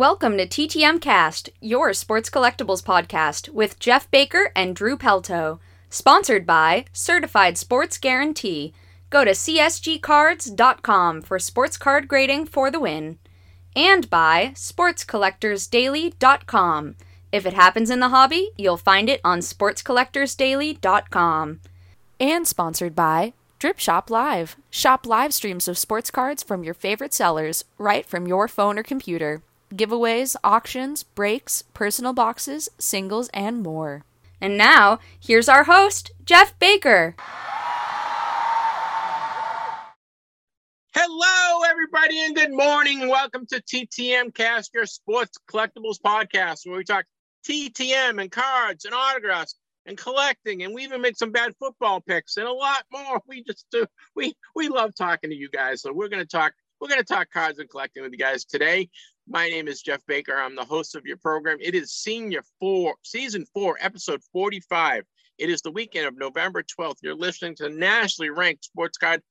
Welcome to TTM Cast, your sports collectibles podcast with Jeff Baker and Drew Pelto. Sponsored by Certified Sports Guarantee. Go to csgcards.com for sports card grading for the win. And by sportscollectorsdaily.com. If it happens in the hobby, you'll find it on sportscollectorsdaily.com. And sponsored by Drip Shop Live. Shop live streams of sports cards from your favorite sellers right from your phone or computer. Giveaways, auctions, breaks, personal boxes, singles, and more. And now, here's our host, Jeff Baker. Hello, everybody, and good morning. Welcome to TTM Cast, your sports collectibles podcast, where we talk TTM and cards and autographs and collecting, and we even make some bad football picks and a lot more. We just do. We we love talking to you guys, so we're going to talk. We're going to talk cards and collecting with you guys today. My name is Jeff Baker. I'm the host of your program. It is Senior Four, Season Four, Episode 45. It is the weekend of November 12th. You're listening to the nationally ranked sports card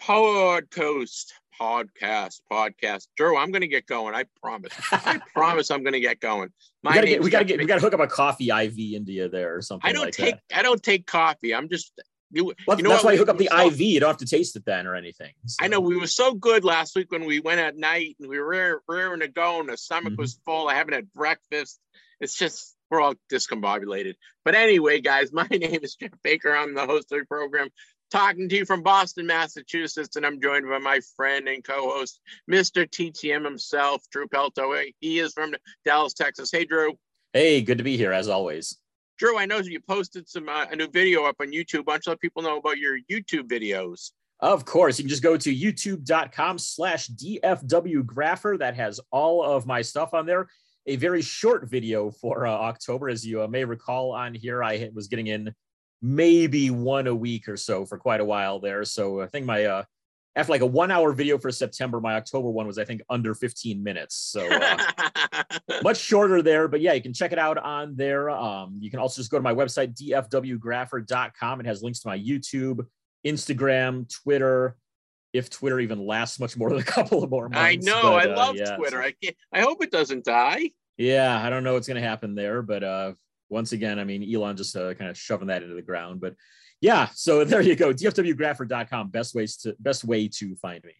podcast, podcast, podcast. Drew, I'm going to get going. I promise. I promise I'm going to get going. My we get, we gotta get, we gotta hook up a coffee IV into you there or something. I don't like take, that. I don't take coffee. I'm just. You, well, you know that's why you hook up the we- IV. You don't have to taste it then or anything. I know we were so good last week when we went at night and we were rearing to go and the stomach Mhm. was full. I haven't had breakfast. It's just we're all discombobulated. But anyway, guys, my name is Jeff Baker. I'm the host of the program, talking to you from Boston, Massachusetts, and I'm joined by my friend and co-host, Mr. TTM himself, Drew Pelto. He is from Dallas, Texas. Hey, Drew. Hey, good to be here as always. Drew, I know you posted some uh, a new video up on YouTube. Why don't you let people know about your YouTube videos? Of course, you can just go to youtube.com slash DFW Grapher. That has all of my stuff on there. A very short video for uh, October. As you uh, may recall on here, I was getting in maybe one a week or so for quite a while there. So I think my, uh, after like a one hour video for September, my October one was, I think, under 15 minutes. So uh, much shorter there, but yeah, you can check it out on there. Um, you can also just go to my website, dfwgrapher.com. It has links to my YouTube, Instagram, Twitter, if Twitter even lasts much more than a couple of more months. I know. but, I uh, love yeah, Twitter. so- I can't. I hope it doesn't die. yeah, I don't know what's going to happen there, but uh, once again, I mean, Elon just uh, kind of shoving that into the ground. But yeah, so there you go, dfwgrapher.com. Best ways to best way to find me.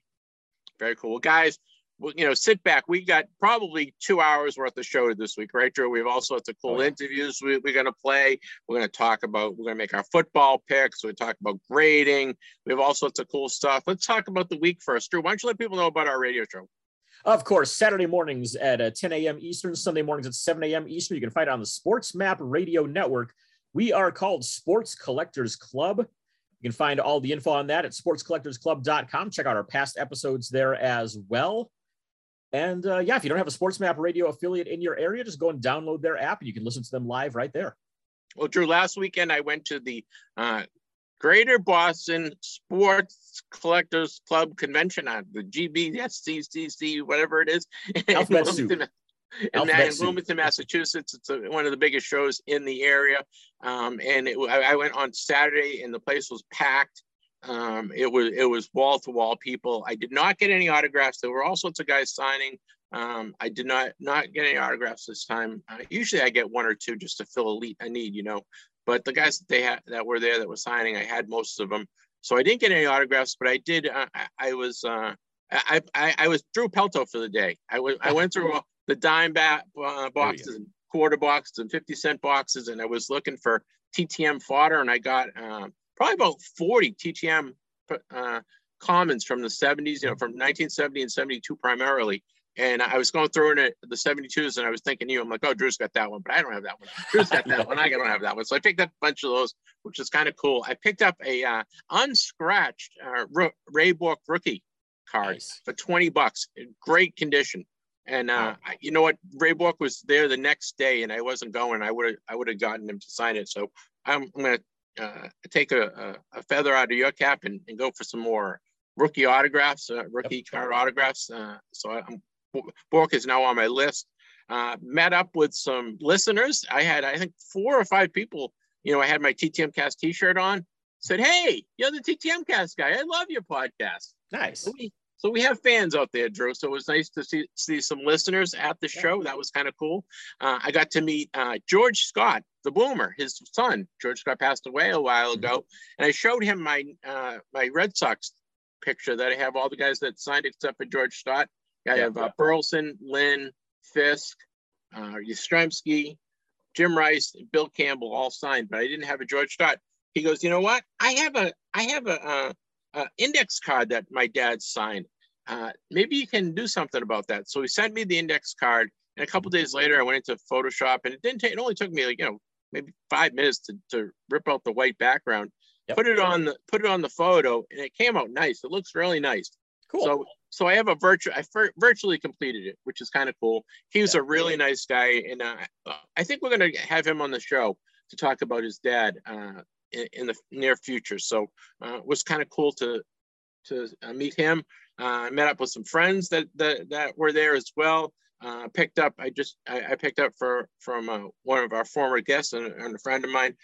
Very cool, Well, guys. Well, you know, sit back. We got probably two hours worth of show this week, right, Drew? We have all sorts of cool Oh, yeah. interviews we, we're going to play. We're going to talk about. We're going to make our football picks. We're talk about grading. We have all sorts of cool stuff. Let's talk about the week first, Drew. Why don't you let people know about our radio show? Of course, Saturday mornings at uh, 10 a.m. Eastern, Sunday mornings at 7 a.m. Eastern. You can find it on the Sports Map Radio Network. We are called Sports Collectors Club. You can find all the info on that at sportscollectorsclub.com. Check out our past episodes there as well. And uh, yeah, if you don't have a Sports Map Radio affiliate in your area, just go and download their app and you can listen to them live right there. Well, Drew, last weekend I went to the uh, Greater Boston Sports Collectors Club Convention on the GBSCCC, whatever it is. Alphabet soup. In, in soup. Wilmington, Massachusetts. It's a, one of the biggest shows in the area. Um, and it, I, I went on Saturday and the place was packed. Um, it was it was wall to wall people. I did not get any autographs. There were all sorts of guys signing. Um, I did not not get any autographs this time. Uh, usually I get one or two just to fill a, le- a need, you know. But the guys that they had that were there that were signing, I had most of them. So I didn't get any autographs, but I did. Uh, I, I was uh, I, I I was Drew Pelto for the day. I was I went through the dime bat uh, boxes and quarter boxes and fifty cent boxes, and I was looking for TTM fodder, and I got um, probably about forty TTM uh, commons from the 70s, you know, from 1970 and 72 primarily. And I was going through it, the 72s, and I was thinking, you, know, I'm like, oh, Drew's got that one, but I don't have that one. Drew's got that one. I don't have that one. So I picked up a bunch of those, which is kind of cool. I picked up a uh, unscratched uh, Ray Bourque rookie card Nice. for 20 bucks in great condition. And uh, Wow. You know what? Ray Bourque was there the next day, and I wasn't going. I would have, I would have gotten him to sign it. So I'm, I'm gonna uh, take a, a, feather out of your cap and, and go for some more rookie autographs, uh, rookie card autographs. Uh, so I'm, Bourque is now on my list. Uh, met up with some listeners. I had, I think, four or five people. You know, I had my TTM Cast T-shirt on. Said, "Hey, you're the TTM Cast guy. I love your podcast." Nice. So we have fans out there, Drew. So it was nice to see see some listeners at the show. That was kind of cool. Uh, I got to meet uh, George Scott, the Boomer, his son. George Scott passed away a while ago, mm-hmm. and I showed him my uh, my Red Sox picture that I have all the guys that signed except for George Scott. I have uh, Burleson, Lynn, Fisk, uh, Yastrzemski, Jim Rice, Bill Campbell all signed, but I didn't have a George Scott. He goes, you know what? I have a I have a, a, a index card that my dad signed. Uh, maybe you can do something about that. So he sent me the index card, and a couple days later, I went into Photoshop, and it didn't take. It only took me like you know maybe five minutes to, to rip out the white background, yep. put it on the put it on the photo, and it came out nice. It looks really nice. Cool. So so I have a virtual. I virtually completed it, which is kind of cool. He was yeah. a really nice guy, and uh, I think we're gonna have him on the show to talk about his dad uh, in, in, the near future. So uh, it was kind of cool to to uh, meet him. Uh, I met up with some friends that that, that were there as well. Uh, picked up. I just I, I picked up for from one of our former guests and, and a friend of mine,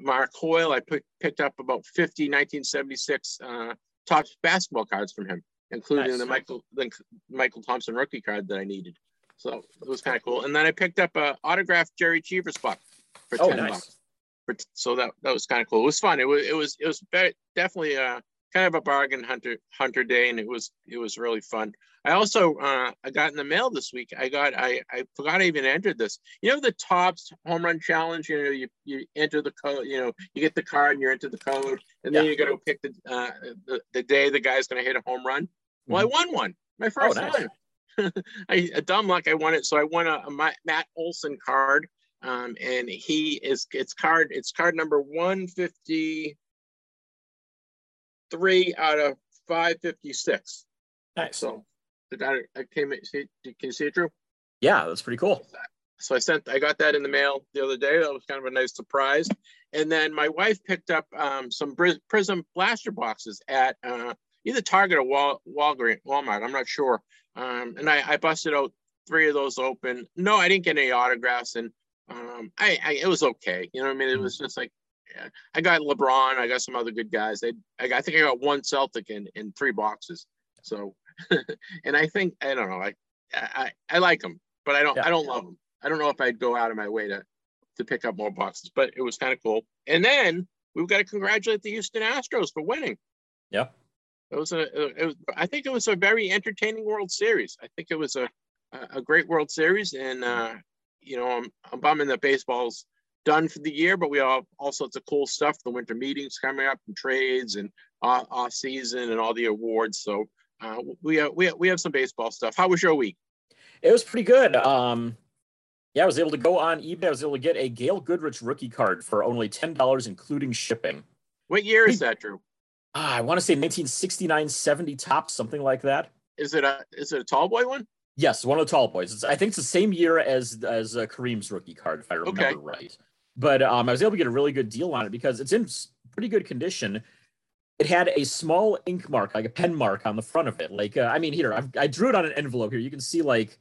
Mark Hoyle. I put, picked up about 50 1976 Topps basketball cards from him including nice. the Michael the Michael Thompson rookie card that I needed. So it was kind of cool. And then I picked up a autographed Jerry Cheevers book for ten nice. bucks. So that that was kind of cool. It was fun. It was it was it was very, definitely a kind of a bargain hunter hunter day, and it was it was really fun. I also uh, I got in the mail this week. I got I I forgot I even entered this. You know the Topps home run challenge. You know you you enter the code. You know you get the card and you enter the code, and then you got to pick the, uh, the the day the guy's going to hit a home run. Well, I mm-hmm. won one my first oh, nice. time. I, a dumb luck, I won it. So I won a, a Matt Olson card, um, and he is it's card it's card number one fifty three out of five fifty six. Nice. So the guy I came. See, can you see it, Drew? Yeah, that's pretty cool. So I sent, I got that in the mail the other day. That was kind of a nice surprise. And then my wife picked up um, some Prism blaster boxes at uh, either Target or Wal, Walgreens, Walmart. I'm not sure. Um, and I, I busted out three of those open. No, I didn't get any autographs, and um, I, I, it was okay. You know what I mean? It was just like yeah, I got LeBron. I got some other good guys. They, I, I think I got one Celtic in in three boxes. So, and I think I don't know. I I, I like them, but I don't yeah. I don't love them. I don't know if I'd go out of my way to to pick up more boxes, but it was kind of cool. And then we've got to congratulate the Houston Astros for winning. Yeah. It was a, it was, I think it was a very entertaining World Series. I think it was a, a great World Series, and uh, you know, I'm, I'm bumming that baseball's done for the year, but we have all sorts of cool stuff. The winter meetings coming up, and trades, and off, off season, and all the awards. So uh, we have, we have, we have some baseball stuff. How was your week? It was pretty good. Um, yeah, I was able to go on eBay. I was able to get a Gail Goodrich rookie card for only ten dollars, including shipping. What year is that, Drew? ah, I want to say 1969, 70 Topps, something like that. Is it a is it a tall boy one? Yes, one of the tall boys. It's, I think it's the same year as as uh, Kareem's rookie card, if I remember okay. right. But um, I was able to get a really good deal on it because it's in pretty good condition. It had a small ink mark, like a pen mark on the front of it. Like, uh, I mean, here I've, I drew it on an envelope. Here you can see, like,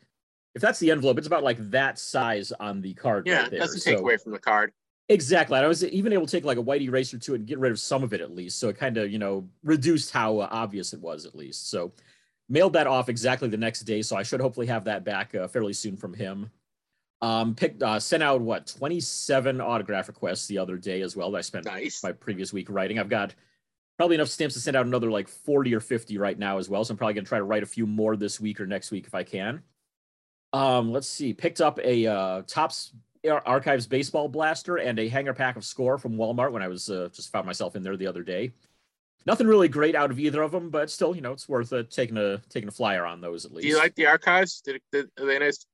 if that's the envelope, it's about like that size on the card. Yeah, right it doesn't take so, away from the card. Exactly. I was even able to take like a white eraser to it and get rid of some of it at least. So it kind of, you know, reduced how uh, obvious it was at least. So mailed that off exactly the next day. So I should hopefully have that back uh, fairly soon from him. Um, picked, uh, sent out what, 27 autograph requests the other day as well that I spent nice. my previous week writing. I've got probably enough stamps to send out another like 40 or 50 right now as well. So I'm probably going to try to write a few more this week or next week if I can. Um, let's see, picked up a uh, Topps Archives baseball blaster and a hanger pack of score from Walmart when I was uh, just found myself in there the other day. Nothing really great out of either of them, but still, you know, it's worth uh, taking a taking a flyer on those at least. Do you like the archives? Did, did are they nice?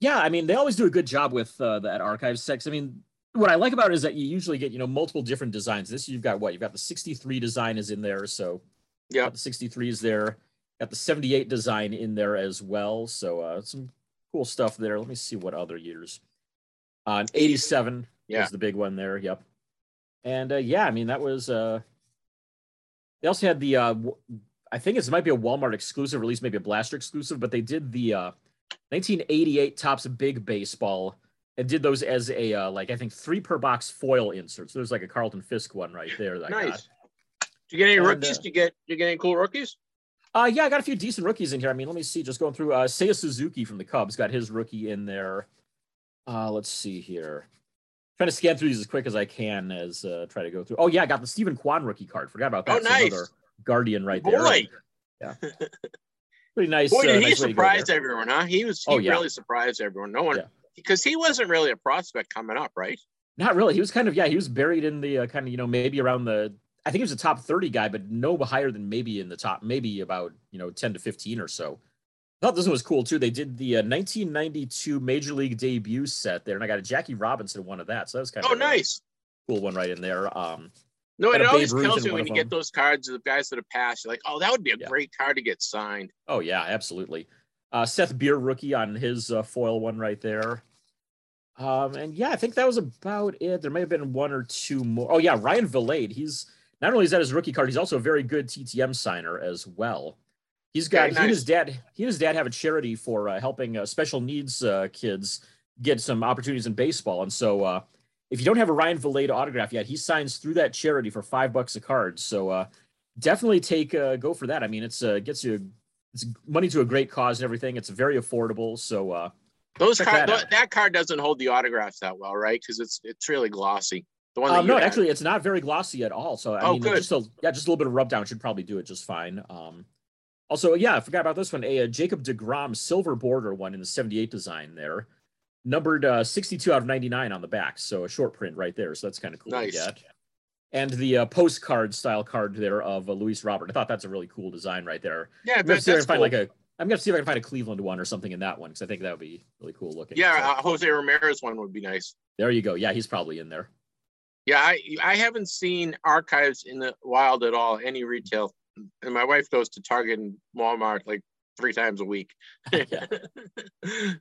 Yeah, I mean, they always do a good job with uh, that archives sex. I mean, what I like about it is that you usually get you know multiple different designs. This you've got what you've got the 63 design is in there, so yeah, the 63 is there. Got the 78 design in there as well, so uh, some cool stuff there. Let me see what other years. Uh, 87 yeah. was the big one there. Yep. And uh, yeah, I mean, that was, uh, they also had the, uh, I think it might be a Walmart exclusive, or at least maybe a Blaster exclusive, but they did the uh, 1988 Topps Big Baseball and did those as a, uh, like, I think three per box foil insert. So there's like a Carlton Fisk one right there. That nice. Do you get any and, rookies? Uh, do you get, do you get any cool rookies? Uh, yeah, I got a few decent rookies in here. I mean, let me see. Just going through. Uh, Seiya Suzuki from the Cubs got his rookie in there. Uh, let's see here. Trying to scan through these as quick as I can as uh, try to go through. Oh yeah, I got the Steven Kwan rookie card. Forgot about that. Oh, nice. So Guardian right Boy. there. Yeah. Pretty nice. Boy, did uh, he nice way to go surprise everyone, huh? He was he Oh, yeah. really surprised everyone. No one Yeah. because he wasn't really a prospect coming up, right? Not really. He was kind of yeah. He was buried in the uh, kind of you know maybe around the. I think he was a top thirty guy, but no higher than maybe in the top maybe about you know ten to fifteen or so. I thought this one was cool too. They did the uh, 1992 Major League debut set there, and I got a Jackie Robinson one of that. So that was kind Oh, of a nice. cool one right in there. Um, No, it always Babe Ruth kills in you when you get those cards of the guys that have passed. You're like, oh, that would be a Yeah. great card to get signed. oh yeah, absolutely. Uh, Seth Beer rookie on his uh, foil one right there. Um, and yeah, I think that was about it. There may have been one or two more. Oh yeah, Ryan Vilade. He's not only is that his rookie card, he's also a very good TTM signer as well. He's got Very he and his dad. He and his dad have a charity for uh, helping uh, special needs uh, kids get some opportunities in baseball. And so, uh, if you don't have a Ryan Vilade autograph yet, he signs through that charity for five bucks a card. So uh, definitely take uh, go for that. I mean, it's uh, gets you it's money to a great cause and everything. It's very affordable. So uh, Those card that that, card doesn't hold the autograph that well, right? Because it's it's really glossy. The one that um, no, had. actually, it's not very glossy at all. So I Oh, mean, good. just a yeah, just a little bit of rub down should probably do it just fine. Um, also, yeah, I forgot about this one. A, uh Jacob Degrom silver border one in the '78 design there, numbered uh, 62 out of 99 on the back. So a short print right there. So that's kind of cool Nice. to get. And the uh, postcard style card there of uh, Luis Robert. I thought that's a really cool design right there. yeah, that, see if I that's can find cool. like a. I'm gonna see if I can find a Cleveland one or something in that one because I think that would be really cool looking. yeah, So, uh, Jose Ramirez one would be nice. there you go. Yeah, he's probably in there. Yeah, I I haven't seen archives in the wild at all, any retail. And my wife goes to Target and Walmart like three times a week. Yeah. yeah,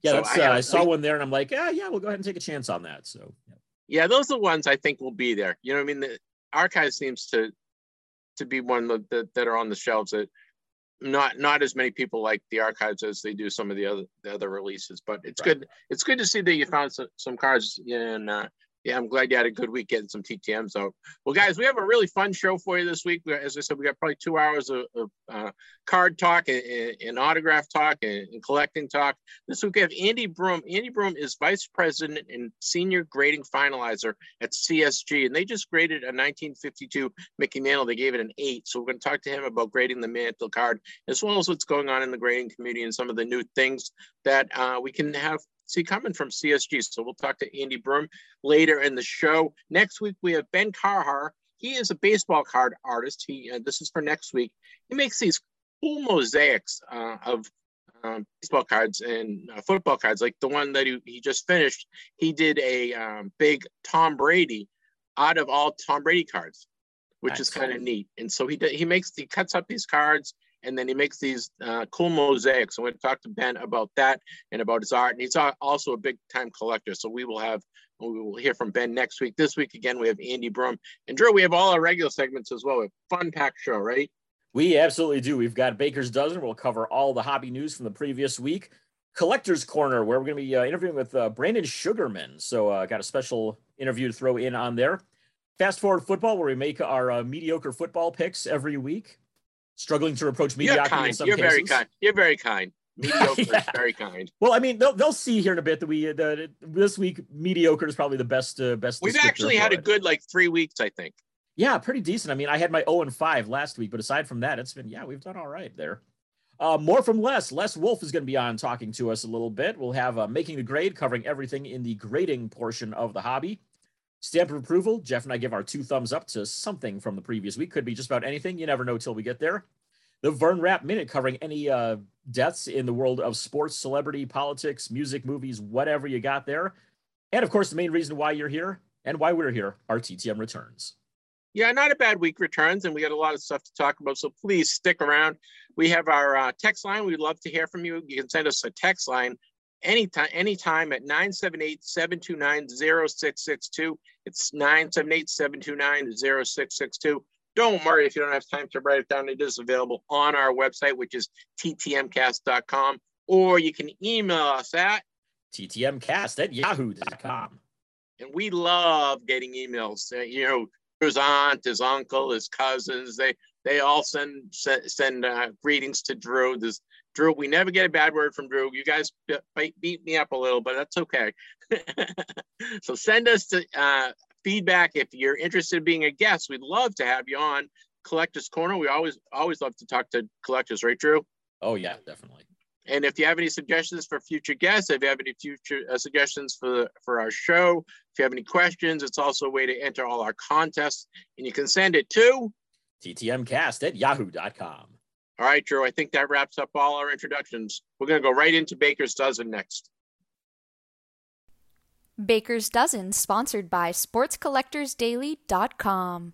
Yeah, that's, uh, I saw one there, and I'm like, yeah, yeah, we'll go ahead and take a chance on that. So, yeah. Yeah, those are the ones I think will be there. You know, what I mean, the archive seems to to be one that that, that are on the shelves that not not as many people like the archives as they do some of the other the other releases. But it's Right. good. It's good to see that you found some, some cards and uh, yeah, I'm glad you had a good week getting some TTMs out. Well, guys, we have a really fun show for you this week. As I said, we got probably two hours of, of uh, card talk and, and, autograph talk and, and collecting talk. This week we have Andy Broome. Andy Broome is vice president and senior grading finalizer at CSG, and they just graded a 1952 Mickey Mantle. They gave it an eight. So we're going to talk to him about grading the Mantle card, as well as what's going on in the grading community and some of the new things that uh, we can have see coming from CSG. So we'll talk to Andy Broome later in the show. Next week we have Ben Carhar. He is a baseball card artist. He uh, this is for next week. He makes these cool mosaics uh, of um, baseball cards and uh, football cards, like the one that he, he just finished. He did a um, big Tom Brady out of all Tom Brady cards, which is kind of neat. And so he he makes he cuts up these cards and then he makes these uh, cool mosaics. We're going to talk to Ben about that and about his art. And he's also a big time collector. So we will have we will hear from Ben next week. This week again we have Andy Broome and Drew. We have all our regular segments as well. A fun packed show, right? We absolutely do. We've got Baker's Dozen. We'll cover all the hobby news from the previous week. Collector's Corner, where we're going to be uh, interviewing with uh, Brandon Sugarman. So, uh, got a special interview to throw in on there. Fast forward football, where we make our uh, mediocre football picks every week. Struggling to approach You're mediocrity in kind. some You're cases. very kind. You're very kind. Mediocre Yeah. is very kind. Well, I mean, they'll, they'll see here in a bit that we uh, that this week mediocre is probably the best uh, best. We've actually had a it. good like three weeks, I think. Yeah, pretty decent. I mean, I had my 0 and 5 last week, but aside from that, it's been, yeah, we've done all right there. Uh, more from Les. Les Wolff is going to be on talking to us a little bit. We'll have uh, Making the Grade covering everything in the grading portion of the hobby. Stamp of approval. Jeff and I give our two thumbs up to something from the previous week. Could be just about anything. You never know till we get there. The Vern Rap Minute covering any uh, deaths in the world of sports, celebrity, politics, music, movies, whatever you got there. And of course, the main reason why you're here and why we're here, our TTM returns. Yeah, not a bad week returns, and we got a lot of stuff to talk about. So please stick around. We have our uh, text line. We'd love to hear from you. You can send us a text line anytime, anytime at 978-729-0662. It's 978-729-0662. Don't worry if you don't have time to write it down. It is available on our website, which is ttmcast.com, or you can email us at ttmcast at yahoo.com. and we love getting emails. Uh, you know, his aunt, his uncle, his cousins, they they all send send, send uh, greetings to Drew. This Drew, we never get a bad word from Drew. You guys beat me up a little, but that's okay. so send us to, uh, feedback if you're interested in being a guest. We'd love to have you on Collectors Corner. We always always love to talk to collectors, right, Drew? Oh yeah, definitely. And if you have any suggestions for future guests, if you have any future uh, suggestions for for our show, if you have any questions, it's also a way to enter all our contests, and you can send it to ttmcast at yahoo.com. All right, Drew, I think that wraps up all our introductions. We're going to go right into Baker's Dozen next. Baker's Dozen, sponsored by SportsCollectorsDaily.com.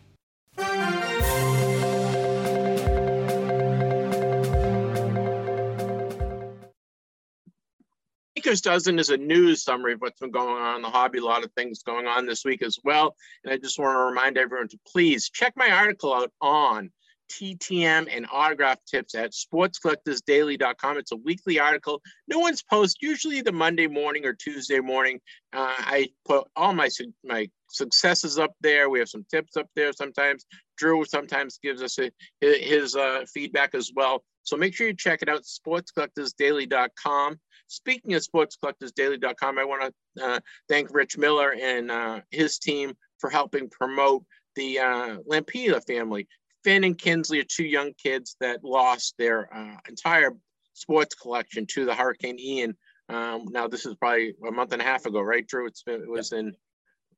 Baker's Dozen is a news summary of what's been going on in the hobby. A lot of things going on this week as well. And I just want to remind everyone to please check my article out on TTM and autograph tips at sportscollectorsdaily.com. It's a weekly article. No one's post, usually the Monday morning or Tuesday morning. Uh, I put all my my successes up there. We have some tips up there sometimes. Drew sometimes gives us a, his uh, feedback as well. So make sure you check it out, sportscollectorsdaily.com. Speaking of sportscollectorsdaily.com, I want to uh, thank Rich Miller and uh, his team for helping promote the uh, Lampeter family. Finn and Kinsley are two young kids that lost their uh, entire sports collection to the Hurricane Ian. Um, now this is probably a month and a half ago, right, Drew? It's been, it was in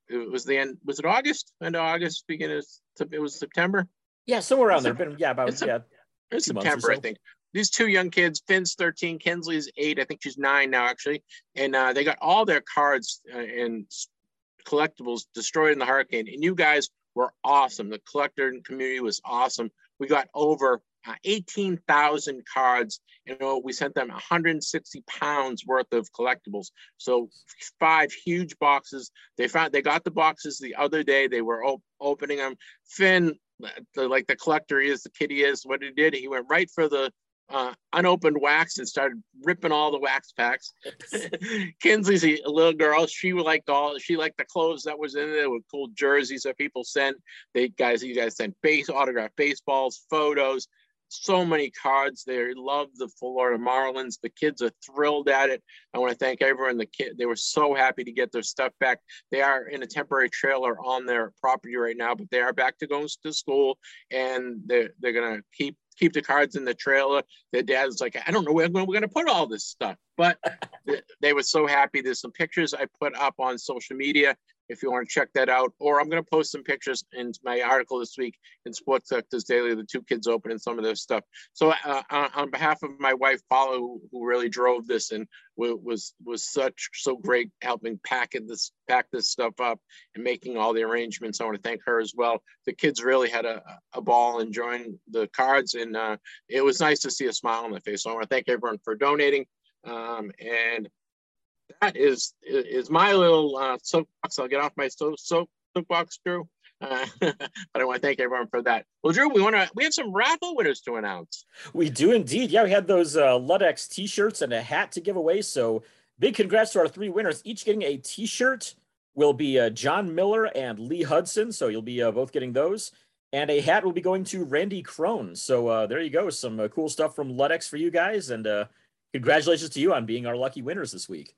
it was the end. Was it August? End of August, beginning of it was September. Yeah, somewhere around there. Been yeah, about it's yeah. It's September, so. I think. These two young kids, Finn's 13, Kinsley's eight. I think she's nine now, actually. And uh, they got all their cards uh, and collectibles destroyed in the hurricane. And you guys were awesome. The collector community was awesome. We got over uh, 18,000 cards. You know, we sent them 160 pounds worth of collectibles. So five huge boxes. They found they got the boxes the other day. They were op- opening them. Finn, the, like the collector is, the kid he is, what he did, he went right for the uh, unopened wax and started ripping all the wax packs. Kinsley's a, a, little girl. She liked all. She liked the clothes that was in there with cool jerseys that people sent. They guys, you guys sent base autograph baseballs, photos so many cards. They love the Florida Marlins. The kids are thrilled at it. I want to thank everyone. The kid, they were so happy to get their stuff back. They are in a temporary trailer on their property right now, but they are back to going to school, and they're they're gonna keep keep the cards in the trailer. Their dad's like, I don't know where we're going to put all this stuff, but they were so happy. There's some pictures I put up on social media if you want to check that out. Or I'm going to post some pictures in my article this week in Sports Collectors Daily, the two kids opening some of their stuff. So uh, on behalf of my wife, Paula, who, who really drove this and was was such so great helping pack this pack this stuff up and making all the arrangements. I want to thank her as well. The kids really had a, a ball enjoying the cards, and uh, it was nice to see a smile on their face. So I want to thank everyone for donating. Um, and that is is my little uh, soapbox. I'll get off my soap soap soapbox, Drew. Uh, but I want to thank everyone for that. Well, Drew, we want to we have some raffle winners to announce. We do indeed. Yeah, we had those uh, Ludex T-shirts and a hat to give away. So big congrats to our three winners, each getting a T-shirt. Will be uh, John Miller and Lee Hudson. So you'll be uh, both getting those. And a hat will be going to Randy Crone. So uh, there you go. Some uh, cool stuff from Ludex for you guys. And uh, congratulations to you on being our lucky winners this week.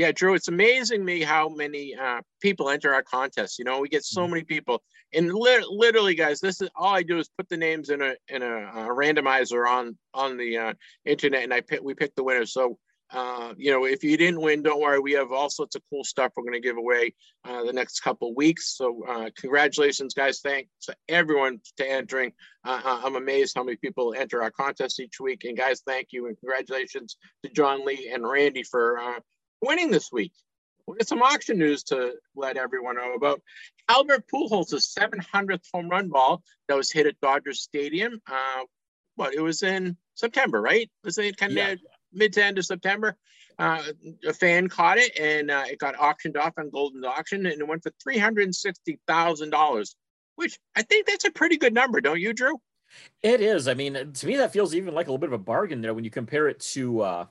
Yeah, Drew, it's amazing me how many uh, people enter our contest. You know, we get so mm-hmm. many people, and li- literally, guys, this is all I do is put the names in a in a, a randomizer on on the uh, internet, and I pick we pick the winners. So, uh, you know, if you didn't win, don't worry. We have all sorts of cool stuff we're going to give away uh, the next couple weeks. So, uh, congratulations, guys! Thanks to everyone to entering. Uh, I'm amazed how many people enter our contest each week, and guys, thank you and congratulations to John Lee and Randy for winning this week. we got some auction news to let everyone know about. Albert Pujols' 700th home run ball that was hit at Dodgers Stadium. Uh, what it was in September, right? Was it kind of yeah. mid to end of September? Uh, a fan caught it and uh, it got auctioned off on Goldin Auction and it went for three hundred and sixty thousand dollars, which I think that's a pretty good number, don't you, Drew? It is. I mean, to me, that feels even like a little bit of a bargain there when you compare it to uh,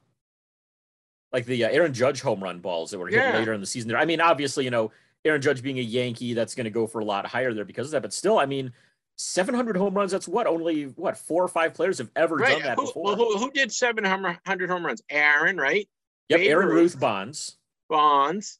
like the uh, Aaron Judge home run balls that were hit yeah. later in the season. There, I mean, obviously, you know, Aaron Judge being a Yankee, that's going to go for a lot higher there because of that. But still, I mean, 700 home runs. That's what only what four or five players have ever right. done that who, before. Who, who, did 700 home runs? Aaron, right? Yep, Babe Aaron Ruth, Ruth Bonds. Bonds.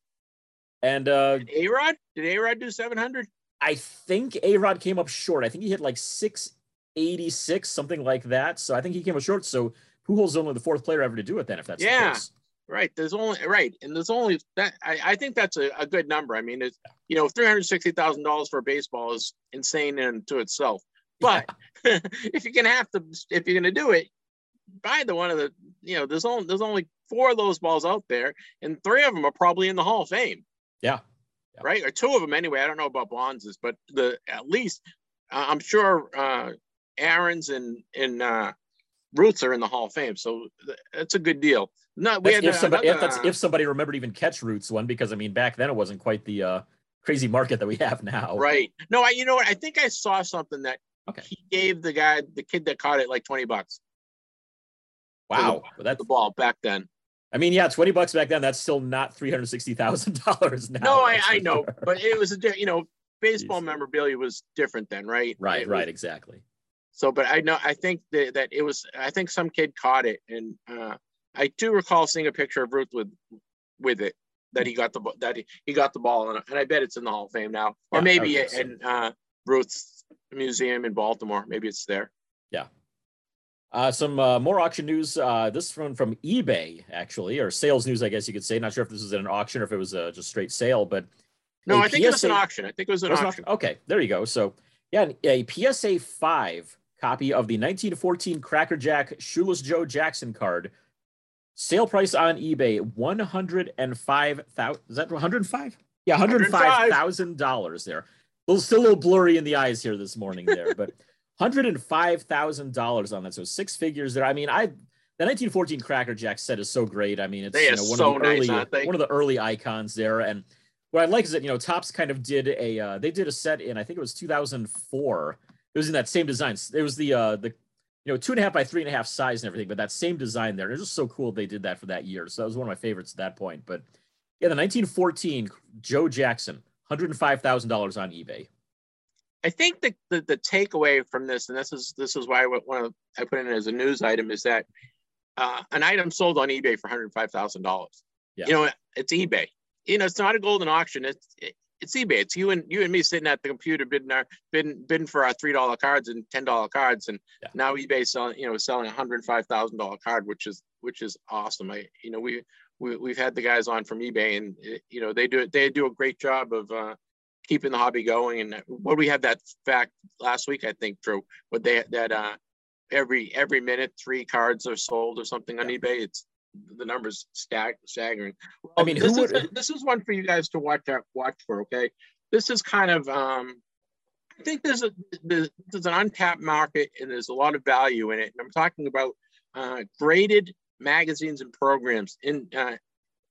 And uh A Rod? Did A Rod do 700? I think A Rod came up short. I think he hit like 686, something like that. So I think he came up short. So who Pujols only the fourth player ever to do it then, if that's yeah. the case. Right. There's only right, and there's only that. I, I think that's a, a good number. I mean, it's you know, three hundred sixty thousand dollars for baseball is insane into itself. But yeah. if you're gonna have to, if you're gonna do it, buy the one of the. You know, there's only there's only four of those balls out there, and three of them are probably in the Hall of Fame. Yeah. yeah. Right, or two of them anyway. I don't know about Bonds's, but the at least uh, I'm sure uh, Aaron's and and uh, Ruths are in the Hall of Fame, so that's a good deal. No, we had if somebody another, if that's if somebody remembered even catch Ruth's one because I mean back then it wasn't quite the uh, crazy market that we have now. Right. No, I you know what I think I saw something that okay. he gave the guy the kid that caught it like twenty bucks. Wow, the, that's the ball back then. I mean, yeah, twenty bucks back then. That's still not three hundred sixty thousand dollars now. No, I, I know, but it was a you know baseball Jeez. memorabilia was different then, right? Right, right, exactly. So, but I know I think that, that it was I think some kid caught it, and uh, I do recall seeing a picture of Ruth with with it that he got the that he, he got the ball, and, and I bet it's in the Hall of Fame now, or yeah, maybe in uh, Ruth's museum in Baltimore. Maybe it's there. Yeah. Uh, some uh, more auction news. Uh, this one from eBay, actually, or sales news, I guess you could say. Not sure if this was an auction or if it was a just straight sale, but no, I think PSA, it was an auction. I think it was an, it was auction. an auction. Okay, there you go. So yeah, a PSA five copy of the 1914 Cracker Jack Shoeless Joe Jackson card. Sale price on eBay one hundred and five thousand. Is that one hundred five? Yeah, one hundred five thousand dollars there. A little, still a little blurry in the eyes here this morning there, but hundred and five thousand dollars on that. So six figures there. I mean, I the 1914 Cracker Jack set is so great. I mean, it's you know, one so of the nice, early one of the early icons there. And what I like is that you know Topps kind of did a uh, they did a set in I think it was 2004 it was in that same design. It was the uh the you know two and a half by three and a half size and everything, but that same design there. It was just so cool they did that for that year. So that was one of my favorites at that point. But yeah, the 1914 Joe Jackson, hundred and five thousand dollars on eBay. I think the, the, the takeaway from this, and this is this is why I, one of, I put it as a news item, is that uh, an item sold on eBay for hundred five thousand dollars. You know, it's eBay. You know, it's not a Goldin auction. It's it, it's eBay. It's you and you and me sitting at the computer bidding our bidding, bidding for our three dollar cards and ten dollar cards, and yeah. now eBay selling you know selling a hundred five thousand dollar card, which is which is awesome. I you know we, we we've had the guys on from eBay, and you know they do they do a great job of uh, keeping the hobby going. And what we had that fact last week, I think, Drew, what they that uh, every every minute three cards are sold or something on eBay. It's the numbers stag- staggering. Well, I mean, this is a, this is one for you guys to watch out watch for. Okay, this is kind of um, I think there's a there's, there's an untapped market and there's a lot of value in it. And I'm talking about uh, graded magazines and programs in uh,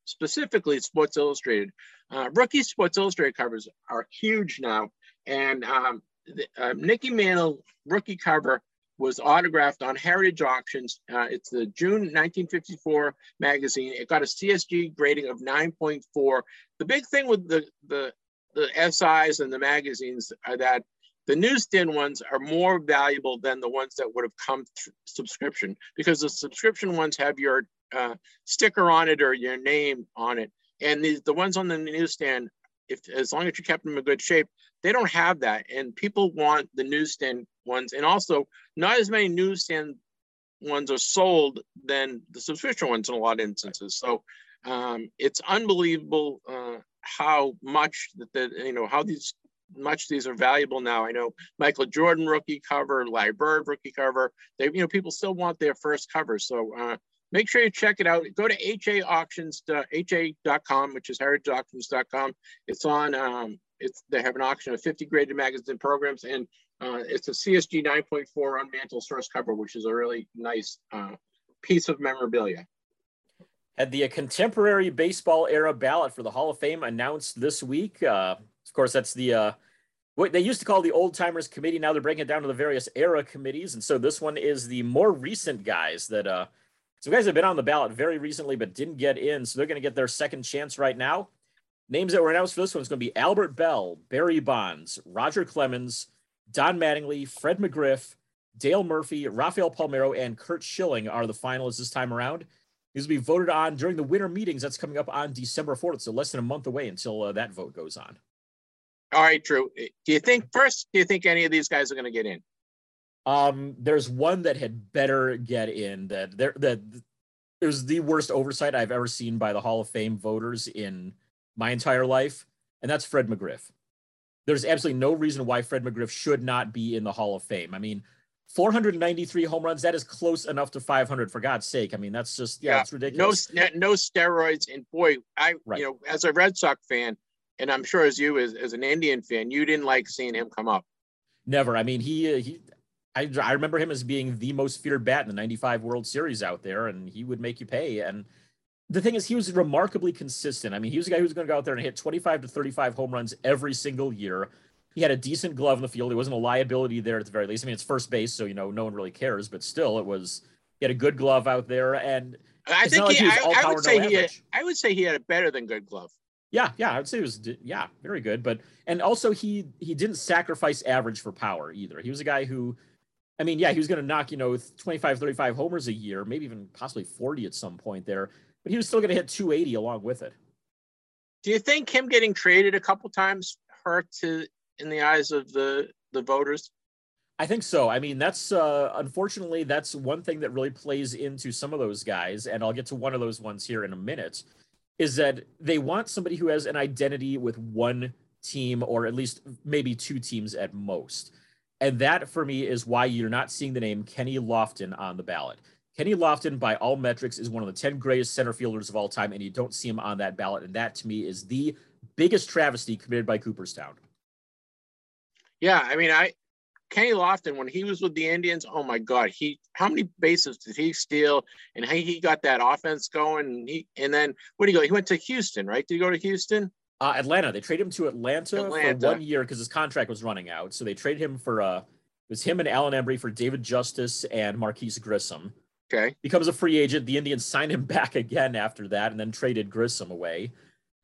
specifically Sports Illustrated. Uh, rookie Sports Illustrated covers are huge now, and um, the, uh, Mickey Mantle rookie cover was autographed on Heritage Auctions. Uh, it's the June 1954 magazine. It got a CSG grading of 9.4. The big thing with the, the, the SIs and the magazines are that the newsstand ones are more valuable than the ones that would have come through subscription because the subscription ones have your uh, sticker on it or your name on it. And the, the ones on the newsstand, if as long as you kept them in good shape, they don't have that. And people want the newsstand ones. And also, not as many newsstand ones are sold than the subscription ones in a lot of instances. So um, it's unbelievable uh, how much that the you know how these much these are valuable now. I know Michael Jordan rookie cover, Larry Bird rookie cover. They you know people still want their first cover. So uh, make sure you check it out. Go to HA auctions, ha.com, which is heritageauctions.com. It's on, um, it's they have an auction of 50 graded magazine programs, and uh, it's a CSG 9.4 on mantle source cover, which is a really nice uh, piece of memorabilia. Had the contemporary baseball era ballot for the Hall of Fame announced this week. Uh, of course, that's the uh, what they used to call the old timers committee. Now they're breaking it down to the various era committees, and so this one is the more recent guys that uh, some guys have been on the ballot very recently but didn't get in, so they're going to get their second chance right now. Names that were announced for this one is going to be Albert Belle, Barry Bonds, Roger Clemens, Don Mattingly, Fred McGriff, Dale Murphy, Rafael Palmeiro, and Curt Schilling are the finalists this time around. These will be voted on during the winter meetings. That's coming up on December 4th, so less than a month away until uh, that vote goes on. All right, Drew. Do you think first? Do you think any of these guys are going to get in? Um, there's one that had better get in. That there that it was the worst oversight I've ever seen by the Hall of Fame voters in my entire life, and that's Fred McGriff. There's absolutely no reason why Fred McGriff should not be in the Hall of Fame. I mean, 493 home runs, that is close enough to 500 for God's sake. I mean, that's just, yeah, yeah it's ridiculous. No, no steroids. And boy, I, right. you know, as a Red Sox fan, and I'm sure as you, as, as an Indian fan, you didn't like seeing him come up. Never. I mean, he, uh, he, I, I remember him as being the most feared bat in the 95 World Series out there, and he would make you pay. And, the thing is, he was remarkably consistent. I mean, he was a guy who was going to go out there and hit 25 to 35 home runs every single year. He had a decent glove in the field. He wasn't a liability there at the very least. I mean, it's first base, so you know no one really cares. But still, it was he had a good glove out there, and I think like he, he I, I, would say no he had, I would say he had a better than good glove. Yeah, yeah, I would say it was yeah, very good. But and also he he didn't sacrifice average for power either. He was a guy who I mean, yeah, he was going to knock, you know, 25, 35 homers a year, maybe even possibly 40 at some point there but he was still going to hit 280 along with it. Do you think him getting traded a couple times hurt to in the eyes of the the voters? I think so. I mean, that's uh, unfortunately that's one thing that really plays into some of those guys, and I'll get to one of those ones here in a minute. Is that they want somebody who has an identity with one team or at least maybe two teams at most. And that for me is why you're not seeing the name Kenny Lofton on the ballot. Kenny Lofton, by all metrics, is one of the 10 greatest center fielders of all time, and you don't see him on that ballot. And that, to me, is the biggest travesty committed by Cooperstown. Yeah, I mean, I Kenny Lofton, when he was with the Indians, oh my God, he how many bases did he steal? And he, he got that offense going. And he and then what did he go? He went to Houston, right? Did he go to Houston? Uh, Atlanta. They traded him to Atlanta, Atlanta. for one year because his contract was running out. So they traded him for uh, it was him and Alan Embree for David Justice and Marquis Grissom. Okay. Becomes a free agent. The Indians signed him back again after that and then traded Grissom away.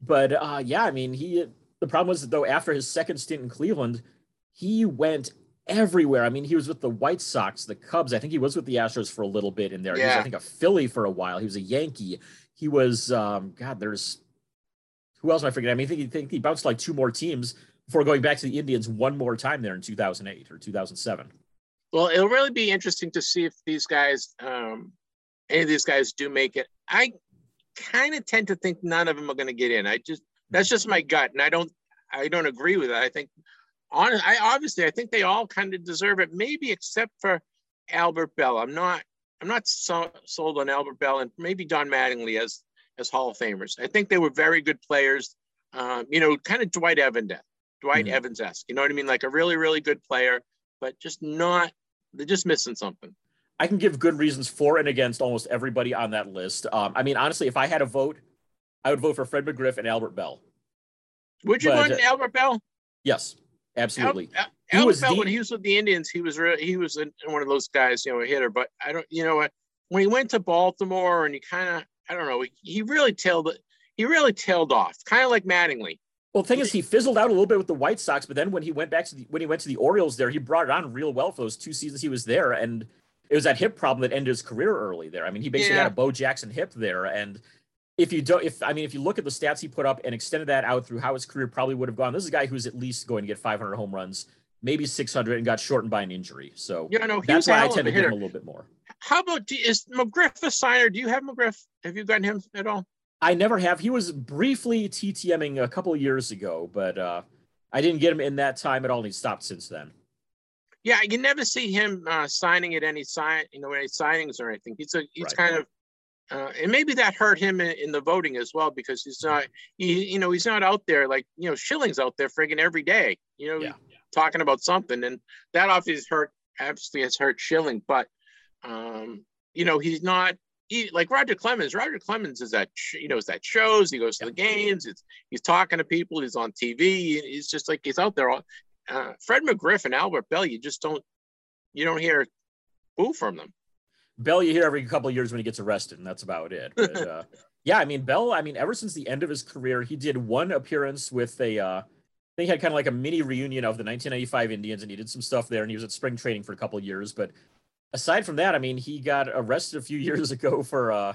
But uh, yeah, I mean, he the problem was though after his second stint in Cleveland, he went everywhere. I mean, he was with the White Sox, the Cubs. I think he was with the Astros for a little bit in there. Yeah. He was, I think, a Philly for a while. He was a Yankee. He was, um, God, there's who else am I forgetting? I mean, I think he, think he bounced like two more teams before going back to the Indians one more time there in 2008 or 2007. Well, it'll really be interesting to see if these guys, um, any of these guys, do make it. I kind of tend to think none of them are going to get in. I just that's just my gut, and I don't I don't agree with it. I think on I obviously I think they all kind of deserve it, maybe except for Albert Belle. I'm not I'm not so, sold on Albert Belle and maybe Don Mattingly as as Hall of Famers. I think they were very good players. Um, you know, kind of Dwight Evans, Dwight mm-hmm. Evans esque. You know what I mean? Like a really really good player, but just not they're just missing something. I can give good reasons for and against almost everybody on that list. Um, I mean, honestly, if I had a vote, I would vote for Fred McGriff and Albert Belle. Would you vote uh, Albert Belle? Yes, absolutely. Al- Al- Albert Belle, the... when he was with the Indians, he was re- he was one of those guys, you know, a hitter. But I don't, you know, what when he went to Baltimore and he kind of, I don't know, he, he really tailed he really tailed off, kind of like Mattingly. Well, the thing is, he fizzled out a little bit with the White Sox, but then when he went back to the when he went to the Orioles, there he brought it on real well for those two seasons he was there, and it was that hip problem that ended his career early there. I mean, he basically yeah. had a Bo Jackson hip there, and if you don't, if I mean, if you look at the stats he put up and extended that out through how his career probably would have gone, this is a guy who's at least going to get 500 home runs, maybe 600, and got shortened by an injury. So yeah, no, that's why I tend to give him a little bit more. How about is McGriff a signer? Do you have McGriff? Have you gotten him at all? I never have. He was briefly TTMing a couple of years ago, but uh, I didn't get him in that time at all. And he stopped since then. Yeah, you never see him uh, signing at any sign, you know, any signings or anything. He's a he's right. kind of uh, and maybe that hurt him in, in, the voting as well because he's not, he, you know, he's not out there like you know Schilling's out there friggin' every day, you know, yeah. talking about something, and that obviously hurt, obviously has hurt Schilling, but um, you know, he's not he, like Roger Clemens. Roger Clemens is that you know is that shows. He goes to the games. It's he's talking to people. He's on TV. He's just like he's out there. All, uh, Fred McGriff and Albert Belle, you just don't you don't hear boo from them. Belle, you hear every couple of years when he gets arrested, and that's about it. But, uh, yeah, I mean Belle. I mean, ever since the end of his career, he did one appearance with a. Uh, they had kind of like a mini reunion of the 1995 Indians, and he did some stuff there, and he was at spring training for a couple of years. But aside from that, I mean, he got arrested a few years ago for uh,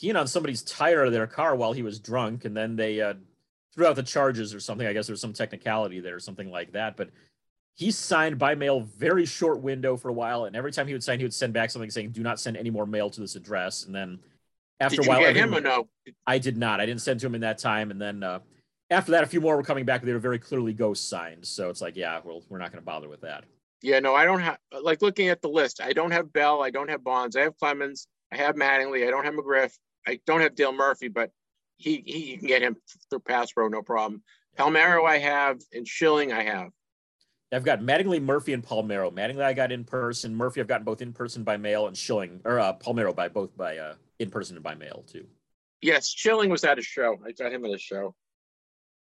peeing on somebody's tire of their car while he was drunk, and then they uh, threw out the charges or something. I guess there's some technicality there or something like that. But he signed by mail very short window for a while, and every time he would sign, he would send back something saying, "Do not send any more mail to this address." And then after did a while, you get him or no? I did not. I didn't send to him in that time, and then. Uh, after that, a few more were coming back. They were very clearly ghost signed. So it's like, yeah, well, we're not going to bother with that. Yeah, no, I don't have like looking at the list. I don't have Belle. I don't have Bonds. I have Clemens. I have Mattingly. I don't have McGriff. I don't have Dale Murphy, but he he you can get him through pass pro, no problem. Palmeiro I have, and Schilling I have. I've got Mattingly, Murphy, and Palmeiro. Mattingly I got in person. Murphy I've gotten both in person by mail, and Schilling or uh, Palmeiro by both by uh, in person and by mail too. Yes, Schilling was at a show. I got him at a show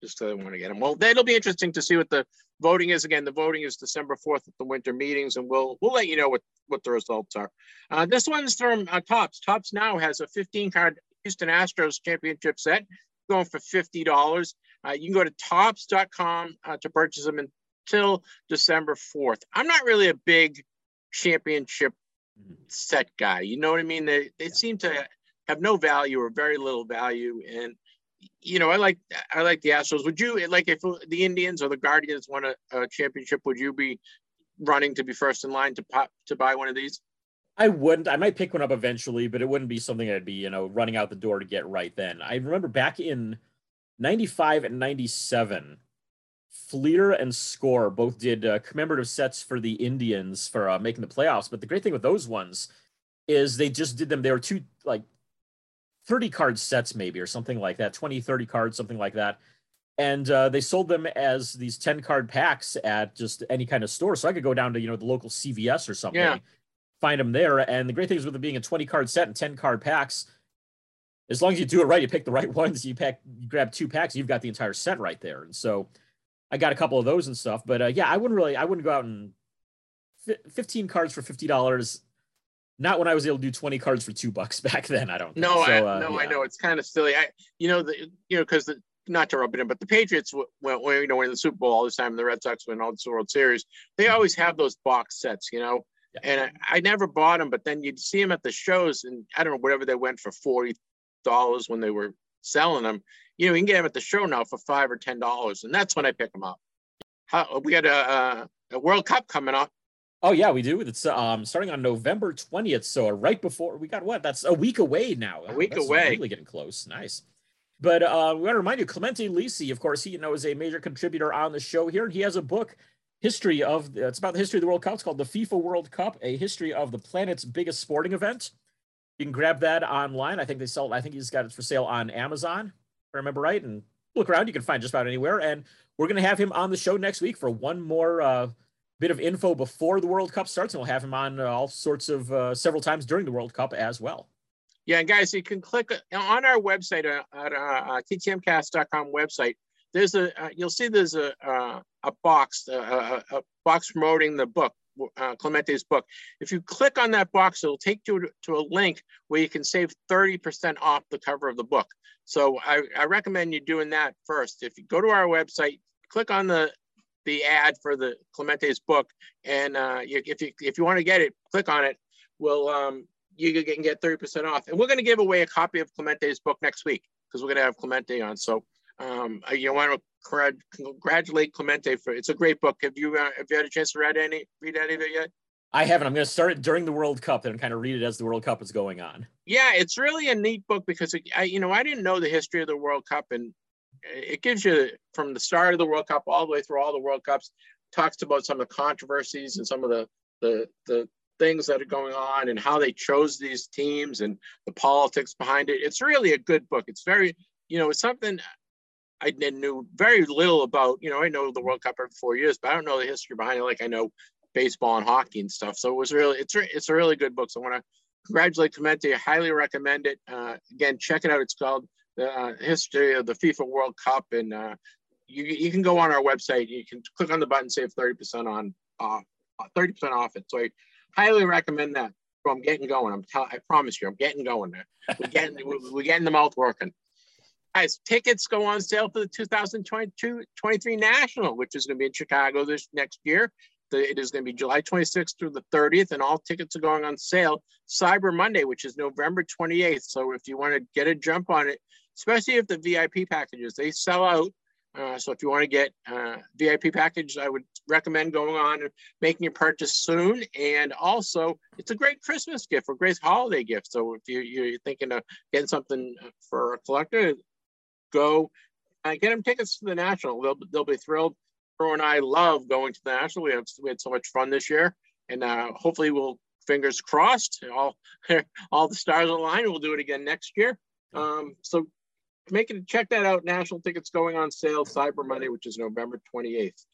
just because I want to get him. Well, that'll be interesting to see what the voting is. Again, the voting is December 4th at the winter meetings, and we'll we'll let you know what, what the results are. Uh, this one's from uh, Tops. Topps now has a 15 card Houston Astros championship set going for $50. Uh, you can go to topps.com uh, to purchase them until December 4th. I'm not really a big championship set guy. You know what I mean? They, they seem to have no value or very little value. And you know, I like I like the Astros. Would you like if the Indians or the Guardians won a, a, championship? Would you be running to be first in line to pop to buy one of these? I wouldn't. I might pick one up eventually, but it wouldn't be something I'd be you know running out the door to get right then. I remember back in '95 and '97. Fleer and Score both did uh, commemorative sets for the Indians for uh, making the playoffs. But the great thing with those ones is they just did them. They were two like 30 card sets maybe or something like that 20 30 cards something like that. And uh, they sold them as these 10 card packs at just any kind of store. So i could go down to you know the local cvs or something yeah. find them there. And the great thing is with it being a 20 card set and 10 card packs as long as you do it right you pick the right ones you pack you grab two packs you've got the entire set right there. And so i got a couple of those and stuff. But uh, yeah i wouldn't really i wouldn't go out and 15 cards for $50 not when I was able to do 20 cards for two bucks back then. I don't. No, so, I, uh, no, yeah. I know it's kind of silly. I, you know, the, you know, because the, not to rub it in, but the Patriots went, you know, win the Super Bowl all this time. and The Red Sox win all the World Series. They mm-hmm. always have those box sets, you know. Yeah. And I, I, never bought them, but then you'd see them at the shows, and I don't know whatever they went for forty dollars when they were selling them. You know, you can get them at the show now for five or ten dollars, and that's when I pick them up. How, we got a, a World Cup coming up Oh yeah, we do. It's um starting on November twentieth, so right before we got what? That's a week away now. A week That's away. Really getting close. Nice. But uh, we want to remind you, Clemente Lisi, of course, he you know is a major contributor on the show here. He has a book, history of it's about the history of the World Cup. It's called the FIFA World Cup, a history of the planet's biggest sporting event. You can grab that online. I think they sell. I think he's got it for sale on Amazon. If I remember right, and look around. You can find just about anywhere. And we're going to have him on the show next week for one more. Uh, bit of info before the World Cup starts, and we'll have him on uh, all sorts of uh, several times during the World Cup as well. Yeah, and guys, you can click uh, on our website uh, at uh, ttmcast.com website. There's a uh, you'll see there's a uh, a box a, a, box promoting the book uh, Clemente's book. If you click on that box, it'll take you to, to a link where you can save 30% off the cover of the book. So I, I recommend you doing that first. If you go to our website, click on the the ad for the Clemente's book, and uh, you, if you if you want to get it, click on it. We'll um, you can get thirty percent off, and we're going to give away a copy of Clemente's book next week because we're going to have Clemente on. So um, you want to congratulate Clemente for it's a great book. Have you uh, have you had a chance to read any read any of it yet? I haven't. I'm going to start it during the World Cup and kind of read it as the World Cup is going on. Yeah, it's really a neat book because it, I, you know, I didn't know the history of the World Cup, and it gives you from the start of the World Cup all the way through all the World Cups, talks about some of the controversies and some of the the the, things that are going on and how they chose these teams and the politics behind it. It's really a good book. It's very, you know, it's something I knew very little about. You know, I know the World Cup every four years, but I don't know the history behind it like I know baseball and hockey and stuff. So it was really, it's it's a really good book. So I want to congratulate Clemente. Highly recommend it. Uh, again, check it out. It's called uh, History of the FIFA World Cup, and uh, you you can go on our website. You can click on the button, save thirty percent on off, thirty percent off it. So I highly recommend that. So I'm getting going. I'm tell, I promise you, I'm getting going there. We're getting we're getting the mouth working. Guys, tickets go on sale for the 2022 23 National, which is going to be in Chicago this next year. The, it is going to be July 26th through the 30th, and all tickets are going on sale Cyber Monday, which is November 28th. So if you want to get a jump on it, especially if the VIP packages they sell out. Uh, so if you want to get uh, VIP package, I would recommend going on and making your purchase soon. And also, it's a great Christmas gift or great holiday gift. So if you, you're thinking of getting something for a collector, go uh, get them tickets to the National. They'll, they'll be thrilled. Drew and I love going to the National. We have we had so much fun this year, and uh, hopefully we'll fingers crossed all all the stars align. We'll do it again next year. Um, so make it check that out. National tickets going on sale Cyber Monday, which is November 28th.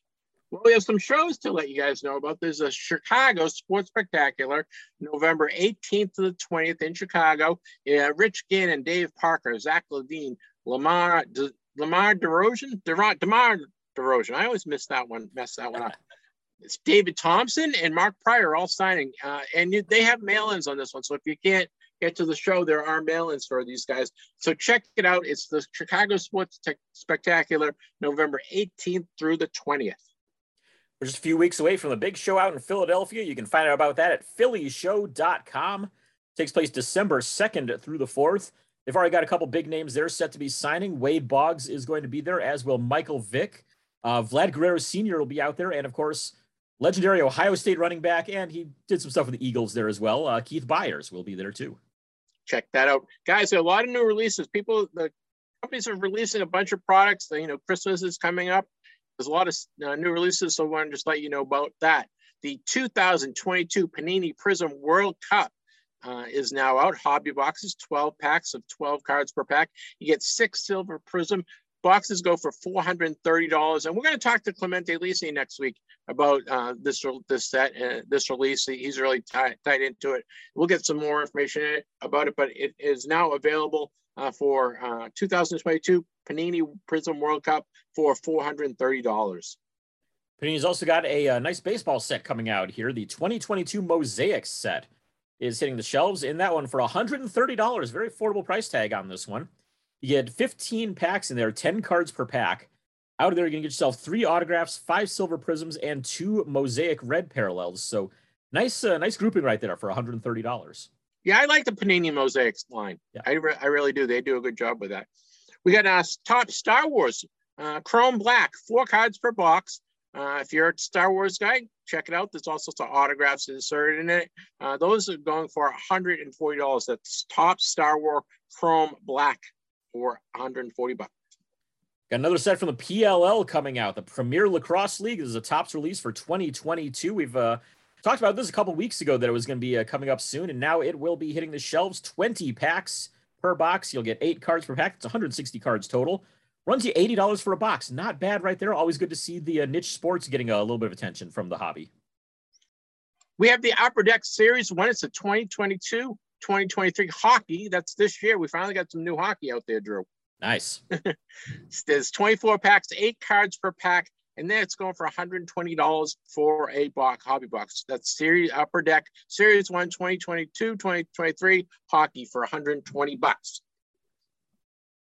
Well, we have some shows to let you guys know about. There's a Chicago Sports Spectacular, November 18th to the 20th in Chicago. Yeah, Rich Gannon, Dave Parker, Zach LaVine, Lamar De, Lamar DeRozan, DeMar DeRozan. I always miss that one, mess that one up. It's David Thompson and Mark Prior all signing, uh, and you, they have mail-ins on this one. So if you can't get to the show, there are mail-ins for these guys. So check it out. It's the Chicago Sports Spectacular, November 18th through the 20th. We're just a few weeks away from the big show out in Philadelphia. You can find out about that at phillyshow.com. It takes place December 2nd through the 4th. They've already got a couple big names there set to be signing. Wade Boggs is going to be there, as will Michael Vick. Uh, Vlad Guerrero Sr. will be out there. And of course, legendary Ohio State running back. And he did some stuff with the Eagles there as well. Uh, Keith Byars will be there too. Check that out. Guys, a lot of new releases. People, the companies are releasing a bunch of products. You know, Christmas is coming up. There's a lot of uh, new releases, so I want to just let you know about that. The 2022 Panini Prizm World Cup uh, is now out. Hobby boxes, 12 packs of 12 cards per pack. You get six silver Prism boxes go for $430 and we're going to talk to clemente lisi next week about uh, this this set uh, this release. He's really tied, tied into it. We'll get some more information about it but it is now available uh, for uh, 2022 panini prizm world cup for $430 panini's also got a, a uh, nice baseball set coming out here. The 2022 mosaic set is hitting the shelves in that one for $130 very affordable price tag on this one. You get 15 packs in there, 10 cards per pack. Out of there, you're going to get yourself three autographs, five silver prisms, and two mosaic red parallels. So nice, uh, nice grouping right there for $130. Yeah, I like the Panini Mosaics line. Yeah. I, re- I really do. They do a good job with that. We got uh, Topps Star Wars, uh, Chrome Black, four cards per box. Uh, if you're a Star Wars guy, check it out. There's also some autographs inserted in it. Uh, those are going for $140. That's Topps Star Wars Chrome Black for 140 bucks. Got another set from the PLL coming out. The Premier Lacrosse League this is a Topps release for 2022. We've uh, talked about this a couple weeks ago that it was going to be uh, coming up soon, and now it will be hitting the shelves. 20 packs per box. You'll get eight cards per pack. It's 160 cards total. Runs you $80 for a box. Not bad right there. Always good to see the uh, niche sports getting a little bit of attention from the hobby. We have the Upper Deck Series one. It's a 2022 2023 hockey. That's this year. We finally got some new hockey out there, Drew. Nice. There's 24 packs, eight cards per pack, and then it's going for $120 for a box, hobby box. That's series upper deck, series one, 2022, 2023 hockey for 120 bucks.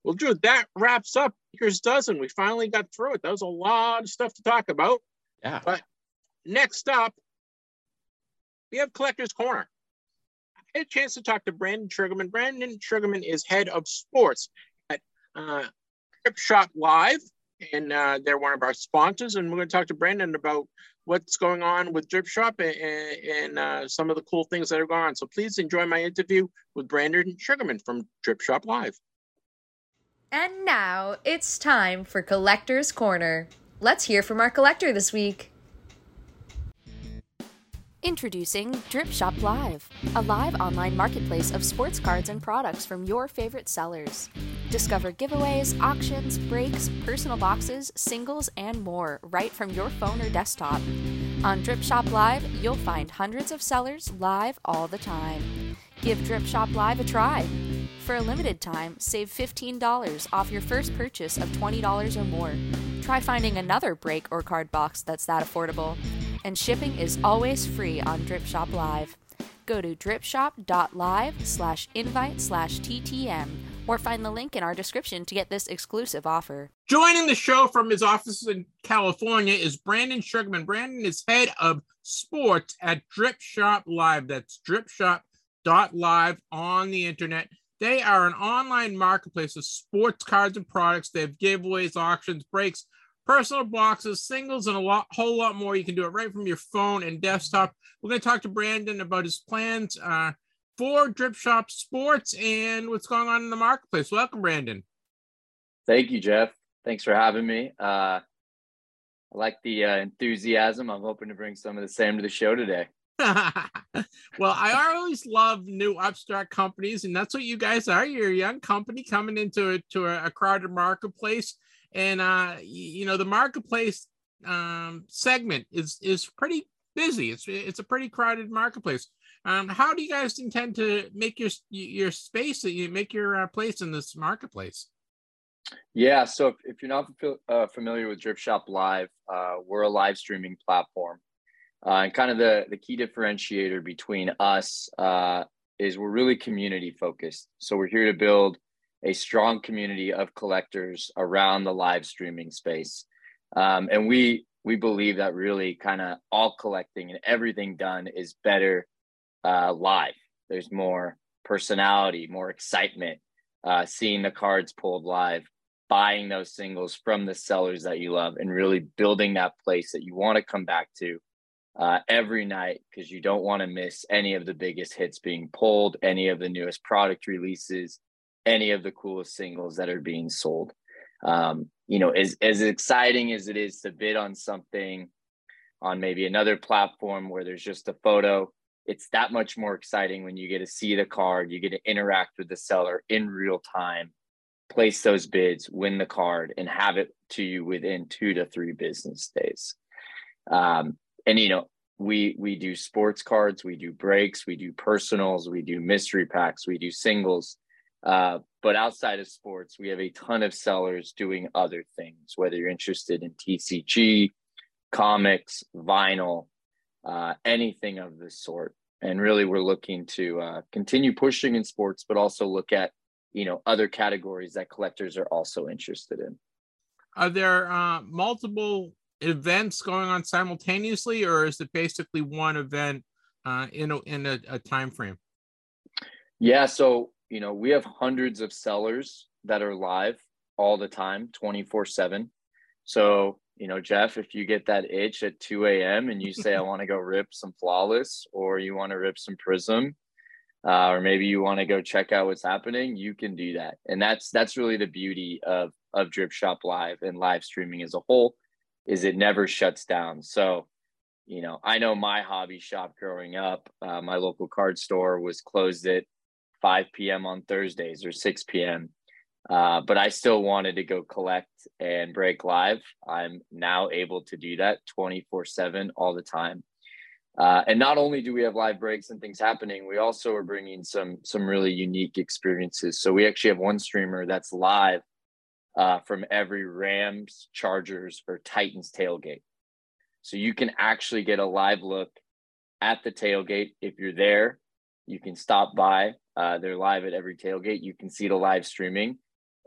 Well, Drew, that wraps up Here's a Dozen. We finally got through it. That was a lot of stuff to talk about. Yeah. But next up, we have Collector's Corner I had a chance to talk to Brandon Sugarman. Brandon Sugarman is head of sports uh, Shop Live, and uh, they're one of our sponsors. And we're going to talk to Brandon about what's going on with Drip Shop and, and uh, some of the cool things that are going on. So please enjoy my interview with Brandon Sugarman from Drip Shop Live. And now it's time for Collector's Corner. Let's hear from our collector this week. Introducing Drip Shop Live, a live online marketplace of sports cards and products from your favorite sellers. Discover giveaways, auctions, breaks, personal boxes, singles, and more right from your phone or desktop. On Drip Shop Live, you'll find hundreds of sellers live all the time. Give Drip Shop Live a try. For a limited time, save $15 off your first purchase of $20 or more. Try finding another break or card box that's that affordable. And shipping is always free on Drip Shop Live. Go to dripshop.live slash invite slash TTM or find the link in our description to get this exclusive offer. Joining the show from his office in California is Brandon Sugarman. Brandon is head of sports at Drip Shop Live. That's dripshop.live on the internet. They are an online marketplace of sports cards and products. They have giveaways, auctions, breaks, personal boxes, singles, and a lot, whole lot more. You can do it right from your phone and desktop. We're going to talk to Brandon about his plans uh, for Drip Shop Sports and what's going on in the marketplace. Welcome, Brandon. Thank you, Jeff. Thanks for having me. Uh, I like the uh, enthusiasm. I'm hoping to bring some of the same to the show today. well, I always love new upstart companies, and that's what you guys are. You're a young company coming into a, to a, a crowded marketplace, and uh, you know the marketplace um, segment is is pretty busy. It's it's a pretty crowded marketplace. Um, how do you guys intend to make your your space that you make your uh, place in this marketplace? Yeah, so if, if you're not uh, familiar with Drip Shop Live, uh, we're a live streaming platform uh, and kind of the, the key differentiator between us uh, is we're really community focused. So we're here to build a strong community of collectors around the live streaming space. Um, and we we believe that really kind of all collecting and everything done is better uh, live. There's more personality, more excitement, uh, seeing the cards pulled live, buying those singles from the sellers that you love, and really building that place that you want to come back to uh, every night because you don't want to miss any of the biggest hits being pulled, any of the newest product releases, any of the coolest singles that are being sold. Um, you know, as as exciting as it is to bid on something on maybe another platform where there's just a photo, it's that much more exciting when you get to see the card, you get to interact with the seller in real time, place those bids, win the card, and have it to you within two to three business days. Um, and you know we we do sports cards we do breaks we do personals we do mystery packs we do singles. Uh, but outside of sports we have a ton of sellers doing other things whether you're interested in tcg comics vinyl uh, anything of this sort. And really we're looking to uh, continue pushing in sports but also look at you know other categories that collectors are also interested in. Are there uh, multiple events going on simultaneously, or is it basically one event uh, in a, in a, a time frame? Yeah, so you know we have hundreds of sellers that are live all the time, twenty four seven. So you know, Jeff, if you get that itch at two a.m. and you say I want to go rip some flawless, or you want to rip some prism, uh, or maybe you want to go check out what's happening, you can do that. And that's that's really the beauty of of Drip Shop Live and live streaming as a whole is it never shuts down. So, you know, I know my hobby shop growing up, uh, my local card store was closed at 5 p.m. on Thursdays or 6 p.m. Uh, but I still wanted to go collect and break live. I'm now able to do that 24 7 all the time. Uh, and not only do we have live breaks and things happening, we also are bringing some some really unique experiences. So we actually have one streamer that's live uh, from every Rams, Chargers, or Titans tailgate. So you can actually get a live look at the tailgate. If you're there, you can stop by. Uh, they're live at every tailgate. You can see the live streaming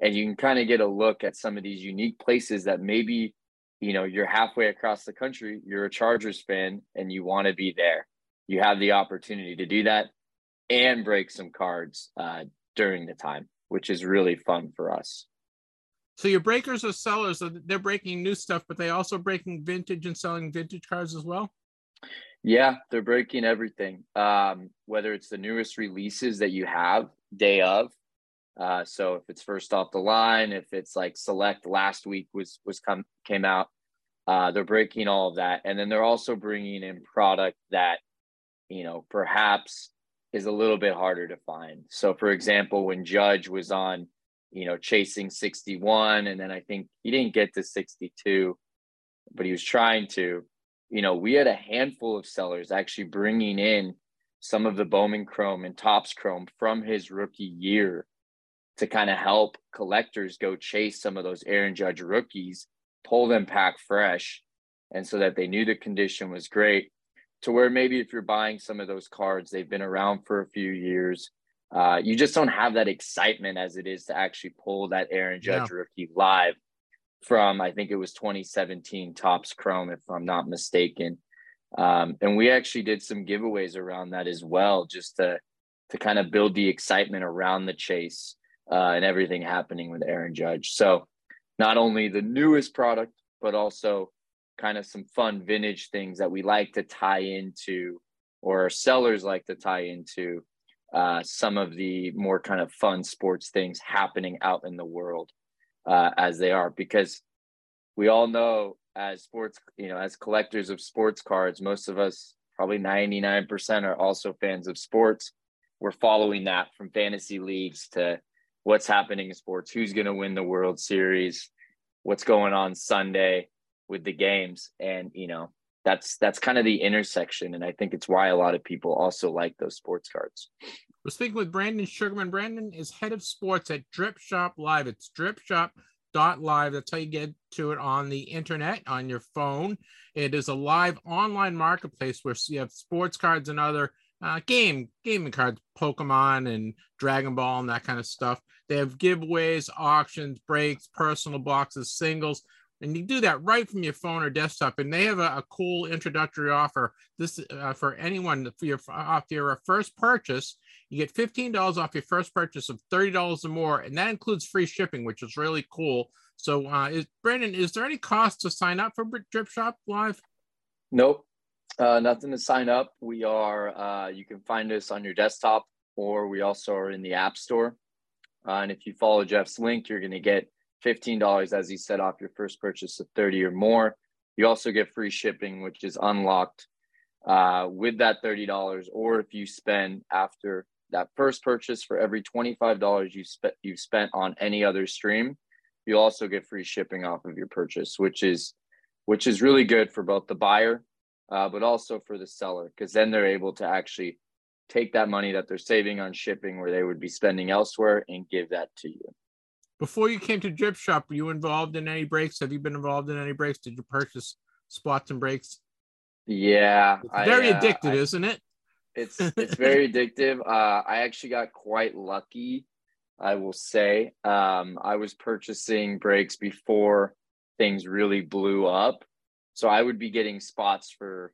and you can kind of get a look at some of these unique places that maybe, you know, you're halfway across the country, you're a Chargers fan and you want to be there. You have the opportunity to do that and break some cards uh, during the time, which is really fun for us. So your breakers are sellers. they're breaking new stuff, but they also breaking vintage and selling vintage cars as well. Yeah, they're breaking everything. Um, whether it's the newest releases that you have day of. Uh, so if it's first off the line, if it's like select last week was was come came out, uh, they're breaking all of that, and then they're also bringing in product that you know, perhaps is a little bit harder to find. So, for example, when Judge was on, you know, chasing 61, and then I think he didn't get to 62, but he was trying to, you know, we had a handful of sellers actually bringing in some of the Bowman Chrome and Topps Chrome from his rookie year to kind of help collectors go chase some of those Aaron Judge rookies, pull them pack fresh, and so that they knew the condition was great. To where maybe if you're buying some of those cards, they've been around for a few years. Uh, you just don't have that excitement as it is to actually pull that Aaron Judge yeah. rookie live from I think it was 2017 Topps Chrome, if I'm not mistaken. Um, and we actually did some giveaways around that as well, just to to kind of build the excitement around the chase uh, and everything happening with Aaron Judge. So not only the newest product, but also kind of some fun vintage things that we like to tie into, or sellers like to tie into uh, some of the more kind of fun sports things happening out in the world uh, as they are, because we all know as sports, you know, as collectors of sports cards, most of us, probably 99%, are also fans of sports. We're following that from fantasy leagues to what's happening in sports, who's going to win the World Series, what's going on Sunday with the games. And, you know, that's that's kind of the intersection. And I think it's why a lot of people also like those sports cards. We're speaking with Brandon Sugarman. Brandon is head of sports at Drip Shop Live. It's Drip Shop dot live that's how you get to it on the internet on your phone it is a live online marketplace where you have sports cards and other uh, game gaming cards pokemon and dragon ball and that kind of stuff they have giveaways auctions breaks personal boxes singles and you do that right from your phone or desktop and they have a, a cool introductory offer. This uh, for anyone for your off your first purchase you get $15 off your first purchase of $30 or more and that includes free shipping which is really cool. So uh is brandon is there any cost to sign up for drip shop live? Nope. Uh, nothing to sign up. We are uh, you can find us on your desktop or we also are in the app store. Uh, and if you follow jeff's link you're going to get $15 as he said off your first purchase of 30 or more. You also get free shipping which is unlocked uh, with that $30 or if you spend after that first purchase for every $25 you spent you've spent on any other stream you also get free shipping off of your purchase which is which is really good for both the buyer uh, but also for the seller because then they're able to actually take that money that they're saving on shipping where they would be spending elsewhere and give that to you before you came to Drip Shop, were you involved in any breaks? Have you been involved in any breaks? Did you purchase spots and breaks? Yeah, it's very I, uh, addictive, I, isn't it? It's it's very addictive. Uh, I actually got quite lucky, I will say. Um, I was purchasing breaks before things really blew up, so I would be getting spots for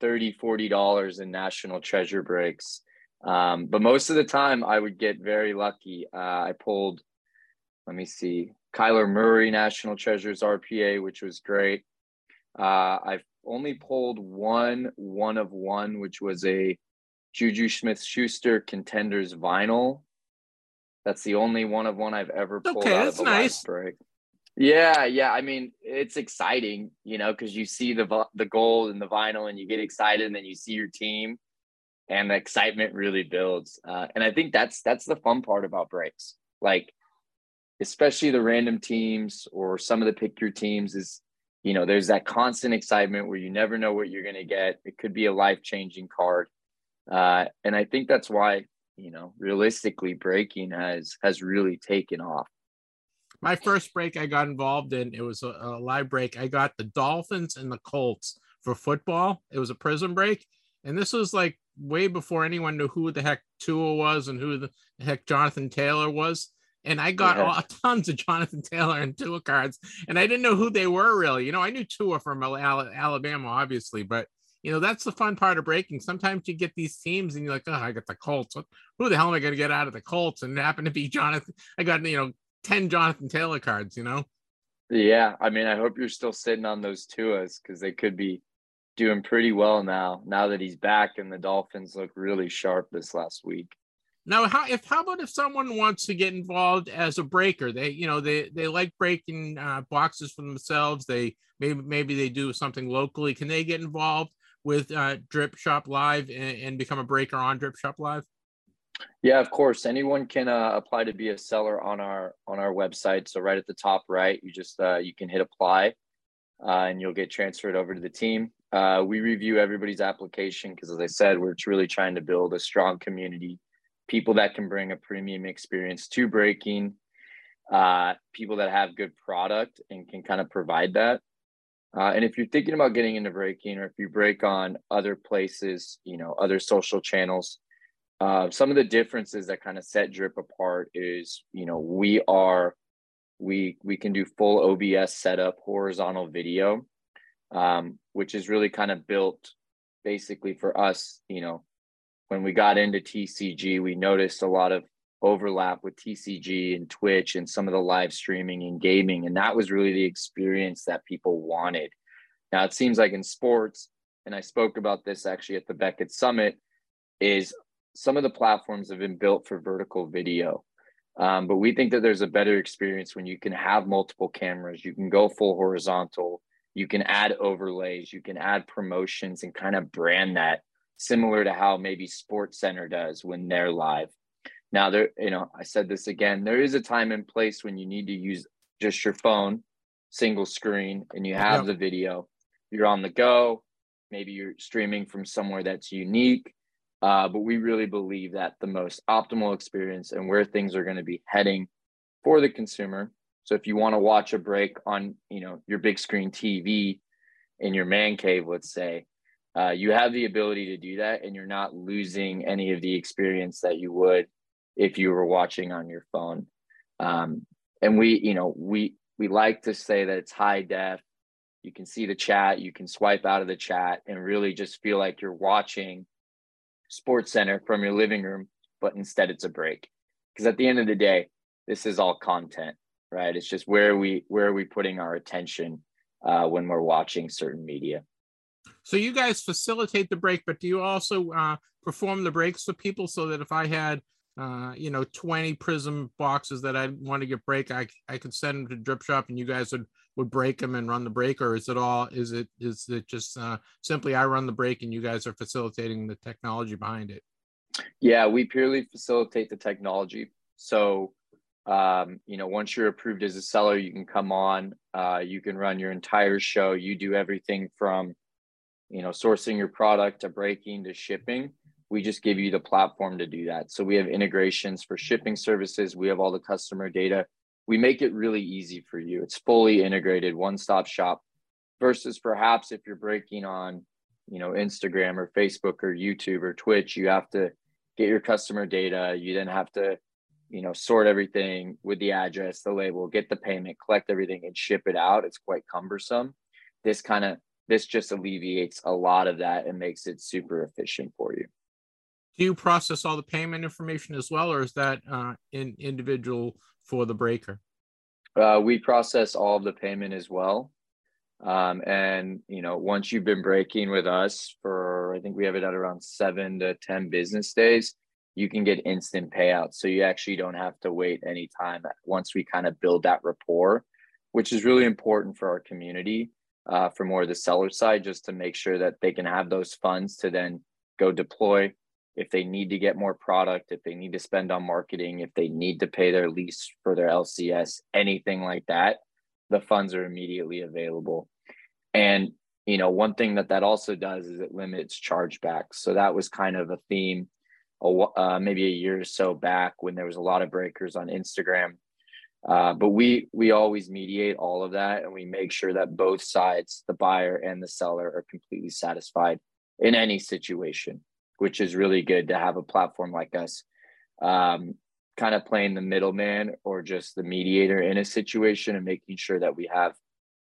30 40 dollars in national treasure breaks um, but most of the time i would get very lucky uh, i pulled let me see, Kyler Murray National Treasures RPA, which was great. Uh, I've only pulled one one of one, which was a Juju Smith Schuster Contenders vinyl. That's the only one of one I've ever pulled okay, out that's of a nice. break. Yeah, yeah. I mean, it's exciting, you know, because you see the the gold and the vinyl, and you get excited, and then you see your team, and the excitement really builds. Uh, and I think that's that's the fun part about breaks. Like especially the random teams or some of the pick your teams is you know there's that constant excitement where you never know what you're going to get. It could be a life changing card. Uh, and i think that's why you know realistically breaking has has really taken off. My first break i got involved in it was a, a live break. I got the dolphins and the colts for football. It was a Prizm break. And this was like way before anyone knew who the heck Tua was and who the heck Jonathan Taylor was and I got yeah. all, tons of Jonathan Taylor and Tua cards, and I didn't know who they were really. You know, I knew Tua from Alabama, obviously, but you know that's the fun part of breaking. Sometimes you get these teams, and you're like, oh, I got the Colts. Who the hell am I going to get out of the Colts? And it happened to be Jonathan. I got you know ten Jonathan Taylor cards. You know. Yeah, I mean, I hope you're still sitting on those Tuas because they could be doing pretty well now. Now that he's back, and the Dolphins look really sharp this last week. Now, how if how about if someone wants to get involved as a breaker? They you know they they like breaking uh, boxes for themselves. They maybe maybe they do something locally. Can they get involved with uh, Drip Shop Live and, and become a breaker on Drip Shop Live? Yeah, of course. Anyone can uh, apply to be a seller on our on our website. So right at the top right, you just uh, you can hit apply, uh, and you'll get transferred over to the team. Uh, we review everybody's application because, as I said, we're really trying to build a strong community, people that can bring a premium experience to breaking, uh, people that have good product and can kind of provide that. Uh, and if you're thinking about getting into breaking, or if you break on other places, you know, other social channels, uh, some of the differences that kind of set Drip apart is, you know, we are, we we can do full OBS setup, horizontal video, um, which is really kind of built basically for us. You know, when we got into TCG, we noticed a lot of overlap with TCG and Twitch and some of the live streaming and gaming, and that was really the experience that people wanted. Now it seems like in sports, and I spoke about this actually at the Beckett Summit, is some of the platforms have been built for vertical video. Um, but we think that there's a better experience when you can have multiple cameras, you can go full horizontal, you can add overlays, you can add promotions and kind of brand that similar to how maybe Sports Center does when they're live. Now there, you know, I said this again, there is a time and place when you need to use just your phone, single screen, and you have yep. the video. You're on the go, maybe you're streaming from somewhere that's unique uh, but we really believe that the most optimal experience and where things are going to be heading for the consumer. So if you want to watch a break on, you know, your big screen TV in your man cave, let's say, uh, you have the ability to do that, and you're not losing any of the experience that you would if you were watching on your phone. Um, and we, you know, we we like to say that it's high def. You can see the chat, you can swipe out of the chat, and really just feel like you're watching sports center from your living room but instead it's a break because at the end of the day this is all content right it's just where we where are we putting our attention uh, when we're watching certain media so you guys facilitate the break but do you also uh, perform the breaks for people so that if i had uh, you know 20 prism boxes that i want to get break i i could send them to drip shop and you guys would would break them and run the break? Or is it all is it is it just uh, simply i run the break and you guys are facilitating the technology behind it? Yeah we purely facilitate the technology. So um, you know once you're approved as a seller you can come on uh, you can run your entire show. You do everything from you know sourcing your product to breaking to shipping we just give you the platform to do that so we have integrations for shipping services we have all the customer data we make it really easy for you. It's fully integrated, one stop shop versus perhaps if you're breaking on, you know, Instagram or Facebook or YouTube or Twitch, you have to get your customer data. You then have to, you know, sort everything with the address, the label, get the payment, collect everything and ship it out. It's quite cumbersome. This kind of this just alleviates a lot of that and makes it super efficient for you. Do you process all the payment information as well, or is that uh, in individual for the breaker? Uh, we process all of the payment as well. Um, and you know, once you've been breaking with us for, I think we have it at around seven to ten business days, you can get instant payouts. So you actually don't have to wait any time. Once we kind of build that rapport, which is really important for our community, uh, for more of the seller side, just to make sure that they can have those funds to then go deploy if they need to get more product, if they need to spend on marketing, if they need to pay their lease for their LCS, anything like that, the funds are immediately available. And you know, one thing that that also does is it limits chargebacks. So that was kind of a theme, uh, maybe a year or so back when there was a lot of breakers on Instagram. Uh, but we we always mediate all of that, and we make sure that both sides, the buyer and the seller, are completely satisfied in any situation which is really good to have a platform like us um, kind of playing the middleman or just the mediator in a situation and making sure that we have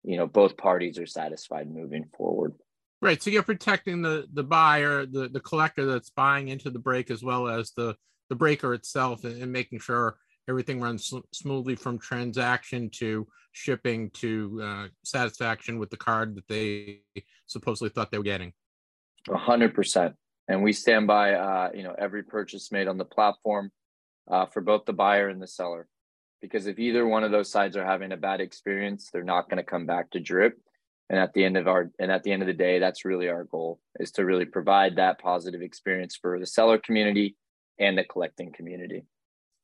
you know both parties are satisfied moving forward. Right so you're protecting the the buyer the the collector that's buying into the break as well as the the breaker itself and, and making sure everything runs smoothly from transaction to shipping to uh, satisfaction with the card that they supposedly thought they were getting. A hundred percent and we stand by uh, you know every purchase made on the platform uh, for both the buyer and the seller because if either one of those sides are having a bad experience they're not going to come back to drip And at the end of our and at the end of the day, that's really our goal is to really provide that positive experience for the seller community and the collecting community.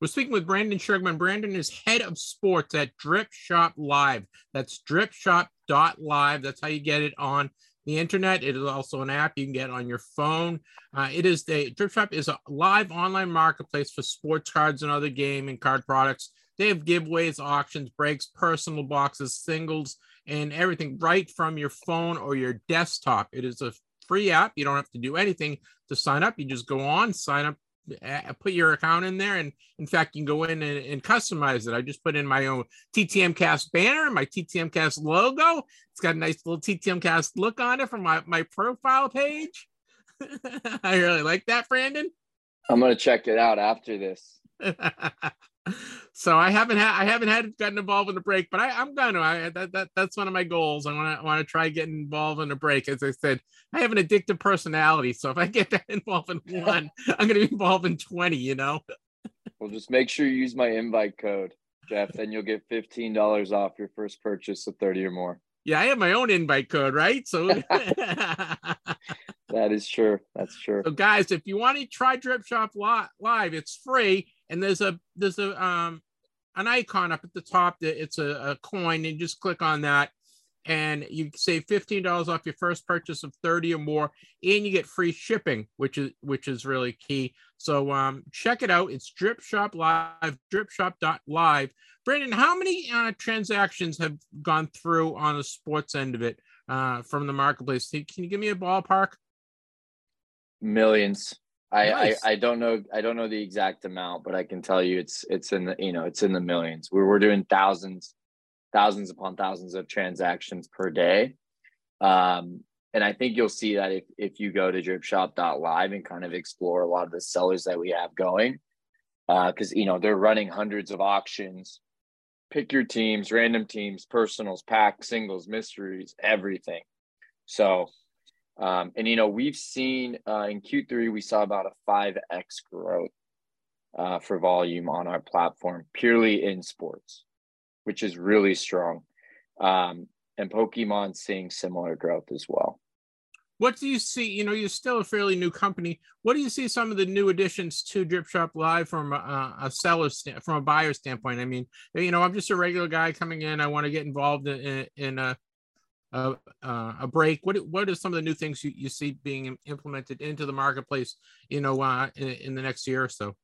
We're speaking with Brandon Sugarman. Brandon is head of sports at Drip Shop Live. That's dripshop.live. That's how you get it on the internet. It is also an app you can get on your phone. Uh, it is the Drip Shop is a live online marketplace for sports cards and other game and card products. They have giveaways, auctions, breaks, personal boxes, singles, and everything right from your phone or your desktop. It is a free app. You don't have to do anything to sign up. You just go on, sign up, put your account in there, and in fact, you can go in and, and customize it. I just put in my own TTM Cast banner, my TTM Cast logo. It's got a nice little TTM Cast look on it from my, my profile page. I really like that, Brandon. I'm gonna check it out after this. so I haven't had I haven't had gotten involved in a break, but I, I'm gonna. I that, that that's one of my goals. I want to want to try getting involved in a break. As I said, I have an addictive personality, so if I get that involved in one, I'm gonna be involved in twenty. You know. Well, just make sure you use my invite code, Jeff. and you'll get fifteen dollars off your first purchase of thirty or more. Yeah, I have my own invite code, right? So that is true. That's true. So, guys, if you want to try Drip Shop live, it's free and there's a there's a um an icon up at the top that it's a, a coin and just click on that and you save $15 off your first purchase of 30 or more and you get free shipping which is which is really key. So um, check it out. It's drip shop live dripshop.live brandon how many uh, transactions have gone through on the sports end of it uh, from the marketplace? Can you give me a ballpark? Millions I, nice. I, I don't know I don't know the exact amount, but I can tell you it's it's in the you know it's in the millions. We're we're doing thousands, thousands upon thousands of transactions per day. Um, and I think you'll see that if if you go to dripshop.live and kind of explore a lot of the sellers that we have going, because uh, you know they're running hundreds of auctions. Pick your teams, random teams, personals, packs, singles, mysteries, everything. So um, and you know, we've seen uh, in Q3 we saw about a five x growth uh, for volume on our platform purely in sports, which is really strong. Um, and Pokemon seeing similar growth as well. What do you see? You know, you're still a fairly new company. What do you see some of the new additions to Drip Shop Live from a, a seller from a buyer standpoint? I mean, you know, I'm just a regular guy coming in. I want to get involved in, in, in a a, uh, a break? What what are some of the new things you, you see being implemented into the marketplace? You know, uh, in, in the next year or so.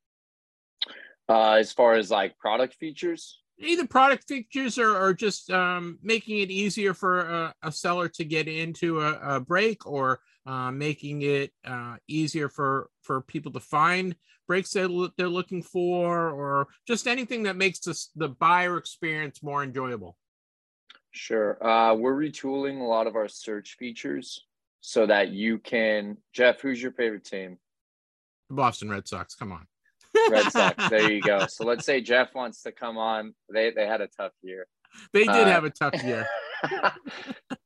Uh, as far as like product features, either product features or, or just um, making it easier for a, a, seller to get into a, a break or uh, making it uh, easier for for people to find breaks that they're looking for or just anything that makes this, the buyer experience more enjoyable Sure. Uh, we're retooling a lot of our search features so that you can. Jeff, who's your favorite team? The Boston Red Sox. Come on. Red Sox. There you go. So let's say Jeff wants to come on. They they had a tough year. They did uh, have a tough year. uh,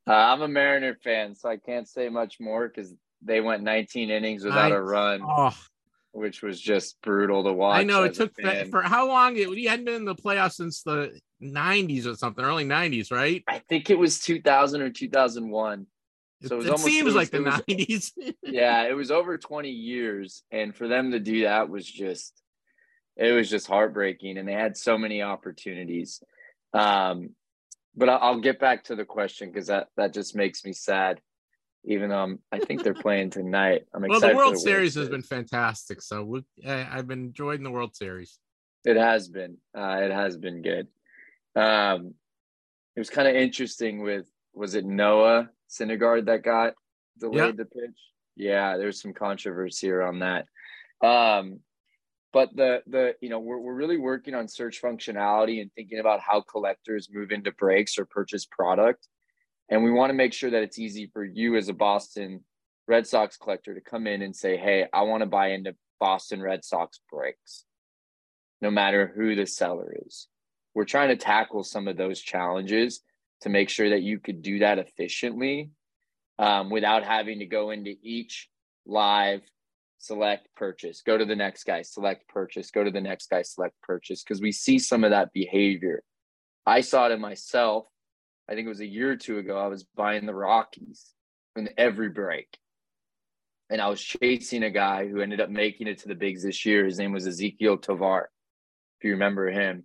I'm a Mariner fan, so I can't say much more because they went 19 innings without I, a run. Oh, which was just brutal to watch. I know it took for how long it he hadn't been in the playoffs since the 90s or something, early 90s, right? I think it was 2000 or 2001. So it, was it almost, seems it was, like the was, 90s. yeah, it was over 20 years, and for them to do that was just it was just heartbreaking, and they had so many opportunities. Um, but I'll get back to the question because that that just makes me sad even though I'm, I think they're playing tonight. I'm excited. Well, the World, the Series, has been fantastic. So we, I've been enjoying the World Series. It has been. Uh, it has been good. Um, it was kind of interesting with was it Noah Syndergaard that got delayed the pitch? Yeah, there's some controversy around that. Um, but the the you know we're we're really working on search functionality and thinking about how collectors move into breaks or purchase product and we want to make sure that it's easy for you as a Boston Red Sox collector to come in and say, hey, I want to buy into Boston Red Sox breaks, no matter who the seller is. We're trying to tackle some of those challenges to make sure that you could do that efficiently um, without having to go into each live select purchase go to the next guy select purchase go to the next guy select purchase because we see some of that behavior i saw it in myself I think it was a year or two ago, I was buying the Rockies in every break. And I was chasing a guy who ended up making it to the bigs this year. His name was Ezequiel Tovar, if you remember him.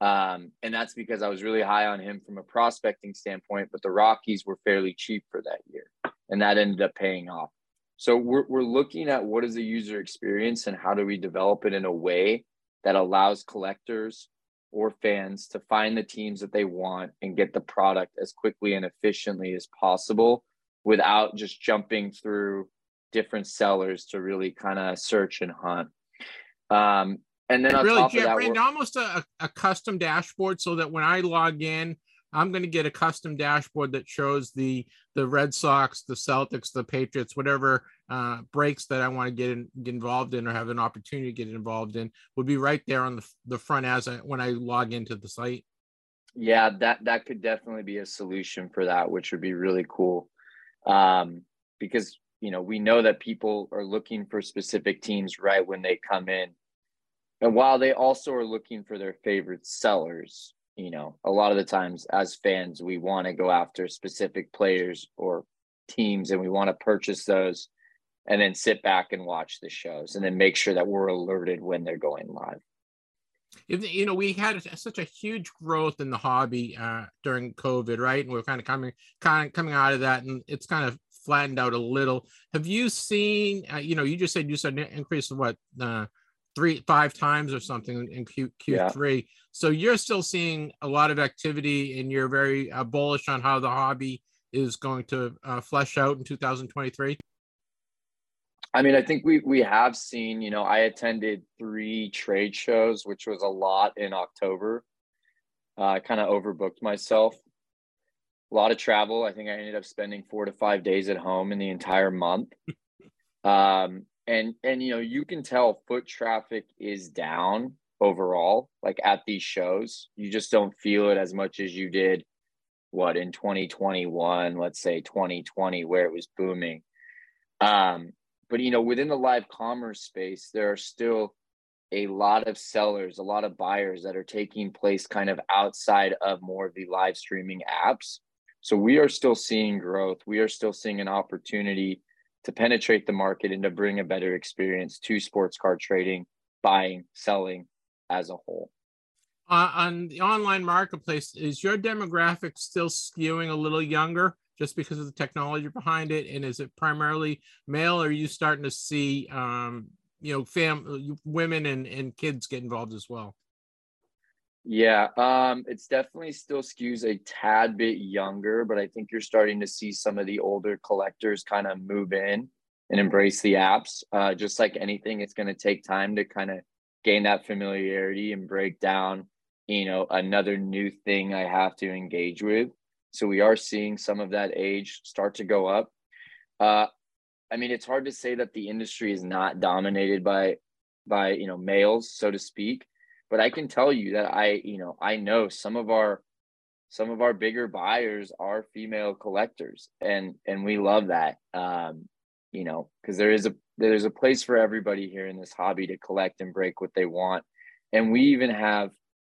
Um, and that's because I was really high on him from a prospecting standpoint, but the Rockies were fairly cheap for that year. And that ended up paying off. So we're, we're looking at what is the user experience and how do we develop it in a way that allows collectors or fans to find the teams that they want and get the product as quickly and efficiently as possible without just jumping through different sellers to really kind of search and hunt. Um, and then really, top yeah, of that, Brandon, almost a, a custom dashboard so that when I log in, I'm going to get a custom dashboard that shows the the Red Sox, the Celtics, the Patriots, whatever uh, breaks that I want to get, in, get involved in or have an opportunity to get involved in would be right there on the, the front as I, when I log into the site. Yeah, that that could definitely be a solution for that, which would be really cool. Um, because you know we know that people are looking for specific teams right when they come in, and while they also are looking for their favorite sellers, you know, a lot of the times as fans we want to go after specific players or teams, and we want to purchase those and then sit back and watch the shows and then make sure that we're alerted when they're going live. You know, we had such a huge growth in the hobby uh, during COVID, right? And we're kind of coming, kind of coming out of that, and it's kind of flattened out a little. Have you seen? Uh, you know, you just said you said an increase of what uh, three, five times or something in Q Q three. Yeah. So you're still seeing a lot of activity, and you're very uh, bullish on how the hobby is going to uh, flesh out in 2023. I mean, I think we we have seen, you know, I attended three trade shows, which was a lot in October. Uh, I kind of overbooked myself. A lot of travel. I think I ended up spending four to five days at home in the entire month. um, and and you know, you can tell foot traffic is down overall, like at these shows. You just don't feel it as much as you did what in 2021, let's say 2020, where it was booming. Um, but you know within the live commerce space there are still a lot of sellers a lot of buyers that are taking place kind of outside of more of the live streaming apps so we are still seeing growth we are still seeing an opportunity to penetrate the market and to bring a better experience to sports card trading buying selling as a whole uh, on the online marketplace is your demographic still skewing a little younger just because of the technology behind it? And is it primarily male, or are you starting to see, um, you know, fam, women and, and kids get involved as well? Yeah, um, it's definitely still skews a tad bit younger, but I think you're starting to see some of the older collectors kind of move in and embrace the apps. Uh, just like anything, it's going to take time to kind of gain that familiarity and break down, you know, another new thing I have to engage with. So we are seeing some of that age start to go up. Uh, I mean, it's hard to say that the industry is not dominated by by you know males, so to speak. But I can tell you that I you know I know some of our some of our bigger buyers are female collectors, and and we love that. Um, you know, because there is a there's a place for everybody here in this hobby to collect and break what they want. And we even have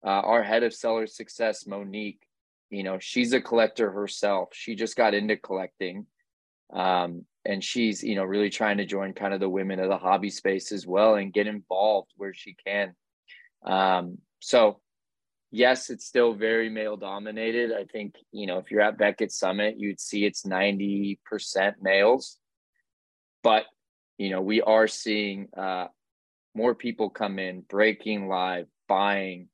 uh, our head of seller success, Monique, you know she's a collector herself she just got into collecting um, and she's you know really trying to join kind of the women of the hobby space as well and get involved where she can um, so yes it's still very male dominated i think you know if you're at beckett summit you'd see it's 90% males but you know we are seeing uh, more people come in breaking live buying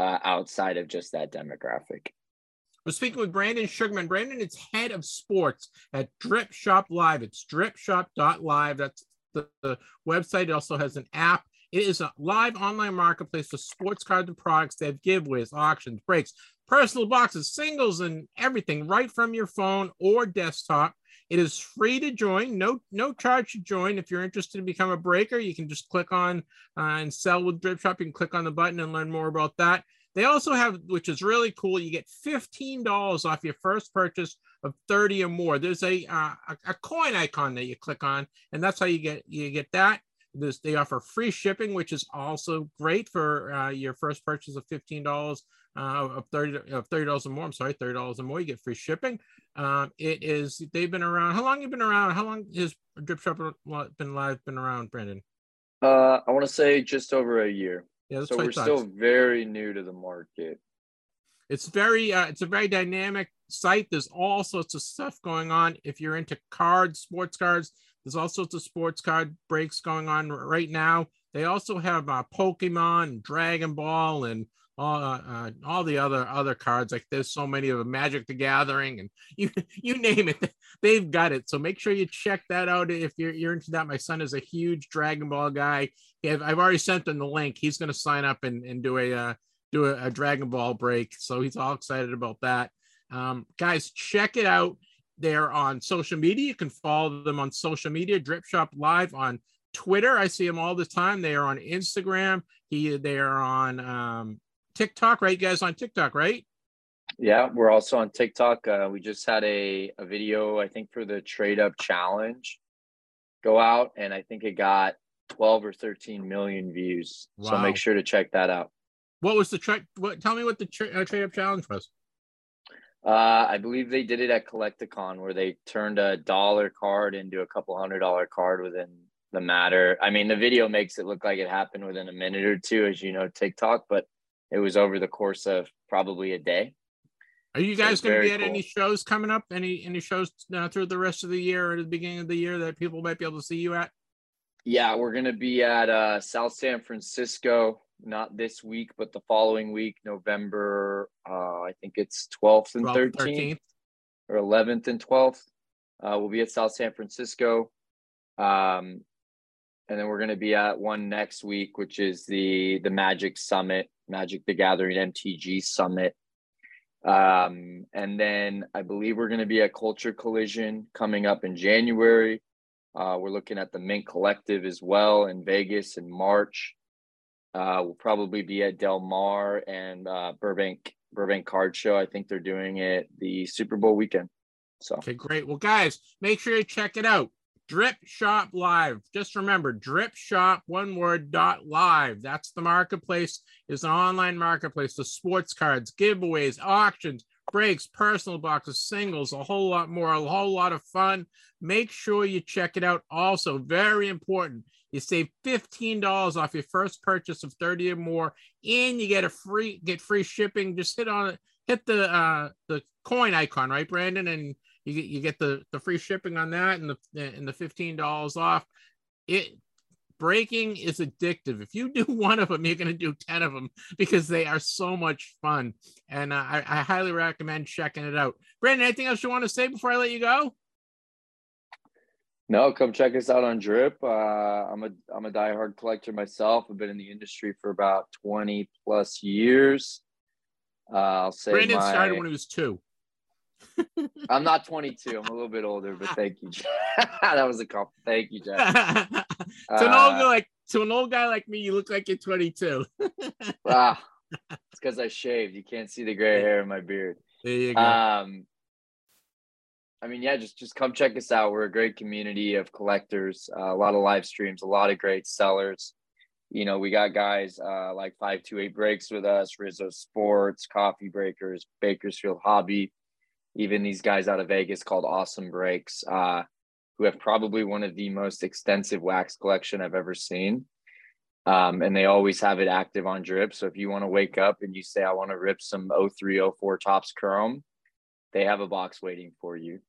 uh, outside of just that demographic we're speaking with Brandon Sugarman. Brandon is head of sports at Drip Shop Live. It's dripshop.live. That's the, the website. It also has an app. It is a live online marketplace for sports cards and products. They have giveaways, auctions, breaks, personal boxes, singles, and everything right from your phone or desktop. It is free to join, no no charge to join. If you're interested to become a breaker, you can just click on uh, and sell with Drip Shop. You can click on the button and learn more about that. They also have, which is really cool, you get $15 off your first purchase of 30 or more. There's a, uh, a, a coin icon that you click on, and that's how you get you get that. This they offer free shipping, which is also great for uh, your first purchase of fifteen dollars uh, of thirty of thirty dollars or more. I'm sorry, thirty dollars or more, you get free shipping. Um, it is they've been around. How long have you been around? How long has Drip Shop been live? Been around, Brandon? Uh, I want to say just over a year. Yeah, so we're still very new to the market. It's very uh, it's a very dynamic site. There's all sorts of stuff going on. If you're into cards, sports cards, there's all sorts of sports card breaks going on right now. They also have uh, Pokemon, Dragon Ball, and all uh, uh, all the other other cards. Like there's so many of them, Magic the Gathering, and you you name it, they've got it. So make sure you check that out if you're you're into that. My son is a huge Dragon Ball guy. I've already sent him the link. He's going to sign up and and do a uh, do a, a Dragon Ball break. So he's all excited about that. Um, guys, check it out. They're on social media. You can follow them on social media. Drip Shop Live on Twitter. I see them all the time. They are on Instagram. He they are on um, TikTok, right? You guys on TikTok, right? Yeah, we're also on TikTok. Uh, we just had a, a video, I think, for the trade up challenge go out, and I think it got 12 or 13 million views. Wow. So make sure to check that out. What was the trade? What? Tell me what the tra- uh, trade up challenge was. Uh, I believe they did it at Collect-A-Con where they turned a dollar card into a couple hundred dollar card within the matter. I mean, the video makes it look like it happened within a minute or two, as you know, TikTok, but it was over the course of probably a day. Are you guys so going to be at cool. any shows coming up? Any any shows uh, through the rest of the year or the beginning of the year that people might be able to see you at? Yeah, we're going to be at uh, South San Francisco not this week, but the following week, November, uh, I think it's 12th and 12th, 13th, 13th, or 11th and 12th. Uh, we'll be at South San Francisco. Um, and then we're going to be at one next week, which is the the Magic Summit, Magic the Gathering MTG Summit. Um, and then I believe we're going to be at Culture Collision coming up in January. Uh, we're looking at the Mint Collective as well in Vegas in March. Uh, we'll probably be at Del Mar and uh, Burbank Burbank Card Show. I think they're doing it the Super Bowl weekend. So okay, great. Well, guys, make sure you check it out. Drip Shop Live. Just remember, Drip Shop, one word, dot live. That's the marketplace. It's an online marketplace for sports cards, giveaways, auctions, breaks, personal boxes, singles, a whole lot more, a whole lot of fun. Make sure you check it out. Also, very important, you save $15 off your first purchase of 30 or more, and you get a free get free shipping. Just hit on it, hit the uh the coin icon, right, Brandon? And you get you get the, the free shipping on that and the and the $15 off. It breaking is addictive. If you do one of them, you're going to do 10 of them because they are so much fun. And uh, I, I highly recommend checking it out. Brandon, anything else you want to say before I let you go? No, come check us out on Drip. Uh, I'm a I'm a diehard collector myself. I've been in the industry for about 20 plus years. Uh, I'll say Brandon my... started when he was two. I'm not 22. I'm a little bit older, but thank you. that was a compliment. Thank you, Jack. to uh, an old guy like to an old guy like me, you look like you're 22. wow, it's because I shaved. You can't see the gray hair in my beard. There you go. Um, I mean, yeah, just just come check us out. We're a great community of collectors. Uh, a lot of live streams, a lot of great sellers. You know, we got guys uh, like five two eight breaks with us, Rizzo Sports, Coffee Breakers, Bakersfield Hobby, even these guys out of Vegas called Awesome Breaks, uh, who have probably one of the most extensive wax collection I've ever seen. Um, and they always have it active on drip. So if you want to wake up and you say, I want to rip some 0304 Topps Chrome, they have a box waiting for you.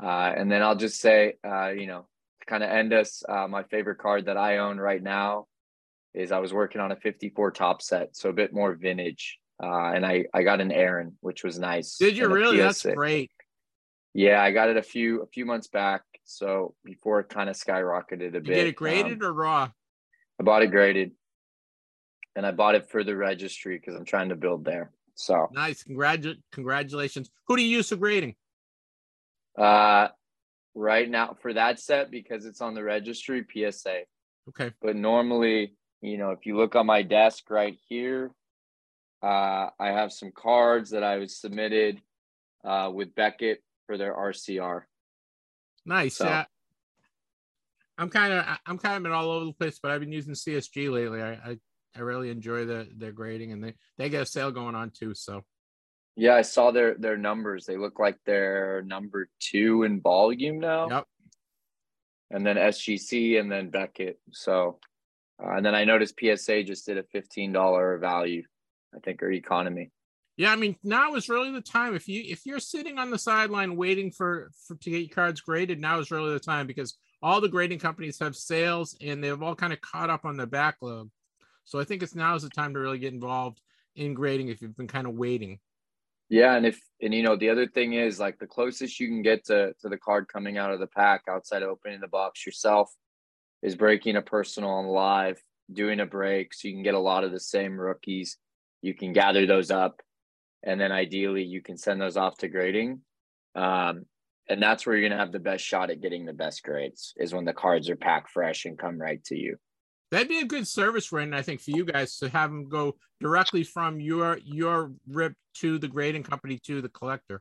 Uh, and then I'll just say, uh, you know, to kind of end us, uh, my favorite card that I own right now is I was working on a 54 Topps set, so a bit more vintage. Uh, and I, I got an Aaron, which was nice. Did you really? That's great. Yeah, I got it a few a few months back. So before it kind of skyrocketed a you bit. Did it graded um, or raw? I bought it graded, and I bought it for the registry because I'm trying to build there. So nice. Congratu- congratulations. Who do you use for grading? Uh, right now for that set because it's on the registry PSA. Okay. But normally, you know, if you look on my desk right here, uh, I have some cards that I was submitted uh, with Beckett for their RCR. Nice. So. Yeah. I'm kind of I'm kind of been all over the place, but I've been using CSG lately. I I, I really enjoy the their grading, and they they get a sale going on too. So Yeah, I saw their their numbers. They look like they're number two in volume now. Yep. And then SGC and then Beckett. So, uh, and then I noticed PSA just did a fifteen dollar value, I think, or economy. yeah, I mean now is really the time. If you if you're sitting on the sideline waiting for, for to get your cards graded, now is really the time because all the grading companies have sales and they've all kind of caught up on the backlog. So I think it's now is the time to really get involved in grading if you've been kind of waiting. Yeah, and if and you know the other thing is like the closest you can get to to the card coming out of the pack outside of opening the box yourself is breaking a personal on live, doing a break, so you can get a lot of the same rookies. You can gather those up, and then ideally you can send those off to grading. Um, and that's where you're gonna have the best shot at getting the best grades is when the cards are packed fresh and come right to you. That'd be a good service, Brandon. I think for you guys to have them go directly from your your rip to the grading company to the collector.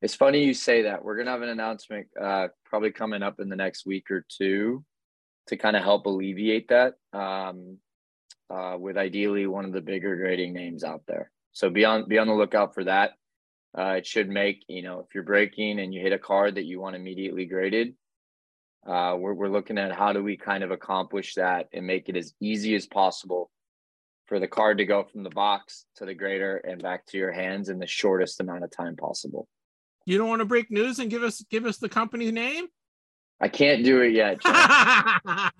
It's funny you say that. We're gonna have an announcement uh, probably coming up in the next week or two to kind of help alleviate that um, uh, with ideally one of the bigger grading names out there. So be on be on the lookout for that. Uh, it should make you know if you're breaking and you hit a card that you want immediately graded. Uh, we're we're looking at how do we kind of accomplish that and make it as easy as possible for the card to go from the box to the grader and back to your hands in the shortest amount of time possible. You don't want to break news and give us give us the company name? I can't do it yet.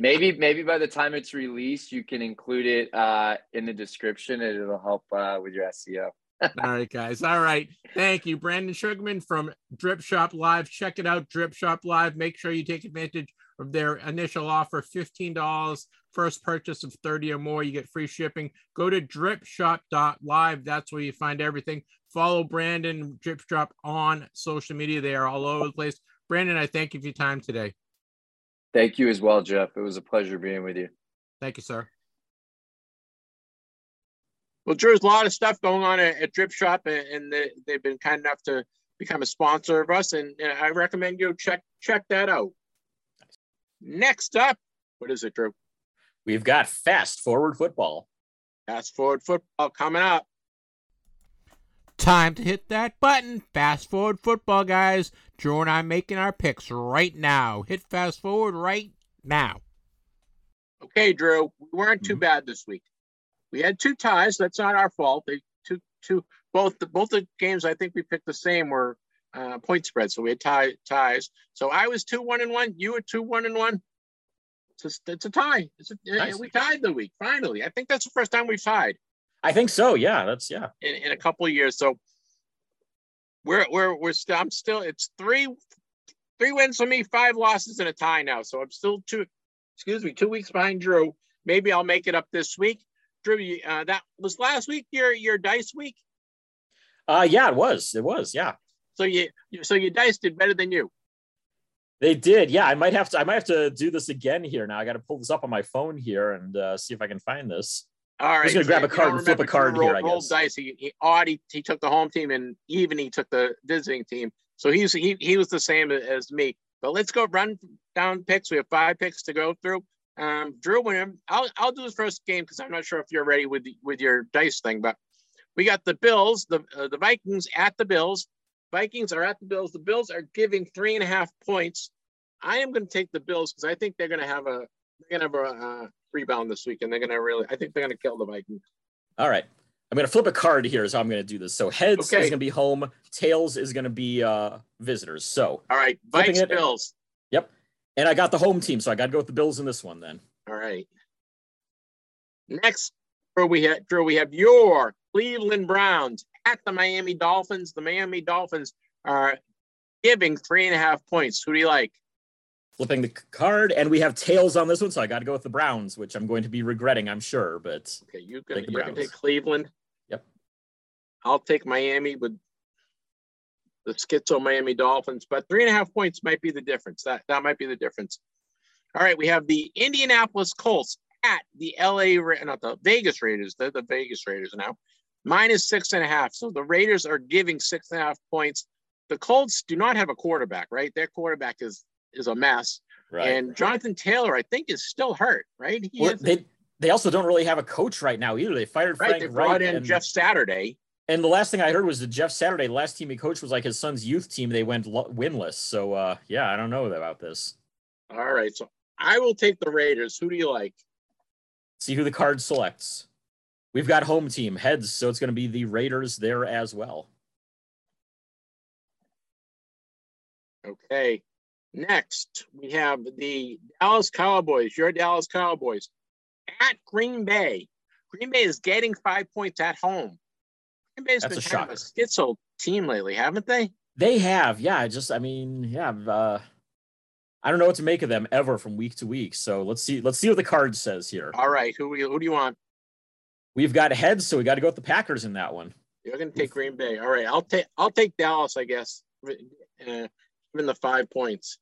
Maybe maybe by the time it's released, you can include it uh, in the description, and it'll help uh, with your SEO. All right, guys. All right. Thank you, Brandon Sugarman from Drip Shop Live. Check it out, Drip Shop Live. Make sure you take advantage of their initial offer $15 first purchase of 30 or more you get free shipping go to dripshop.live that's where you find everything follow brandon drip shop on social media they are all over the place brandon i thank you for your time today Thank you as well, Jeff. It was a pleasure being with you. thank you sir Well, Drew's a lot of stuff going on at, at Drip Shop, and, and they, they've been kind enough to become a sponsor of us, and, and I recommend you check check that out. Next up, what is it, Drew? We've got fast forward football. Fast forward football coming up. time to hit that button fast forward football guys drew and i'm making our picks right now hit fast forward right now Okay, Drew, we weren't too Mhm. bad this week. We had two ties. That's not our fault. They two two both the both the games I think we picked the same were uh, point spread. So we had tie ties. So I was two one and one. You were two one and one. It's a, it's a tie. It's a, Nice. We tied the week finally. I think that's the first time we've tied I think so. Yeah, that's yeah. in, in a couple of years. So we're we're we're still. I'm still. It's three three wins for me, five losses and a tie now. So I'm still two. Excuse me, two weeks behind Drew. Maybe I'll make it up this week. Drew, uh, that was last week. Your your dice week. Uh yeah, it was. It was. Yeah. So you so your dice did better than you. They did. Yeah, I might have to I might have to do this again here now. I got to pull this up on my phone here and uh, see if I can find this. All right. just gonna grab a card and flip a card Drew here, rolled- I guess. dice. He, he odd. He, he took the home team, and even he took the visiting team. So he's he he was the same as me. But let's go run down picks. We have five picks to go through. Um, Drew, when I'll I'll do the first game because I'm not sure if you're ready with the, with your dice thing. But we got the Bills, the uh, the Vikings at the Bills. Vikings are at the Bills. The Bills are giving three and a half points. I am going to take the Bills because I think they're going to have a they're going to have a uh, rebound this week, and they're going to really. I think they're going to kill the Vikings. All right. I'm gonna flip a card here is how I'm gonna do this. So heads Okay. is gonna be home, tails is gonna be uh visitors. So All right, it. Bills. And I got the home team, so I gotta go with the Bills in this one then. All right. Next, Drew, we have Drew, we have your Cleveland Browns at the Miami Dolphins. The Miami Dolphins are giving three and a half points. Who do you like? Flipping the card, and we have tails on this one, so I gotta go with the Browns, which I'm going to be regretting, I'm sure. But Okay, you can you can take Cleveland. Yep. I'll take Miami with the schizo Miami Dolphins, but three and a half points might be the difference. That that might be the difference. All right, we have the Indianapolis Colts at the LA, not the Vegas Raiders. They're the Vegas Raiders now, minus six and a half. So the Raiders are giving six and a half points. The Colts do not have a quarterback, right? Their quarterback is is a mess. Right. And Jonathan Taylor, I think, is still hurt, right? He Well, they they also don't really have a coach right now either. They fired right. Frank They brought Wright in and, Jeff Saturday. And the last thing I heard was that Jeff Saturday, last team he coached was like his son's youth team. They went winless. So uh, yeah, I don't know about this. All right, so I will take the Raiders. Who do you like? See who the card selects. We've got home team heads, so it's going to be the Raiders there as well. Okay. Next, we have the Dallas Cowboys, your Dallas Cowboys at Green Bay. Green Bay is getting five points at home. That's been a kind of a schizo team lately, haven't they? They have, yeah. Just, I mean, yeah. Uh, I don't know what to make of them ever from week to week. So let's see. Let's see what the card says here. All right, who who do you want? We've got heads, so we got to go with the Packers in that one. You're going to take Green Bay. All right, I'll take I'll take Dallas, I guess. Uh, given the five points.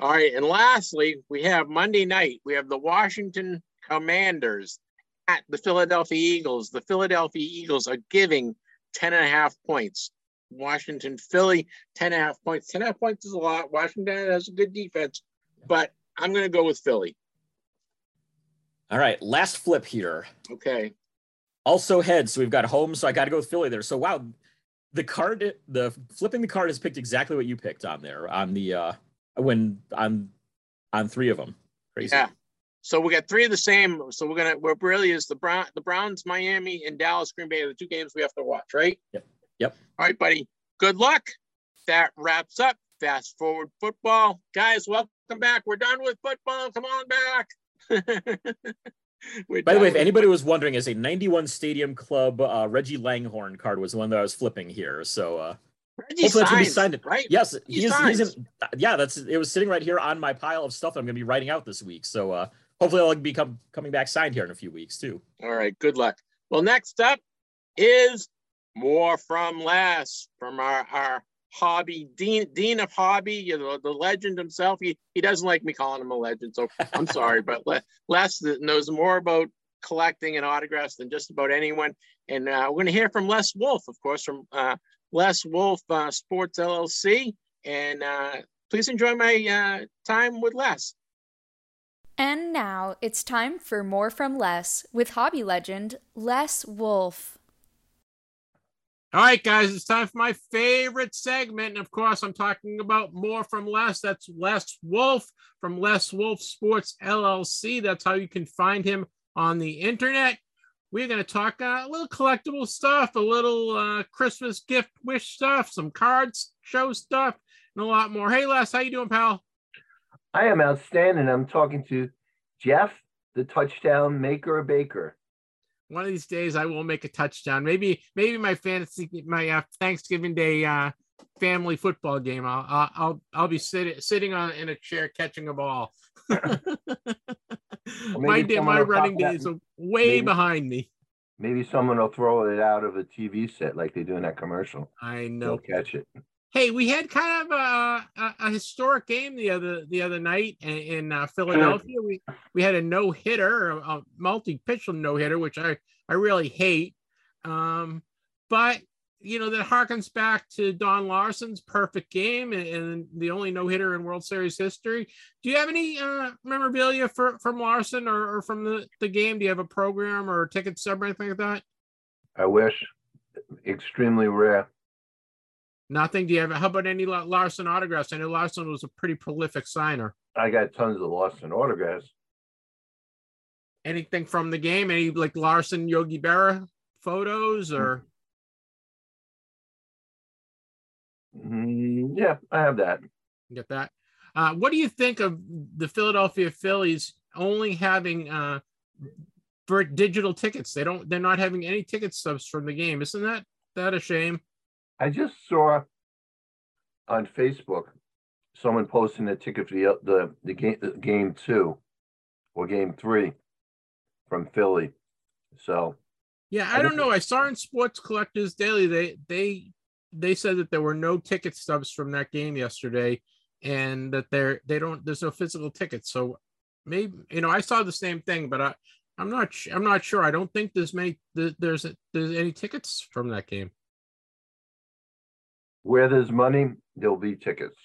All right, and lastly, we have Monday night. We have the Washington Commanders at the Philadelphia Eagles. The Philadelphia Eagles are giving 10 and a half points. Washington, Philly, 10 and a half points. 10 and a half points is a lot. Washington has a good defense, but I'm going to go with Philly. All right, last flip here. Okay. Also heads, so we've got home, so I got to go with Philly there. So wow, the card, the flipping the card has picked exactly what you picked on there on the uh when on on three of them. Crazy. Yeah. So we got three of the same. So we're gonna we're really is the Brown the Browns, Miami, and Dallas, Green Bay are the two games we have to watch, right? Yep. Yep. All right, buddy. Good luck. That wraps up fast forward football. Guys, welcome back. We're done with football. Come on back. By the way, if anybody was wondering, as a 91 Stadium Club uh, Reggie Langhorne card was the one that I was flipping here. So uh, Reggie hopefully that's gonna be signed. right? yes, He he's, he's in. Yeah, that's it. Was sitting right here on my pile of stuff that I'm going to be writing out this week. So uh, hopefully I'll be come, coming back signed here in a few weeks too. All right, good luck. Well, next up is more from Les from our, our hobby dean dean of hobby, you know, the legend himself. He he doesn't like me calling him a legend, so I'm sorry, but Les knows more about collecting and autographs than just about anyone. And uh, we're going to hear from Les Wolff, of course, from uh, Les Wolff uh, Sports LLC. And uh, please enjoy my uh, time with Les. And now it's time for more from Les with hobby legend Les Wolff. All right, guys, it's time for my favorite segment. And of course, I'm talking about more from Les. That's Les Wolff from Les Wolff Sports LLC. That's how you can find him on the internet. We're going to talk uh, a little collectible stuff, a little uh, Christmas gift wish stuff, some cards, show stuff, and a lot more. Hey, Les, how you doing, pal? I am outstanding. I'm talking to Jeff, the touchdown maker baker. One of these days, I will make a touchdown. Maybe, maybe my fantasy, my uh, Thanksgiving Day uh, family football game. I'll, I'll, I'll, I'll be sitting sitting on in a chair catching a ball. my day, my running days are way maybe- behind me. Maybe someone will throw it out of a TV set like they do in that commercial. I They'll know. catch it. Hey, we had kind of a, a, historic game the other the other night in, in uh, Philadelphia. We we had a no hitter, a, a multi pitch no hitter, which I I really hate. Um, but you know that harkens back to Don Larsen's perfect game and, and the only no hitter in World Series history. Do you have any uh, memorabilia for, from Larsen or, or from the, the game? Do you have a program or a ticket stub or anything like that? I wish. Extremely rare. Nothing. Do you have? How about any Larsen autographs? I know Larsen was a pretty prolific signer. I got tons of Larsen autographs. anything from the game? Any like Larsen Yogi Berra photos or Mm, yeah, I have that. get that? Uh, what do you think of the Philadelphia Phillies only having uh, for digital tickets? They don't. They're not having any ticket stubs from the game. Isn't that that a shame? I just saw on Facebook someone posting a ticket for the uh, the, the game the game two or game three from Philly. So Yeah, I I don't know. I saw in Sports Collectors Daily they they they said that there were no ticket stubs from that game yesterday, and that there they don't there's no physical tickets. So maybe you know I saw the same thing, but I I'm not I'm not sure. I don't think there's many th- there's there's any tickets from that game. Where there's money, there'll be tickets.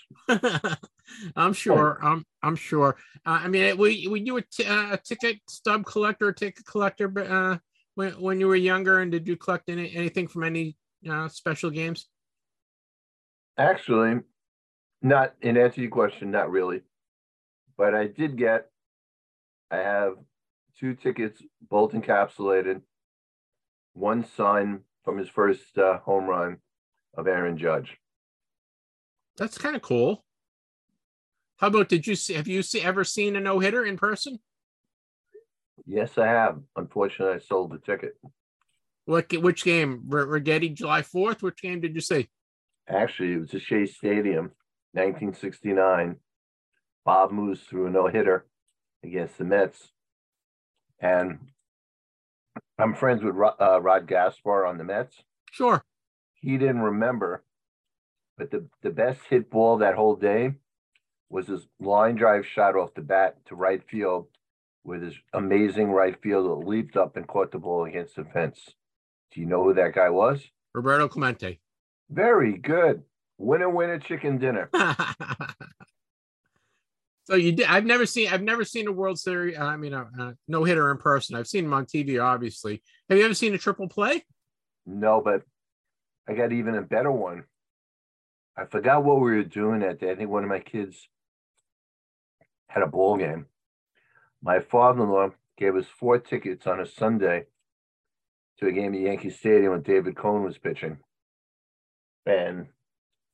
I'm sure. I'm I'm sure. Uh, I mean, we we you a, t- uh, a ticket stub collector, ticket collector, uh, when when you were younger, and did you collect any, anything from any uh, special games? Actually, not in answer to your question, not really. But I did get, I have two tickets, both encapsulated. One signed from his first uh, home run of Aaron Judge. That's kind of cool. How about did you see? Have you see, ever seen a no hitter in person? Yes, I have. Unfortunately, I sold the ticket. What which game? R- Righetti, July fourth. Which game did you see? Actually, it was at Shea Stadium, 1969. Bob Moose threw a no hitter against the Mets, and I'm friends with Rod, uh, Rod Gaspar on the Mets. Sure. He didn't remember, but the the best hit ball that whole day was his line drive shot off the bat to right field with his amazing right fielder leaped up and caught the ball against the fence. Do you know who that guy was? Roberto Clemente. Very good. Winner, winner, chicken dinner. so you did. I've never seen. I've never seen a World Series. I mean, a, a no hitter in person. I've seen him on TV, obviously. Have you ever seen a triple play? No, but I got even a better one. I forgot what we were doing that day. I think one of my kids had a ball game. My father-in-law gave us four tickets on a Sunday to a game at Yankee Stadium when David Cone was pitching. And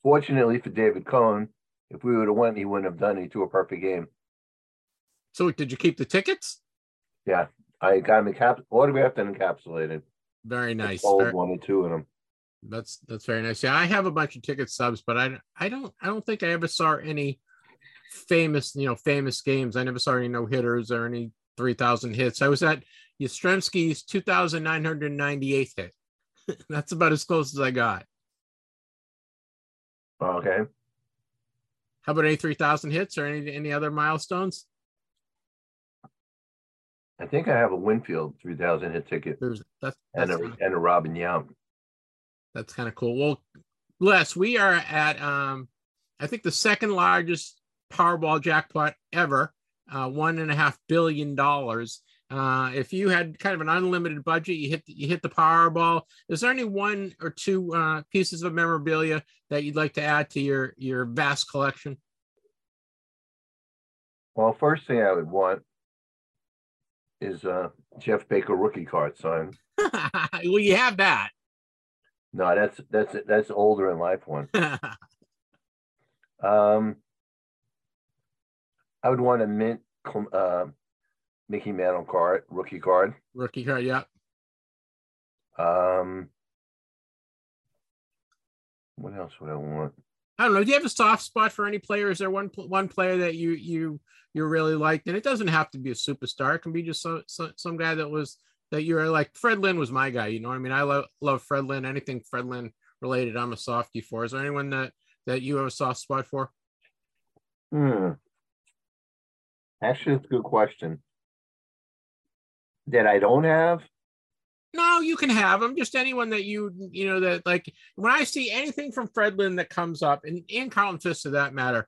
fortunately for David Cone, if we would have won, he wouldn't have done it. He threw a perfect game. So did you keep the tickets? Yeah, I got them encap- autographed and encapsulated. Very nice. I sold Very- one or two of them. That's that's very nice. Yeah, I have a bunch of ticket subs, but I I don't I don't think I ever saw any famous you know famous games. I never saw any no hitters or any three thousand hits. I was at Yastrzemski's two thousand nine hundred ninety eighth hit. that's about as close as I got. Okay. How about any three thousand hits or any any other milestones? I think I have a Winfield 3000 hit ticket There's that's and a, and a Robin Yount. That's kind of cool. Well, Les, we are at um, I think the second largest Powerball jackpot ever, uh, one and a half billion dollars. Uh, if you had kind of an unlimited budget, you hit you hit the Powerball. Is there any one or two uh, pieces of memorabilia that you'd like to add to your your vast collection? Well, first thing I would want is uh Jeff Baker rookie card signed. well, you have that. No, that's that's that's older in life one. Um, I would want a mint uh, Mickey Mantle card, rookie card. Rookie card, yeah. Um, what else would I want? I don't know. Do you have a soft spot for any player? Is there one one player that you you you really liked? And it doesn't have to be a superstar. It can be just some some, some guy that was that you were like. Fred Lynn was my guy. You know what I mean? I love love Fred Lynn. Anything Fred Lynn related, I'm a softie for. Is there anyone that that you have a soft spot for? Hmm. Actually, it's a good question. That I don't have. No, you can have them. Just anyone that you you know that like when I see anything from Fred Lynn that comes up, and and Carlton Fisk for that matter.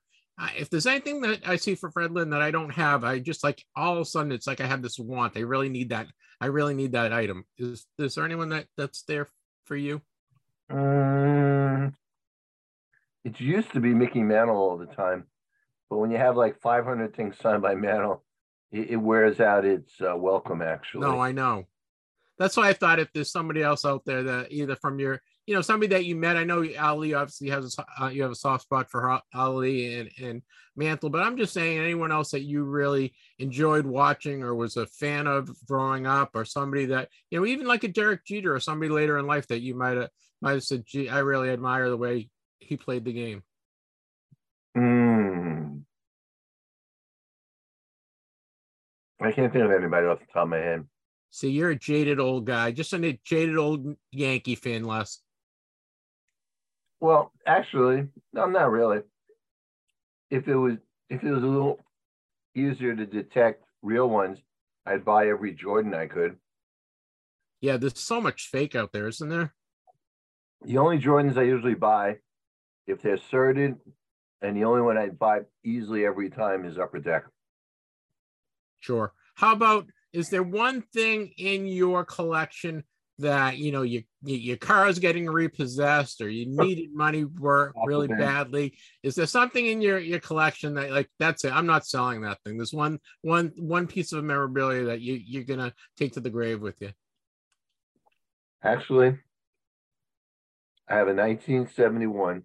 If there's anything that I see for Fred Lynn that I don't have, I just like all of a sudden it's like I have this want. I really need that. I really need that item. Is is there anyone that that's there for you? Um, it used to be Mickey Mantle all the time, but when you have like 500 things signed by Mantle, it, it wears out its uh, welcome. Actually, No, I know. That's why I thought if there's somebody else out there that either from your, you know, somebody that you met. I know Ali obviously has a, uh, you have a soft spot for Ali and and Mantle, but I'm just saying anyone else that you really enjoyed watching or was a fan of growing up, or somebody that you know, even like a Derek Jeter or somebody later in life that you might have might have said, "Gee, I really admire the way he played the game." Hmm. I can't think of anybody off the top of my head. See, you're a jaded old guy, just a jaded old Yankee fan, Les. Well, actually, no, not really. If it was if it was a little easier to detect real ones, I'd buy every Jordan I could. Yeah, there's so much fake out there, isn't there? The only Jordans I usually buy, if they're sorted And the only one I'd buy easily every time is Upper Deck. Sure. How about is there one thing in your collection that you know your your car is getting repossessed or you needed money work really badly. Is there something in your your collection that like that's it i'm not selling that thing. There's one one one piece of memorabilia that you you're gonna take to the grave with you. Actually, I have a 1971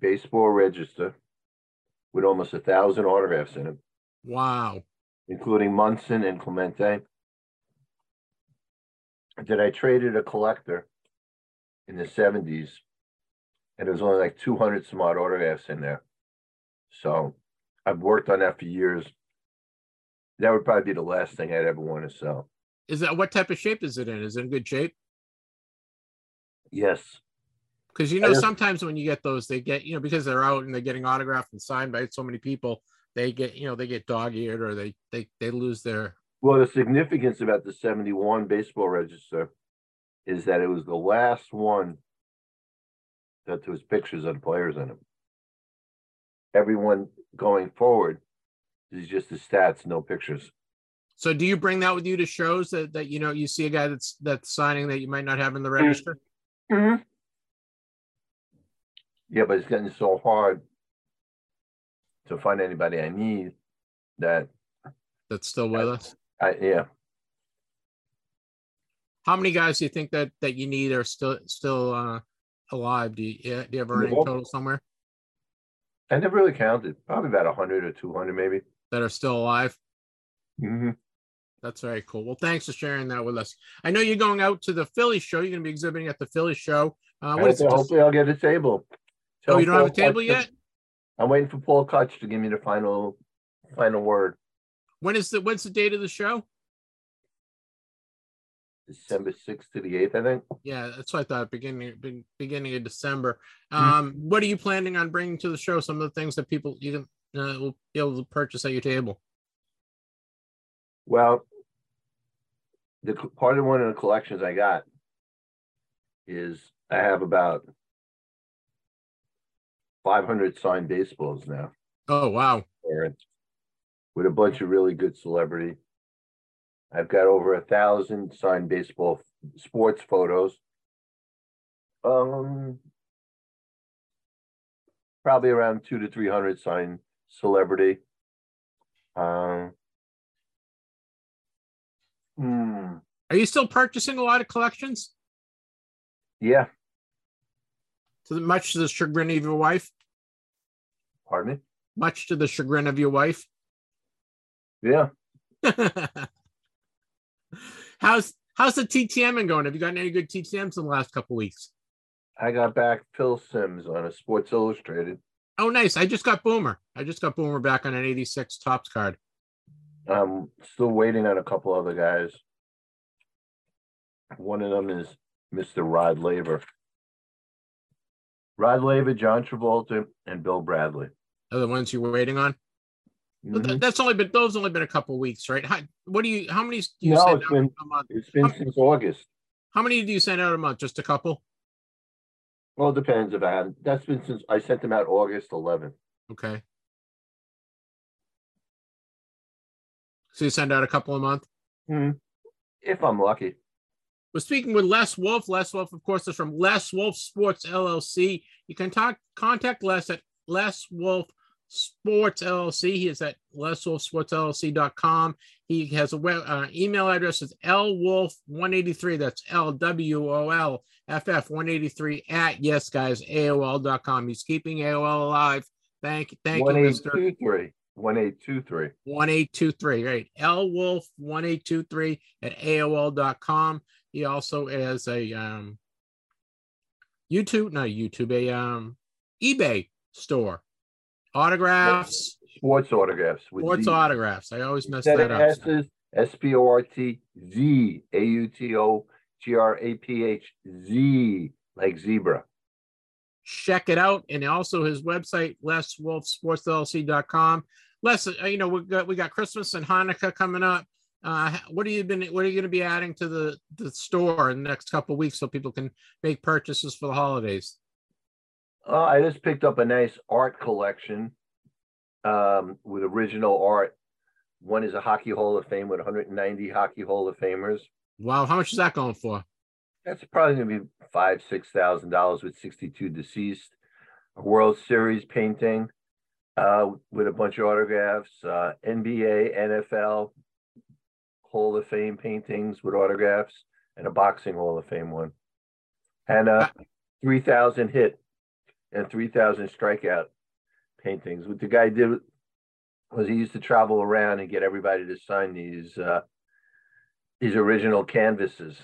baseball register with almost a thousand autographs in it, wow. Including Munson and Clemente. That I traded a collector in the 70s, and there was only like 200 some odd autographs in there. So I've worked on that for years. That would probably be the last thing I'd ever want to sell. is that what type of shape is it in is it in good shape Yes. because you know sometimes when you get those they get you know because they're out and they're getting autographed and signed by so many people they get you know they get dog-eared or they they they lose their Well, the significance about the 71 baseball register is that it was the last one that there was pictures of the players in it. Everyone going forward is just the stats, no pictures. So do you bring that with you to shows that that you know you see a guy that's that's signing that you might not have in the mm-hmm. register? Mm-hmm. Yeah, but it's getting so hard to find anybody I need that That's still with us. I yeah. How many guys do you think that that you need are still still uh alive? Do you yeah, do you have a running total somewhere I never really counted. Probably about 100 or 200 maybe. that are still alive? hmm That's very cool. Well, thanks for sharing that with us. I know you're going out to the Philly show. You're going to be exhibiting at the Philly show. Uh, what is it? hopefully I'll get a table. Oh, you don't have a table Kutch- yet? I'm waiting for Paul Kutch to give me the final final word. When is the when's the date of the show? December 6th to the 8th, I think. Yeah, that's what I thought. Beginning beginning of December. Mhm. Um, what are you planning on bringing to the show? Some of the things that people you can uh, will be able to purchase at your table. Well, the part of one of the collections I got is I have about 500 signed baseballs now, Oh wow! With a bunch of really good celebrity. I've got over a thousand signed baseball sports photos. Um, probably around two to three hundred signed celebrity. Um. Hmm. Are you still purchasing a lot of collections? Yeah. To the, much to the chagrin of your wife. Pardon me. Much to the chagrin of your wife. Yeah. how's how's the TTM going? Have you gotten any good TTMs in the last couple weeks? I got back Phil Simms on a Sports Illustrated. Oh, nice. I just got Boomer. I just got Boomer back on an 86 Topps card. I'm still waiting on a couple other guys. One of them is Mr. Rod Laver. Rod Laver, John Travolta, and Bill Bradley. Are the ones you're waiting on? Mhm. That's only been those only been a couple weeks, right? How, what do you? How many do you No, send it's out been- a month? It's been since August. How many do you send out a month? Just a couple? Well, it depends if I had. That's been since I sent them out August 11th. Okay. So you send out a couple a month. If I'm lucky. We're speaking with Les Wolff. Les Wolff, of course, is from Les Wolff Sports LLC. You can talk contact Les at Les Wolff Sports LLC. He is at LesWolffSportsLLC.com. He has a web uh, email address is lwolff183. That's L W O L F F 183 at yes guys AOL.com. He's keeping AOL alive. Thank you. thank you, Mr. 1823. 1823. 1823, right? lwolff1823 at AOL.com. He also has a um YouTube, not YouTube, a um eBay store. Autographs, Sports autographs. with sports Z. autographs. I always mess Instead that up. S's, S P O R T Z A U T O G R A P H Z, like zebra. Check it out. And also his website, leswolffsportsllc.com. Les, uh, you know, we got we got Christmas and Hanukkah coming up. Uh, what are you been what are you going to be adding to the the store in the next couple of weeks so people can make purchases for the holidays? Uh, I just picked up a nice art collection um, with original art. One is a Hockey Hall of Fame with 190 Hockey Hall of Famers. Wow, how much is that going for? That's probably going to be five, six thousand dollars with 62 deceased. A World Series painting uh, with a bunch of autographs. Uh, NBA, NFL Hall of Fame paintings with autographs, and a Boxing Hall of Fame one. And a 3,000 hit and 3,000 strikeout paintings. What the guy did was he used to travel around and get everybody to sign these uh, these original canvases.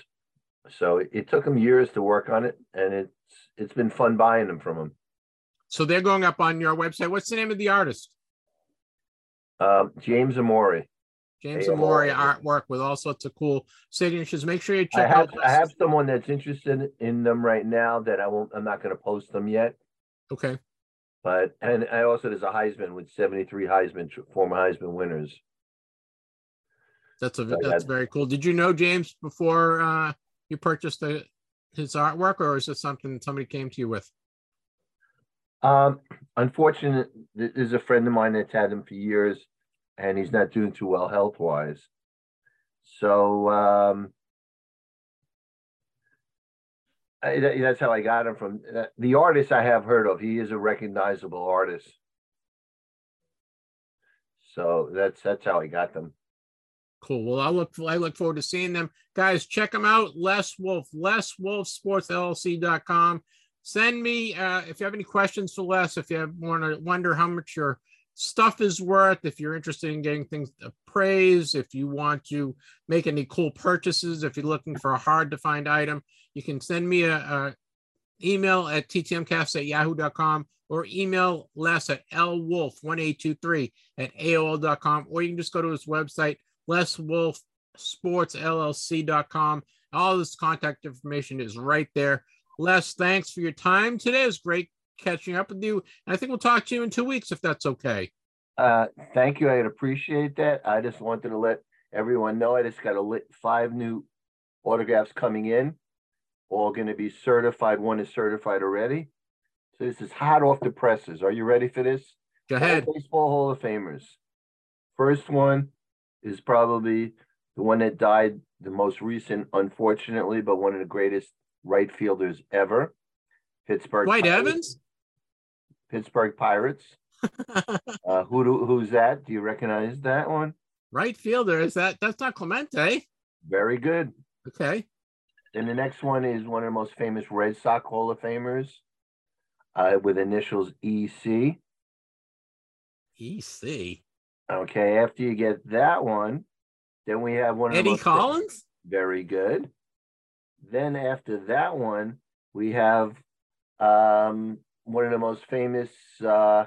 So it, it took him years to work on it, and it's it's been fun buying them from him. So they're going up on your website. What's the name of the artist? Um, James Amori. James AOL. Amori artwork with all sorts of cool signatures. Make sure you check I have out. I have someone that's interested in them right now that I won't. I'm not going to post them yet. Okay. But and I also there's a Heisman with 73 Heisman former Heisman winners. That's a So that's had- very cool. Did you know James before uh, you purchased the, his artwork, or is it something somebody came to you with? Um, unfortunate, there's a friend of mine that's had him for years, and he's not doing too well health wise. So um, That's how I got him from uh, the artist I have heard of. He is a recognizable artist. So that's that's how I got them. Cool. Well, I look I look forward to seeing them. Guys, check them out. Les Wolff, Les Wolff Sports LLC.com. Send me uh, if you have any questions for Les, if you have want to wonder how much your stuff is worth, if you're interested in getting things appraised, if you want to make any cool purchases, if you're looking for a hard to find item, you can send me a, a email at ttmcast at yahoo.com or email Les at lwolff1823 at AOL.com, or you can just go to his website, leswolffsportsllc.com. All this contact information is right there. Les, thanks for your time today. It was great catching up with you. And I think we'll talk to you in two weeks if that's okay. Uh, thank you. I'd appreciate that. I just wanted to let everyone know I just got a lit five new autographs coming in, all going to be certified. One is certified already. So this is hot off the presses. Are you ready for this? Go All ahead. Baseball Hall of Famers. First one is probably the one that died the most recent, unfortunately, but one of the greatest right fielders ever. Pittsburgh. White Pirates. Evans? Pittsburgh Pirates. Uh, who do, who's that? Do you recognize that one? right fielder. Is that that's not Clemente? Very good. Okay. Then the next one is one of the most famous Red Sox Hall of Famers uh, with initials EC. EC. Okay, after you get that one, then we have one of the Eddie Collins? Very good. Then after that one, we have um, one of the most famous uh,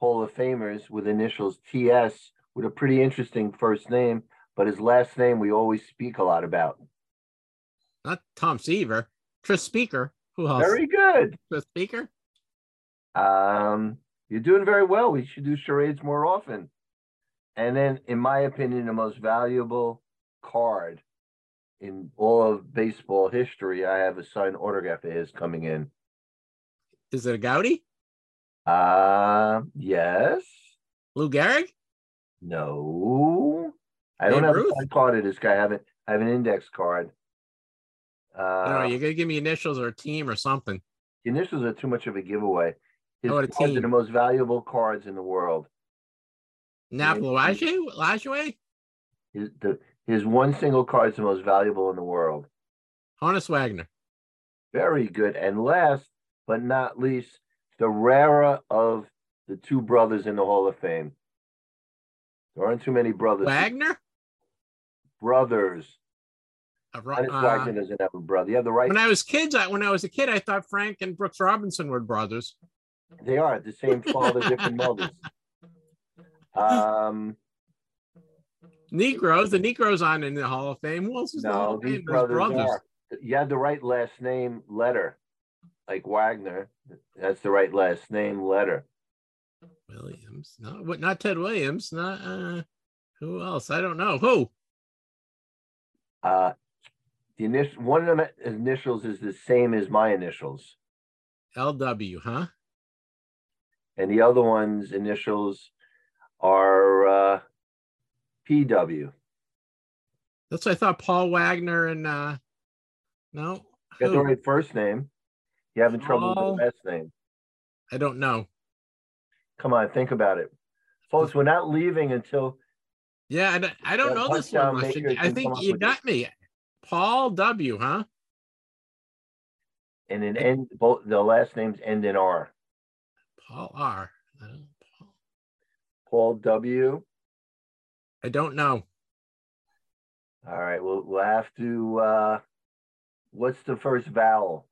Hall of Famers with initials TS with a pretty interesting first name, but his last name we always speak a lot about. Not Tom Seaver. Tris Speaker. Who else? Very good. Tris Speaker? Um, you're doing very well. We should do charades more often. And then, in my opinion, the most valuable card in all of baseball history, I have a signed autograph of his coming in. Is it a Gowdy? Uh, yes. Lou Gehrig? No. I don't Babe have Ruth? a card of this guy. I have, a, I have an index card. Uh, I don't know. You gotta give me initials or a team or something. the initials are too much of a giveaway. His a cards are the most valuable cards in the world. Nap? Lajoie? His, the, his one single card is the most valuable in the world. Honus Wagner. Very good. And last but not least, the rarer of the two brothers in the Hall of Fame. There aren't too many brothers. Wagner? Brothers. Uh, Honus uh, Wagner doesn't have a brother. You have the right. when I was kids, I, when I was a kid, I thought Frank and Brooks Robinson were brothers. They are the same father, different mothers. Um, Negroes, the Negroes on in the Hall of Fame. Who else is in the Hall no, of these Fame? Brothers, are. You have the right last name letter, like Wagner. That's the right last name letter. Williams. No, what? Not Ted Williams. Not uh, who else? I don't know. Who? Uh, the initial one of the initials is the same as my initials. LW, huh? and the other one's initials are uh, PW. That's what I thought. Paul Wagner and uh, no, Got the right first name. You having trouble with the last name? I don't know. Come on, think about it, folks. We're not leaving until Yeah, I don't, I don't know this one. I think you got me. Paul W. Huh? and an end. Both the last names end in R. Paul R. Paul- Paul W. I don't know. All right, we'll we'll have to. uh What's the first vowel?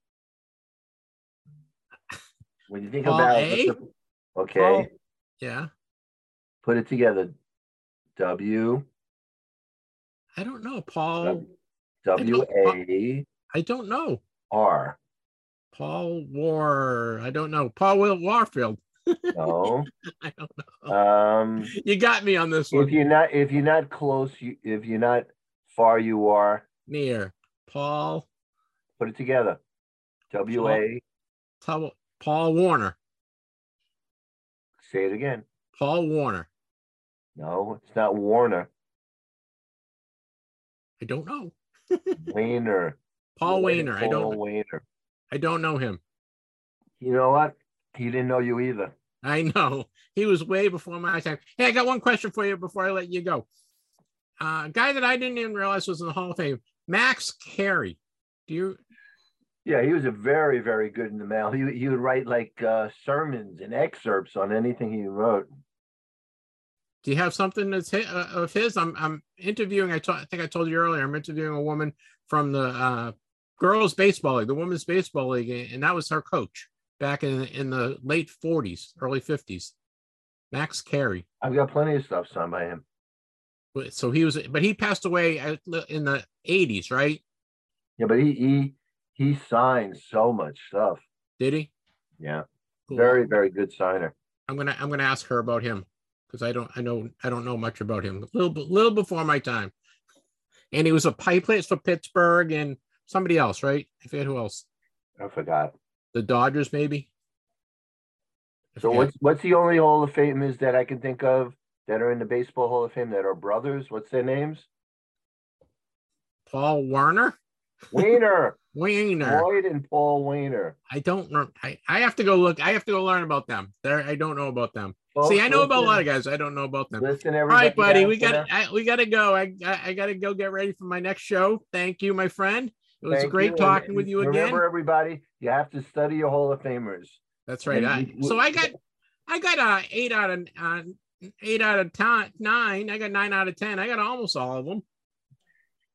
When you think Paul about A? the- okay, Paul- Yeah, put it together. W I don't know. Paul. W A I don't know. R. Paul War. I don't know. Paul Will Warfield. No. I don't know. Um, You got me on this if one. you're not if you're not close, you if you're not far, you are. Near Paul. Put it together. W A. Paul, Paul Warner. Say it again. Paul Warner. No, it's not Warner. I don't know. Weiner. Paul Waner. I Paul don't. Weiner. I don't know him. You know what? He didn't know you either. I know he was way before my time. Hey, I got one question for you before I let you go. Uh, a guy that I didn't even realize was in the Hall of Fame, Max Carey. Do you? Yeah, he was a very, very good in the mail. He he would write like uh, sermons and excerpts on anything he wrote. Do you have something that's hi- uh, of his? I'm I'm interviewing. I think I told you earlier. I'm interviewing a woman from the uh, girls baseball league, the women's baseball league, and that was her coach back in in the late 40s, early 50s. Max Carey. I've got plenty of stuff signed by him. But- So he was, but he passed away in the 80s, right? Yeah, but he he he signed so much stuff. Did he? Yeah, Cool. very, very good signer. I'm gonna I'm gonna ask her about him because I don't I know I don't know much about him. A little little before my time. And he was a pipe plays for Pittsburgh and somebody else, right? I forget who else. I forgot. The Dodgers, maybe. So what's what's the only Hall of Famers that I can think of that are in the Baseball Hall of Fame that are brothers? What's their names? Paul Warner? Weiner, Waner. Floyd, and Paul Weiner. I don't know. I, I have to go look. I have to go learn about them. There, I don't know about them. See, I know about a lot of guys. I don't know about them. Listen, everybody. right, buddy. We got. I, we got to go. I, I I got to go get ready for my next show. Thank you, my friend. It was Thank great you, and- talking with you Remember, again. Remember, everybody, you have to study your Hall of Famers. That's right. I, so I got I got a eight out of uh, eight out of ten, nine. I got nine out of ten. I got almost all of them.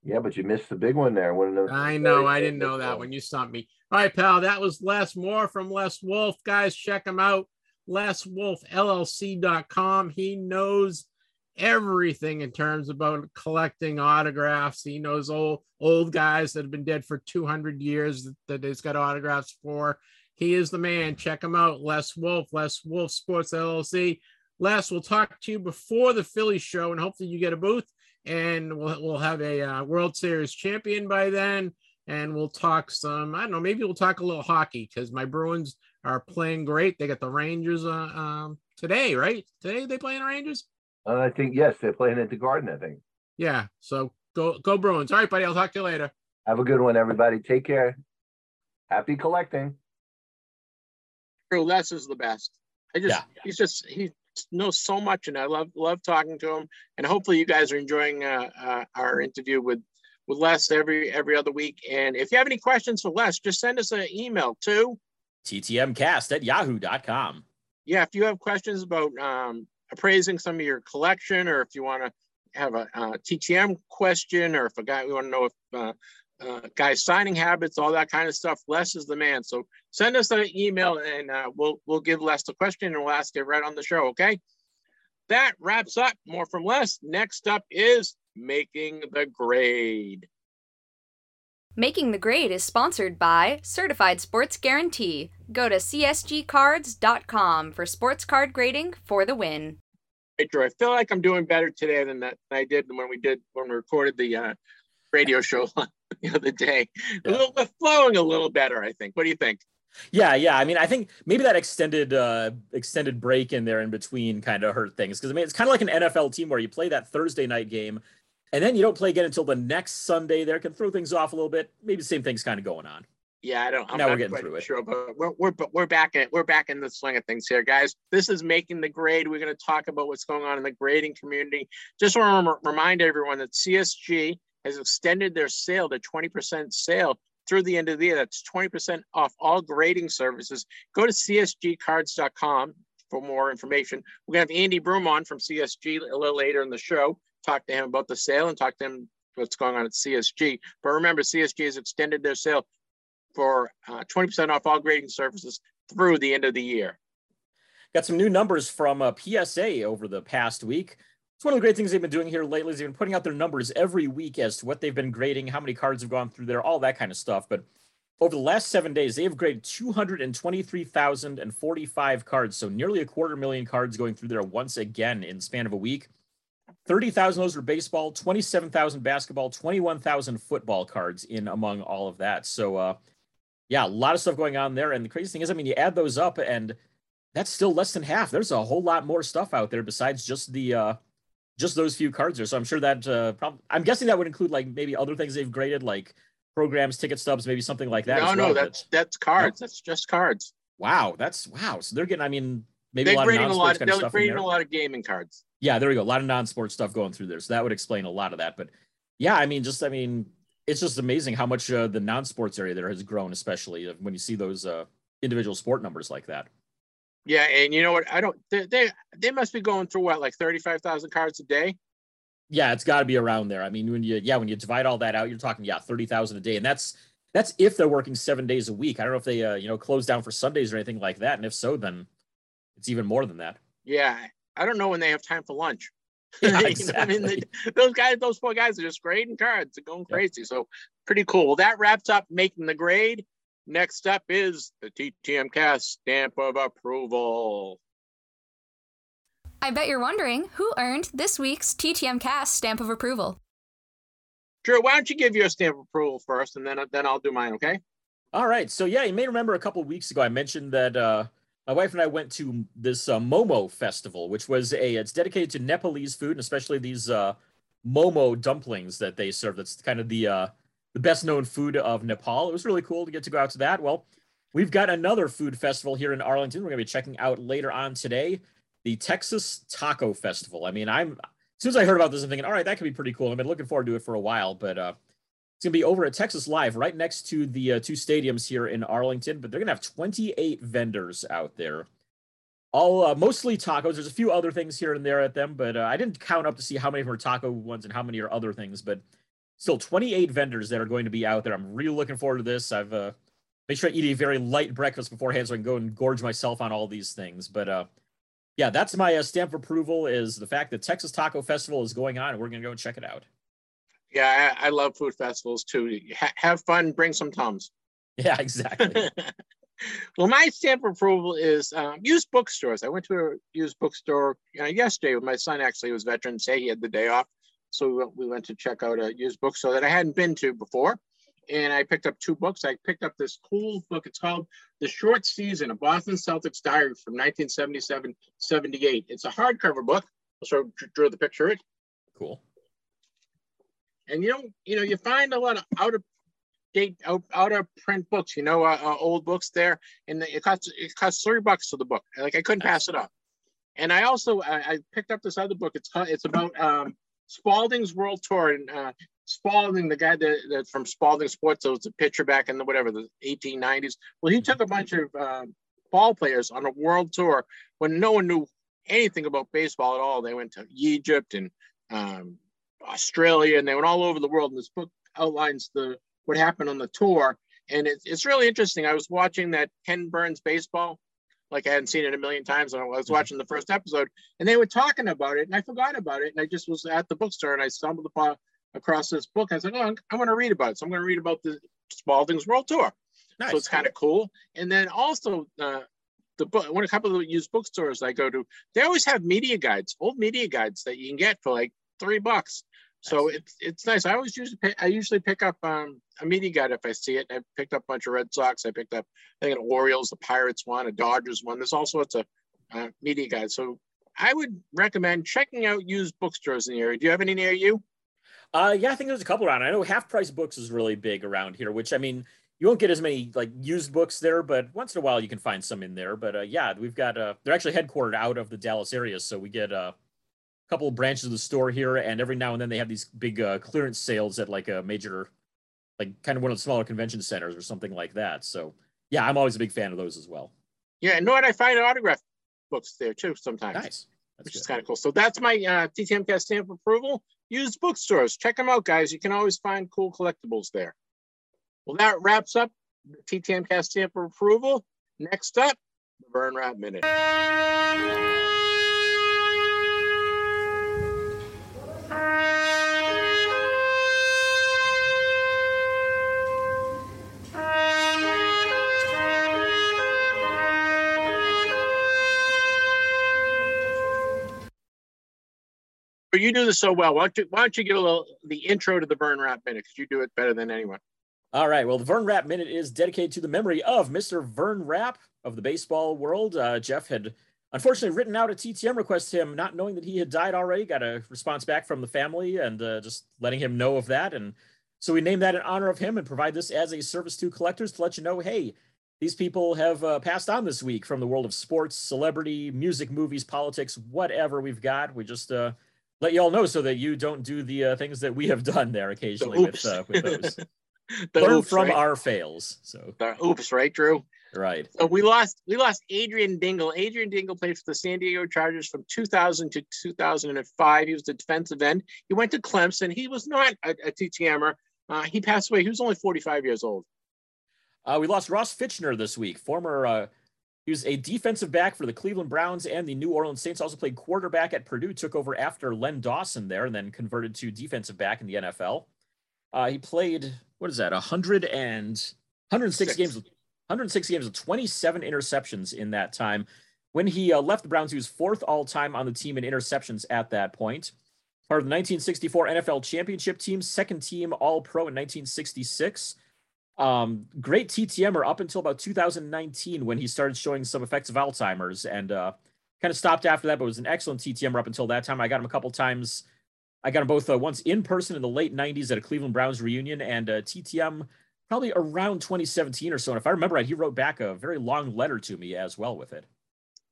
Yeah, but you missed the big one there. One of the I know. I didn't know that ones. when you stumped me. All right, pal. That was Les Moore from Les Wolff. Guys, check him out. LesWolffLLC.com. He knows everything in terms about collecting autographs. He knows old old guys that have been dead for 200 years that, that he's got autographs for. He is the man. Check him out. Les Wolff, Les Wolff Sports LLC. Les, we'll talk to you before the Philly show, and hopefully you get a booth, and we'll we'll have a uh, World Series champion by then, and we'll talk some. I don't know. Maybe we'll talk a little hockey because my Bruins are playing great. They got the Rangers uh, um, today, right? Today they playing the Rangers. And I think yes, they're playing at the Garden. I think. Yeah. So go go Bruins. All right, buddy. I'll talk to you later. Have a good one, everybody. Take care. Happy collecting. True, Les is the best. I just Yeah. he's just he knows so much, and I love love talking to him. And hopefully, you guys are enjoying uh, uh, our interview with with Les every every other week. And if you have any questions for Les, just send us an email to TTMcast at yahoo.com. Yeah, if you have questions about um, appraising some of your collection, or if you want to have a, uh TTM question, or if a guy we want to know if uh, uh, guys signing habits, all that kind of stuff. Les is the man. So send us an email, and uh, we'll we'll give Les the question, and we'll ask it right on the show. Okay. That wraps up. More from Les. Next up is making the grade. Making the Grade is sponsored by Certified Sports Guarantee. Go to csgcards.com for sports card grading for the win. Hey, Drew, I feel like I'm doing better today than that than I did when we did when we recorded the uh, radio show the other day. A Yeah. little, we're flowing a little better, I think. What do you think? Yeah, yeah. I mean, I think maybe that extended uh extended break in there in between kind of hurt things because I mean it's kind of like an NFL team where you play that Thursday night game and then you don't play again until the next Sunday. There can throw things off a little bit. Maybe the same thing's kind of going on. Yeah, I don't. I'm Now we're getting through it. Sure, but we're we're but we're back in it. we're back in the swing of things here, guys. This is making the grade. We're going to talk about what's going on in the grading community. Just want to remind everyone that CSG has extended their sale to 20% sale through the end of the year. That's 20% off all grading services. Go to csgcards.com for more information. We're going to have Andy Broome on from CSG a little later in the show. Talk to him about the sale and talk to him what's going on at CSG. But remember, CSG has extended their sale for uh, 20% off all grading services through the end of the year. Got some new numbers from uh, PSA over the past week. It's one of the great things they've been doing here lately is they've been putting out their numbers every week as to what they've been grading, how many cards have gone through there, all that kind of stuff. But over the last seven days, they have graded 223,045 cards. So nearly a quarter million cards going through there once again in span of a week. 30,000 of those were baseball, 27,000 basketball, 21,000 football cards in among all of that. So, uh, yeah, a lot of stuff going on there. And the crazy thing is, I mean, you add those up and that's still less than half. There's a whole lot more stuff out there besides just the, uh, just those few cards there. So I'm sure that, uh, prob- I'm guessing that would include like maybe other things they've graded, like programs, ticket stubs, maybe something like that. no, no, well, but- that's that's cards. That's just cards. wow. That's wow. So they're getting, I mean, maybe They're a lot of a lot. kind of They're grading a lot of gaming cards. Yeah, there we go. A lot of non-sports stuff going through there. So that would explain a lot of that. But yeah, I mean, just I mean, it's just amazing how much uh, the non-sports area there has grown, especially when you see those uh, individual sport numbers like that. Yeah, and you know what? I don't. They they, they must be going through what like thirty five thousand cards a day. Yeah, it's got to be around there. I mean, when you yeah, when you divide all that out, you're talking yeah, thirty thousand a day, and that's that's if they're working seven days a week. I don't know if they uh, you know close down for Sundays or anything like that, and if so, then it's even more than that. Yeah, I don't know when they have time for lunch. Yeah, You know, exactly. I mean, those guys, those four guys are just grading cards. They're going crazy. So pretty cool. Well, that wraps up making the grade. Next up is the TTM cast stamp of approval. I bet you're wondering who earned this week's TTM Cast stamp of approval. Drew, why don't you give your stamp of approval first, and then then I'll do mine. Okay. All right. So yeah, you may remember a couple weeks ago I mentioned that uh, my wife and I went to this uh, Momo festival, which was a it's dedicated to Nepalese food and especially these uh, Momo dumplings that they serve. That's kind of the uh, the best known food of Nepal. It was really cool to get to go out to that. Well, we've got another food festival here in Arlington. We're gonna be checking out later on today, the Texas Taco Festival. I mean, I'm as soon as I heard about this, I'm thinking, all right, that could be pretty cool. I've been looking forward to it for a while, but uh, it's going to be over at Texas Live, right next to the uh, two stadiums here in Arlington. But they're going to have 28 vendors out there, all uh, mostly tacos. There's a few other things here and there at them, but uh, I didn't count up to see how many were taco ones and how many are other things. But still, 28 vendors that are going to be out there. I'm really looking forward to this. I've uh, made sure I eat a very light breakfast beforehand so I can go and gorge myself on all these things. But uh, yeah, that's my uh, stamp of approval is the fact that Texas Taco Festival is going on, and we're going to go and check it out. Yeah, I, I love food festivals too. Ha- have fun, bring some tums. Yeah, exactly. well, my stamp of approval is um, used bookstores. I went to a used bookstore uh, yesterday with my son. Actually, was Veterans Day. He had the day off, so we went, we went to check out a used bookstore that I hadn't been to before. And I picked up two books. I picked up this cool book. It's called The Short Season: A Boston Celtics Diary from 1977-78. It's a hardcover book. I'll So drew the picture. of It cool. and you know, you know, you find a lot of out of date, out, out of print books. You know, uh, uh, old books there, and it costs it costs three bucks for the book. Like I couldn't pass it up. And I also I, I picked up this other book. It's called, it's about um, Spalding's World Tour and uh, Spalding, the guy that, that from Spalding Sports, that was a pitcher back in the whatever the 1890s. Well, he took a bunch of uh, ball players on a world tour when no one knew anything about baseball at all. They went to Egypt and um, Australia, and they went all over the world. And this book outlines the what happened on the tour, and it's it's really interesting. I was watching that Ken Burns baseball, like I hadn't seen it a million times, and I was watching the first episode, and they were talking about it, and I forgot about it, and I just was at the bookstore, and I stumbled upon across this book. I like, oh, I'm, I'm going to read about it. So I'm going to read about the Spalding's World Tour. Nice. So it's kind of cool. And then also uh, the book, when a couple of the used bookstores I go to, they always have media guides, old media guides that you can get for like three bucks. So it's it's nice. I always usually pick, I usually pick up um, a media guide if I see it. I picked up a bunch of Red Sox. I picked up I think an Orioles, the Pirates one, a Dodgers one. There's all sorts of uh, media guides. So I would recommend checking out used bookstores in the area. Do you have any near you? Uh, yeah, I think there's a couple around. I know Half Price Books is really big around here, which I mean, you won't get as many like used books there, but once in a while you can find some in there. But uh, yeah, we've got uh, they're actually headquartered out of the Dallas area, so we get uh, couple of branches of the store here, and every now and then they have these big uh, clearance sales at like a major, like kind of one of the smaller convention centers or something like that. So yeah, I'm always a big fan of those as well. Yeah, and know what? I find autograph books there too sometimes. Nice. That's which good. is kind of cool. So that's my uh, TTM Cast stamp approval. Used bookstores. Check them out, guys. You can always find cool collectibles there. Well, that wraps up the TTM Cast stamp approval. Next up, the Vern Rapp Minute. But you do this so well. Why don't you, why don't you give a little the intro to the Vern Rapp Minute? Because you do it better than anyone. All right. Well, the Vern Rapp Minute is dedicated to the memory of Mr. Vern Rapp of the baseball world. Uh, Jeff had unfortunately written out a TTM request to him, not knowing that he had died already. Got a response back from the family and uh, just letting him know of that. And so we named that in honor of him and provide this as a service to collectors to let you know, hey, these people have uh, passed on this week from the world of sports, celebrity, music, movies, politics, whatever we've got. We just uh, let you all know so that you don't do the uh, things that we have done there occasionally with, uh, with those. The Learn oops, from right? our fails. So The oops, right, Drew? right. So we lost we lost Adrian Dingle. Adrian Dingle played for the San Diego Chargers from 2000 to 2005. He was the defensive end. He went to Clemson. He was not a, a TTMer. Uh, he passed away. He was only 45 years old. Uh, we lost Ross Fichtner this week. Former, uh, he was a defensive back for the Cleveland Browns and the New Orleans Saints. Also played quarterback at Purdue. Took over after Len Dawson there, and then converted to defensive back in the NFL. Uh, he played what is that? A hundred and 106 Six. games. 106 games with 27 interceptions in that time. When he uh, left the Browns, he was fourth all time on the team in interceptions at that point. Part of the 1964 NFL championship team, second team All Pro in 1966. Um, great TTMer up until about 2019 when he started showing some effects of Alzheimer's and uh, kind of stopped after that, but was an excellent TTMer up until that time. I got him a couple times. I got him both uh, once in person in the late 90s at a Cleveland Browns reunion and uh, TTM probably around 2017 or so. And if I remember right, he wrote back a very long letter to me as well with it.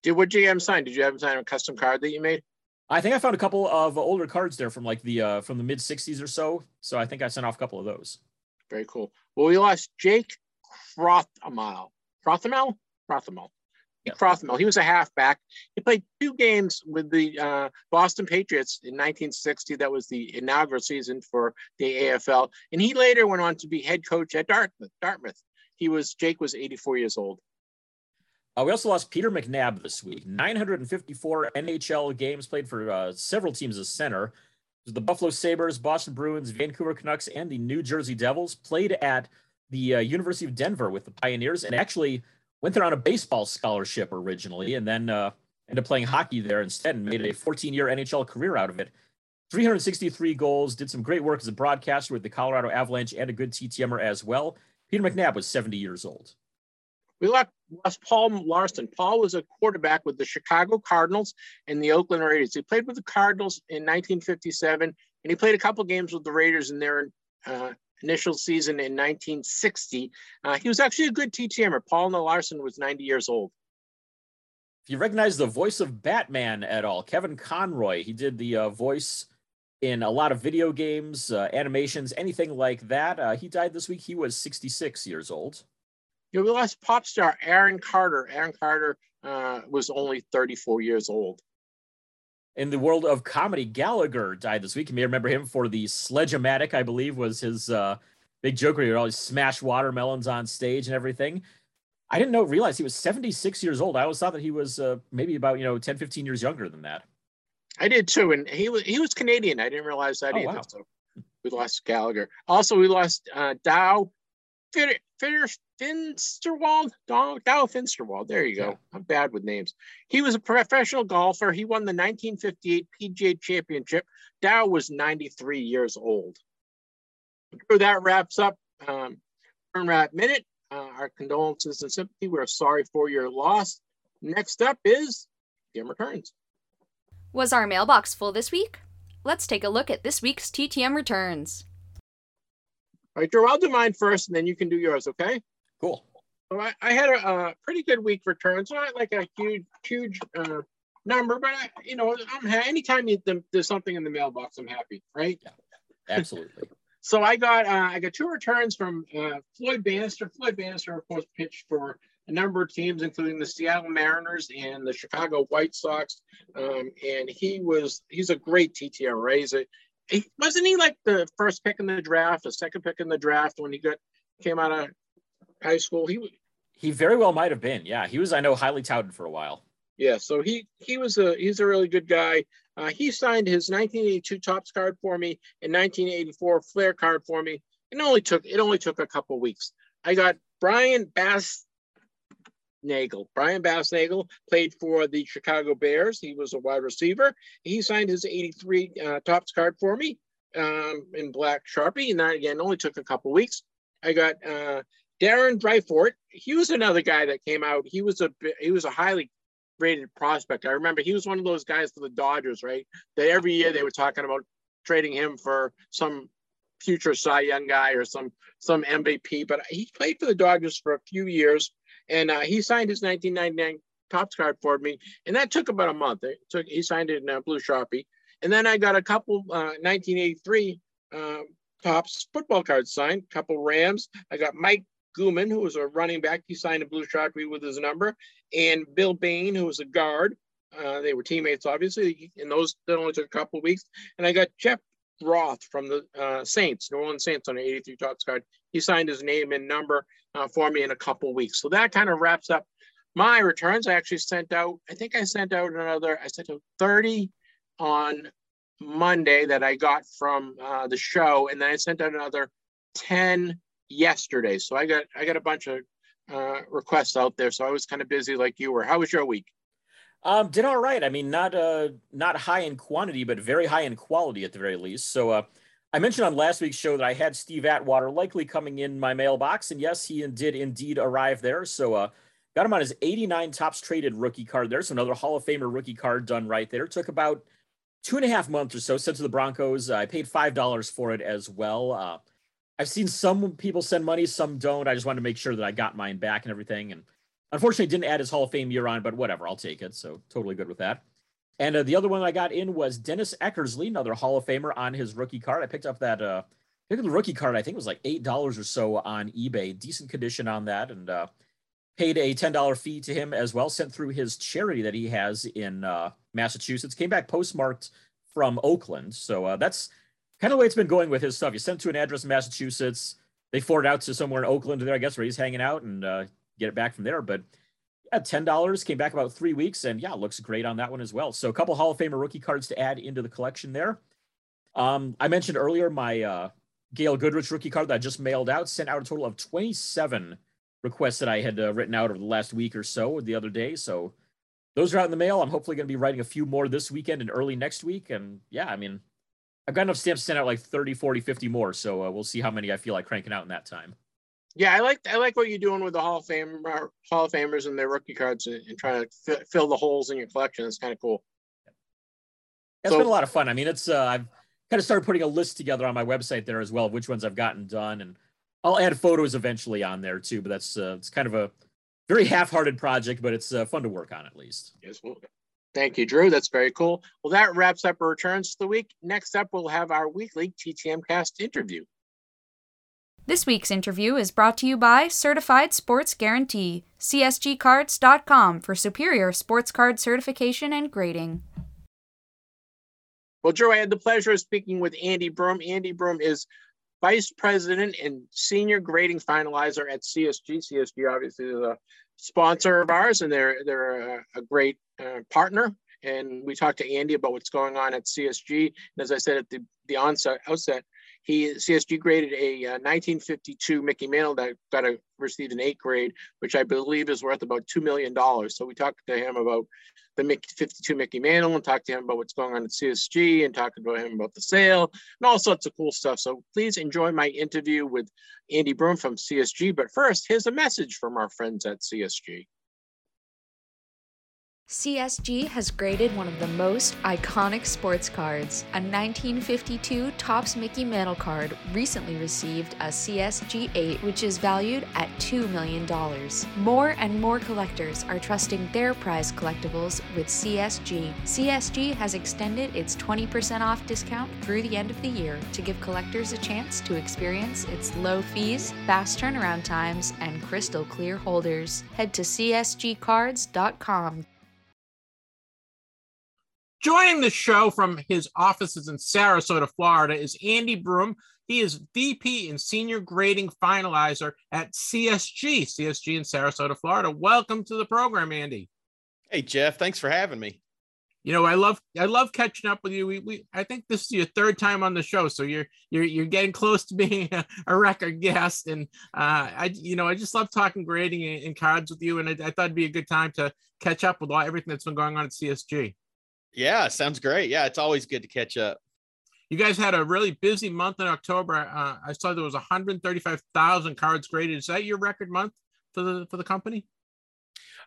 Did what GM sign? Did you have him sign a custom card that you made? I think I found a couple of older cards there from like the uh, from the mid 60s or so. So I think I sent off a couple of those. Very cool. Well, we lost Jake Crouthamel. Crouthamel? Crouthamel. Yeah. Crouthamel. He was a halfback. He played two games with the uh, Boston Patriots in 1960. That was the inaugural season for the AFL. And he later went on to be head coach at Dartmouth. Dartmouth. He was Jake was 84 years old. Uh, we also lost Peter McNabb this week. 954 NHL games played for uh, several teams as center. The Buffalo Sabres, Boston Bruins, Vancouver Canucks, and the New Jersey Devils played at the uh, University of Denver with the Pioneers and actually went there on a baseball scholarship originally and then uh, ended up playing hockey there instead and made a 14 year NHL career out of it. 363 goals, did some great work as a broadcaster with the Colorado Avalanche and a good TTMer as well. Peter McNabb was 70 years old. We lost, Paul Larson. Paul was a quarterback with the Chicago Cardinals and the Oakland Raiders. He played with the Cardinals in 1957, and he played a couple games with the Raiders in their uh, initial season in 1960. Uh, he was actually a good TTMer. Paul Larson was 90 years old. If you recognize the voice of Batman at all, Kevin Conroy, he did the uh, voice in a lot of video games, uh, animations, anything like that. Uh, he died this week. He was 66 years old. You know, we lost pop star Aaron Carter. Aaron Carter uh, was only 34 years old. In the world of comedy, Gallagher died this week. You may remember him for the Sledge-O-Matic, I believe, was his uh, big joke where he would always smash watermelons on stage and everything. I didn't know, realize he was 76 years old. I always thought that he was uh, maybe about, you know, 10, 15 years younger than that. I did too, and he was he was Canadian. I didn't realize that Oh, either. wow. So we lost Gallagher. Also, we lost uh, Dow Fitter, Fitter, Finsterwald, Dow, Dow Finsterwald. There you go. Yeah. I'm bad with names. He was a professional golfer. He won the 1958 PGA Championship. Dow was 93 years old. So that wraps up um, Vern Rapp Minute. Uh, our condolences and sympathy. We're sorry for your loss. Next up is Game Returns. Was our mailbox full this week? Let's take a look at this week's TTM returns. All right, Drew, I'll do mine first and then you can do yours, okay? Cool. So I, I had a, uh pretty good week returns, not like a huge, huge uh, number, but I, you know, I'm ha- anytime you, there's something in the mailbox, I'm happy, right? Yeah, Absolutely. So I got uh, I got two returns from uh, Floyd Bannister. Floyd Bannister, of course, pitched for a number of teams, including the Seattle Mariners and the Chicago White Sox. Um, and he was he's a great TTR, right? He's a, he, wasn't he like the first pick in the draft, the second pick in the draft when he got came out of high school? He He very well might have been. Yeah, he was. I know highly touted for a while. Yeah, so he he was a he's a really good guy. Uh, he signed his 1982 Topps card for me and 1984 Fleer card for me. It only took it only took a couple weeks. I got Brian Bass Nagel. Brian Baschnagel played for the Chicago Bears. He was a wide receiver. He signed his 83 uh, Topps card for me um, in black Sharpie, and that again only took a couple weeks. I got uh, Darren Dreifort. He was another guy that came out. He was a he was a highly rated prospect. I remember he was one of those guys for the Dodgers, right? That every year they were talking about trading him for some future Cy Young guy or some some MVP. But he played for the Dodgers for a few years, and uh, he signed his 1999 Topps card for me, and that took about a month. It took he signed it in a blue sharpie, and then I got a couple uh, 1983 um, Topps football cards signed, couple Rams. I got Mike Guman, who was a running back. He signed a blue sharpie with his number, and Bill Bain, who was a guard. Uh, they were teammates, obviously, and those that only took a couple weeks. And I got Jeff Roth from the uh, Saints, New Orleans Saints, on an 83 Topps card. He signed his name and number uh, for me in a couple weeks. So that kind of wraps up my returns. I actually sent out, I think I sent out another, I sent out 30 on Monday that I got from uh, the show, and then I sent out another 10 yesterday. So I got I got a bunch of uh, requests out there. So I was kind of busy like you were. How was your week? Um, did all right. I mean, not uh, not high in quantity, but very high in quality at the very least. So, uh, I mentioned on last week's show that I had Steve Atwater likely coming in my mailbox, and yes, he did indeed arrive there. So, uh, got him on his 89 Topps traded rookie card there. So another Hall of Famer rookie card done right there. Took about two and a half months or so. Sent to the Broncos. I paid five dollars for it as well. Uh, I've seen some people send money, some don't. I just wanted to make sure that I got mine back and everything. And unfortunately, didn't add his Hall of Fame year on, but whatever, I'll take it. So totally good with that. And uh, the other one I got in was Dennis Eckersley, another Hall of Famer on his rookie card. I picked up that uh, picked up the rookie card. I think it was like eight dollars or so on eBay. Decent condition on that, and uh, paid a ten dollar fee to him as well. Sent through his charity that he has in uh, Massachusetts. Came back postmarked from Oakland, so uh, that's kind of the way it's been going with his stuff. You send to an address in Massachusetts, they forward out to somewhere in Oakland there, I guess, where he's hanging out and uh, get it back from there. But ten dollars came back about three weeks, and yeah, looks great on that one as well. So a couple Hall of Famer rookie cards to add into the collection there. Um, I mentioned earlier my uh, Gail Goodrich rookie card that I just mailed out sent out a total of twenty-seven requests that I had uh, written out over the last week or so or the other day. So those are out in the mail. I'm hopefully going to be writing a few more this weekend and early next week. And yeah, I mean, I've got enough stamps to send out like 30, 40, 50 more. So uh, we'll see how many I feel like cranking out in that time. Yeah, I like I like what you're doing with the Hall of Fame Hall of Famers and their rookie cards and, and trying to fi- fill the holes in your collection. It's kind of cool. It's So- been a lot of fun. I mean, it's uh, I've kind of started putting a list together on my website there as well, of which ones I've gotten done, and I'll add photos eventually on there too. But that's uh, it's kind of a very half-hearted project, but it's uh, fun to work on at least. Yes, well, thank you, Drew. That's very cool. Well, that wraps up our returns for the week. Next up, we'll have our weekly TTM Cast interview. This week's interview is brought to you by Certified Sports Guarantee, CSGcards.com for superior sports card certification and grading. Well, Joe, I had the pleasure of speaking with Andy Broome. Andy Broome is Vice President and Senior Grading Finalizer at CSG. CSG obviously is a sponsor of ours, and they're they're a, a great uh, partner. And we talked to Andy about what's going on at CSG. And as I said at the, the onset outset, he CSG graded a uh, 1952 Mickey Mantle that got a received an eight grade, which I believe is worth about two million dollars. So we talked to him about the Mickey 52 Mickey Mantle and talked to him about what's going on at CSG and talked to him about the sale and all sorts of cool stuff. So please enjoy my interview with Andy Broome from CSG. But first, here's a message from our friends at CSG. CSG has graded one of the most iconic sports cards. A 1952 Topps Mickey Mantle card recently received a CSG 8, which is valued at $2 million. More and more collectors are trusting their prize collectibles with CSG. CSG has extended its 20% off discount through the end of the year to give collectors a chance to experience its low fees, fast turnaround times, and crystal clear holders. Head to csgcards.com Joining the show from his offices in Sarasota, Florida, is Andy Broome. He is VP and Senior Grading Finalizer at CSG, CSG in Sarasota, Florida. Welcome to the program, Andy. Hey, Jeff. Thanks for having me. You know, I love I love catching up with you. We, we I think this is your third time on the show, so you're you're you're getting close to being a, a record guest. And uh, I you know I just love talking grading and, and cards with you, and I, I thought it'd be a good time to catch up with all everything that's been going on at CSG. Yeah, sounds great. Yeah, it's always good to catch up. You guys had a really busy month in October. Uh, I saw there was 135,000 cards graded. Is that your record month for the for the company?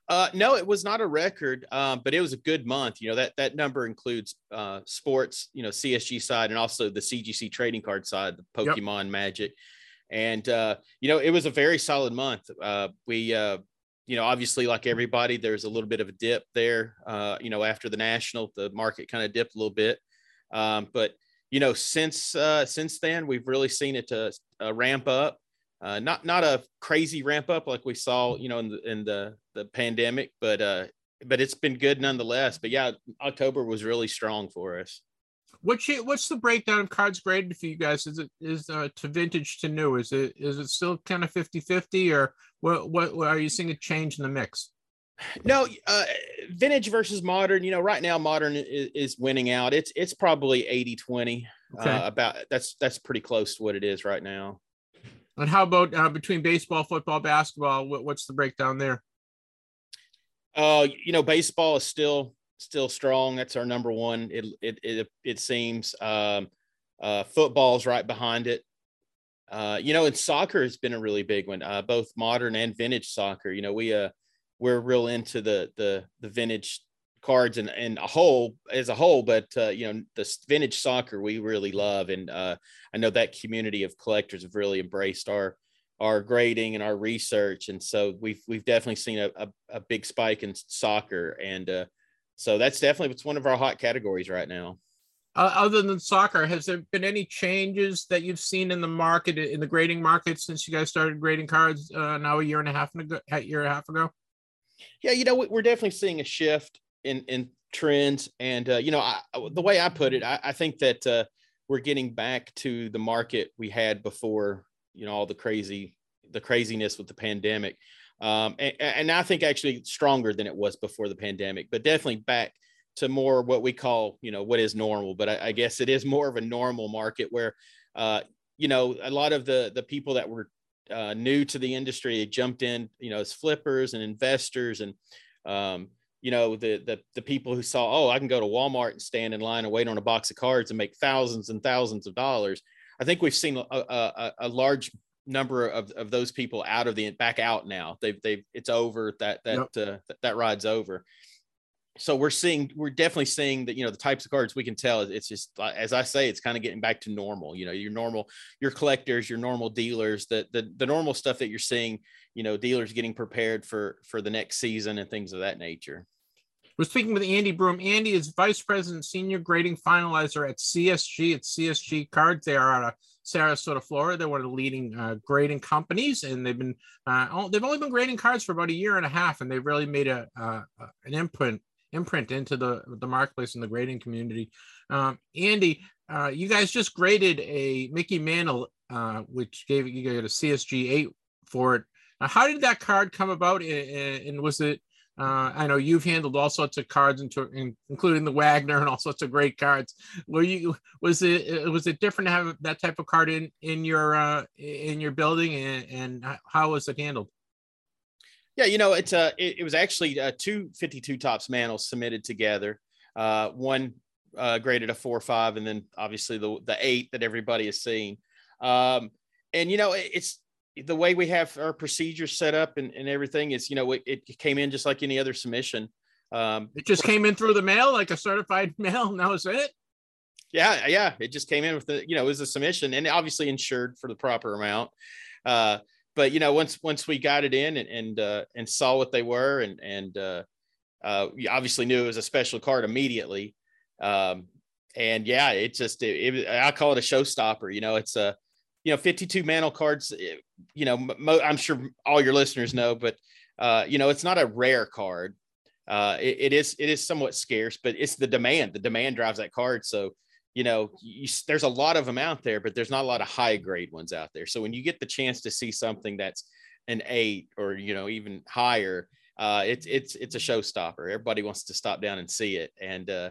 Uh, no, it was not a record, um, but it was a good month. You know that that number includes uh, sports, you know, CSG side, and also the CGC trading card side, the Pokemon yep. Magic, and uh, you know it was a very solid month. Uh, we uh, you know, obviously, like everybody, there's a little bit of a dip there. Uh, you know, after the national, the market kind of dipped a little bit. Um, but you know, since uh, since then, we've really seen it to uh, ramp up. Uh, not not a crazy ramp up like we saw, you know, in the in the the pandemic, but uh, but it's been good nonetheless. But yeah, October was really strong for us. What's what's the breakdown of cards graded for you guys? Is it is uh, to vintage to new? Is it is it still kind of 50-50 or what, what, what are you seeing a change in the mix? No, uh, vintage versus modern. You know, right now modern is, is winning out. It's it's probably 80-20. Okay. Uh, about that's that's pretty close to what it is right now. And how about uh, between baseball, football, basketball? What, what's the breakdown there? Uh, you know, baseball is still still strong. That's our number one. It it it, it seems. Um, uh, football's right behind it. Uh, you know, and soccer has been a really big one, uh, both modern and vintage soccer. You know, we uh we're real into the the the vintage cards and and a whole as a whole, but uh, you know, the vintage soccer we really love, and uh, I know that community of collectors have really embraced our our grading and our research, and so we've we've definitely seen a a, a big spike in soccer, and uh, so that's definitely what's one of our hot categories right now. Uh, other than soccer, has there been any changes that you've seen in the market, in the grading market, since you guys started grading cards uh, now a year and a half ago? A year and a half ago? Yeah, you know, we're definitely seeing a shift in in trends, and uh, you know, I, the way I put it, I, I think that uh, we're getting back to the market we had before, you know, all the crazy, the craziness with the pandemic, um, and, and I think actually stronger than it was before the pandemic, but definitely back to more what we call, you know, what is normal. But I, I guess it is more of a normal market where, uh, you know, a lot of the the people that were uh, new to the industry jumped in, you know, as flippers and investors and, um, you know, the the the people who saw, oh, I can go to Walmart and stand in line and wait on a box of cards and make thousands and thousands of dollars. I think we've seen a, a, a large number of, of those people out of the back out now. They've they've it's over that that yep. uh, that, that ride's over so we're seeing we're definitely seeing that you know the types of cards we can tell it's just as i say it's kind of getting back to normal you know your normal your collectors your normal dealers the, the the normal stuff that you're seeing you know dealers getting prepared for for the next season and things of that nature we're speaking with Andy Broome. Andy is Vice President, Senior Grading Finalizer at CSG. At CSG Cards, they are out of Sarasota, Florida. They're one of the leading uh, grading companies, and they've been uh, they've only been grading cards for about a year and a half, and they've really made a uh, an imprint imprint into the the marketplace and the grading community. Um, Andy, uh, you guys just graded a Mickey Mantle, uh, which gave you got a CSG eight for it. how did that card come about, and was it Uh, I know you've handled all sorts of cards, into, including the Wagner and all sorts of great cards. Were you was it was it different to have that type of card in in your uh, in your building, and, and how was it handled? Yeah, you know, it's uh, it, it was actually uh, two 52 Topps Mantles submitted together. Uh, one uh, graded a four or five, and then obviously the the eight that everybody has seen. Um, and you know, it, it's the way we have our procedures set up and, and everything is, you know, it, it came in just like any other submission. Um, it just came in through the mail, like a certified mail. And that was it. Yeah. Yeah. It just came in with the, you know, it was a submission and obviously insured for the proper amount. Uh, but you know, once, once we got it in and, and, uh, and saw what they were and, and, uh, uh, we obviously knew it was a special card immediately. Um, and yeah, it just, it, it, I call it a showstopper. You know, it's a, you know 52 mantle cards eh, you know mo- i'm sure all your listeners know but uh, you know it's not a rare card. Uh, it, it is it is somewhat scarce but it's the demand. The demand drives that card. So you know you, there's a lot of them out there but there's not a lot of high grade ones out there. So when you get the chance to see something that's an eight or you know even higher uh, it's it's it's a showstopper. Everybody wants to stop down and see it. And uh,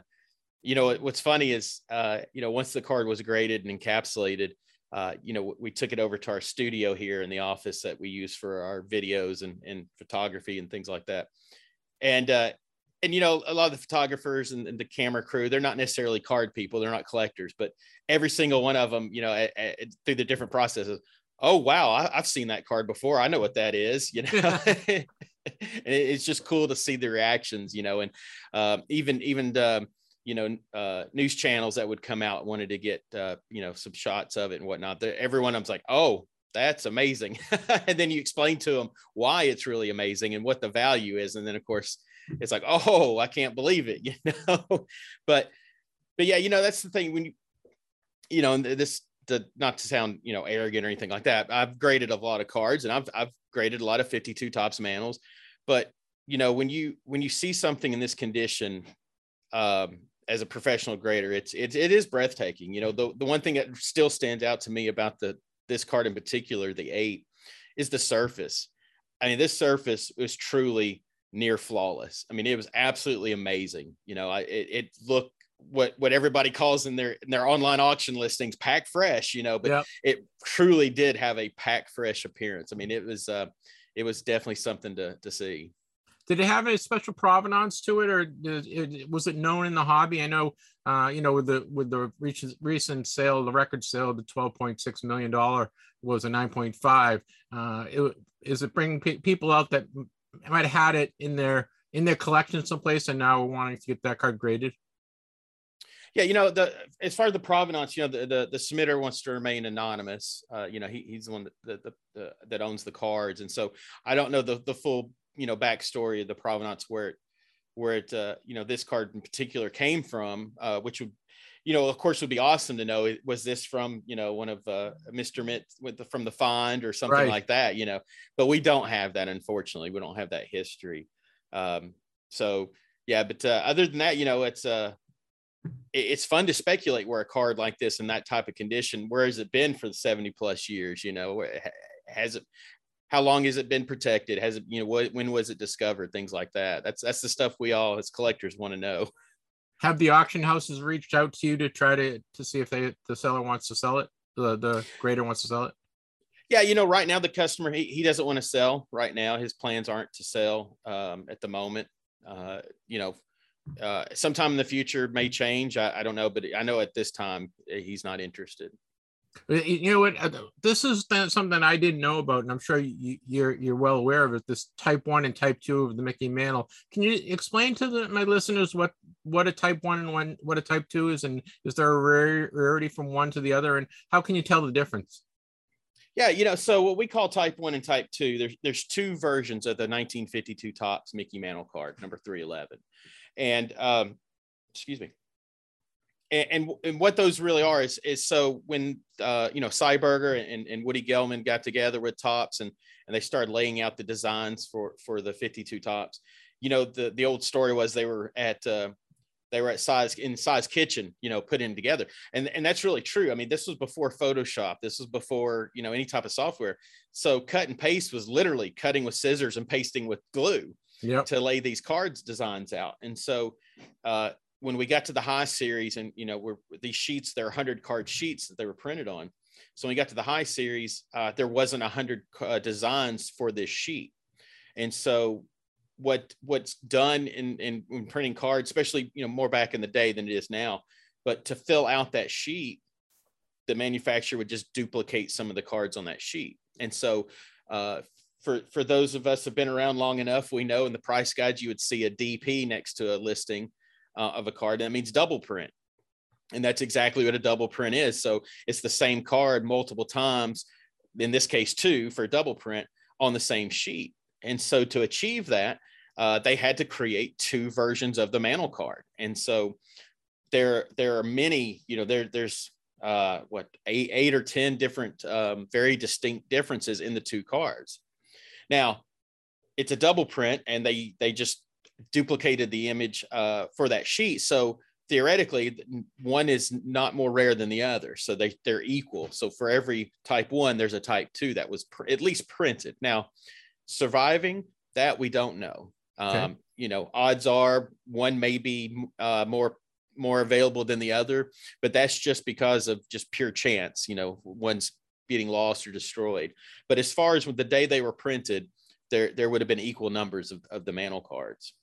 you know what's funny is uh, you know once the card was graded and encapsulated uh, you know, we took it over to our studio here in the office that we use for our videos and, and photography and things like that. And, uh, and you know, a lot of the photographers and, and, the camera crew, they're not necessarily card people, they're not collectors, but every single one of them, you know, a, a, through the different processes, oh wow, I, have seen that card before. I know what that is, you know. it's just cool to see the reactions, you know, and uh, even even um, you know uh, news channels that would come out wanted to get uh, you know some shots of it and whatnot. Everyone, every one of them's like, oh, that's amazing, and then you explain to them why it's really amazing and what the value is, and then of course it's like, oh, I can't believe it, you know. but but yeah, you know that's the thing when you you know this the not to sound you know arrogant or anything like that. I've graded a lot of cards and I've I've graded a lot of 52 Topps Mantles, but you know when you when you see something in this condition um, as a professional grader, it's it's it is breathtaking. You know, the the one thing that still stands out to me about the this card in particular, the eight, is the surface. I mean, this surface was truly near flawless. I mean, it was absolutely amazing. You know, I it, it looked what what everybody calls in their in their online auction listings pack fresh you know but yep. it truly did have a pack fresh appearance i mean it was uh it was definitely something to to see did it have a special provenance to it, or it, was it known in the hobby? I know, uh, you know, with the with the recent sale, the record sale, the twelve point six million dollar was a nine point five. Uh, it, is it bringing pe- people out that might have had it in their in their collection someplace and now we're wanting to get that card graded? Yeah, you know, the as far as the provenance, you know, the the, the submitter wants to remain anonymous. Uh, you know, he, he's the one that the, that owns the cards, and so I don't know the the full you know backstory of the provenance where it where it uh, you know this card in particular came from, uh, which would you know of course would be awesome to know was this from you know one of uh, Mr. Mint with the, from the find or something right. like that you know but we don't have that unfortunately we don't have that history um, so yeah but uh, other than that you know it's uh it's fun to speculate where a card like this in that type of condition where has it been for 70 plus years you know has it how long has it been protected? Has it, you know, what, when was it discovered? Things like that. That's that's the stuff we all as collectors want to know. Have the auction houses reached out to you to try to to see if they the seller wants to sell it? The the grader wants to sell it. Yeah, you know, right now the customer he, he doesn't want to sell right now. His plans aren't to sell um, at the moment. Uh, you know, uh, sometime in the future may change. I, I don't know, but I know at this time eh, he's not interested. You know what? Uh, this is something I didn't know about, and I'm sure you, you're you're well aware of it. This Type One and Type Two of the Mickey Mantle. Can you explain to the, my listeners what what a Type One and one what a Type Two is, and is there a rarity from one to the other, and how can you tell the difference? Yeah, you know, so what we call Type One and Type Two, there's there's two versions of the 1952 Topps Mickey Mantle card, number 311, and um, excuse me and, and, and what those really are is is so when uh, you know Sy Berger and, and Woody Gelman got together with Topps and and they started laying out the designs for for the 52 Topps. You know the the old story was they were at uh, they were at Sy's in Sy's kitchen, you know, putting together, and and that's really true. I mean, this was before Photoshop. This was before you know any type of software. So cut and paste was literally cutting with scissors and pasting with glue. Yep. to lay these cards designs out. And so uh, when we got to the high series, and you know, we're these sheets, they're 100 card sheets that they were printed on. So when we got to the high series, uh, there wasn't 100 uh, designs for this sheet. And so what what's done in, in, in printing cards, especially you know more back in the day than it is now, but to fill out that sheet, the manufacturer would just duplicate some of the cards on that sheet. And so uh, for for those of us who've been around long enough, we know in the price guide you would see a DP next to a listing uh, of a card. That means double print, and that's exactly what a double print is. So it's the same card multiple times. In this case, two for double print on the same sheet. And so to achieve that, uh, they had to create two versions of the mantle card. And so there there are many. You know, there there's uh, what eight, eight or ten different um, very distinct differences in the two cards now, it's a double print, and they they just duplicated the image uh, for that sheet. So theoretically, one is not more rare than the other. So they they're equal. So for every type one, there's a type two that was pr- at least printed. Now, surviving that we don't know. Okay. Um, you know, odds are one may be uh, more more available than the other, but that's just because of just pure chance. You know, one's getting lost or destroyed. But as far as the day they were printed, there there would have been equal numbers of, of the mantle cards.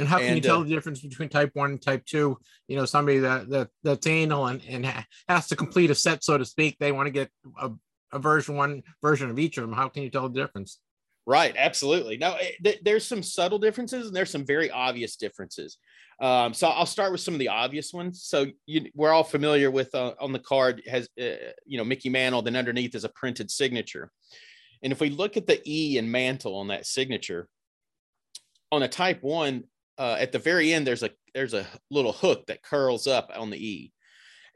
And how can and, you tell uh, the difference between type one and type two? You know, somebody that that that's anal and, and has to complete a set, so to speak. They want to get a, a version one version of each of them. How can you tell the difference? Right, absolutely. Now, th- there's some subtle differences and there's some very obvious differences. Um, so I'll start with some of the obvious ones. So you, we're all familiar with uh, on the card has uh, you know Mickey Mantle, then underneath is a printed signature. And if we look at the E and Mantle on that signature, on a Type One, uh, at the very end there's a there's a little hook that curls up on the E.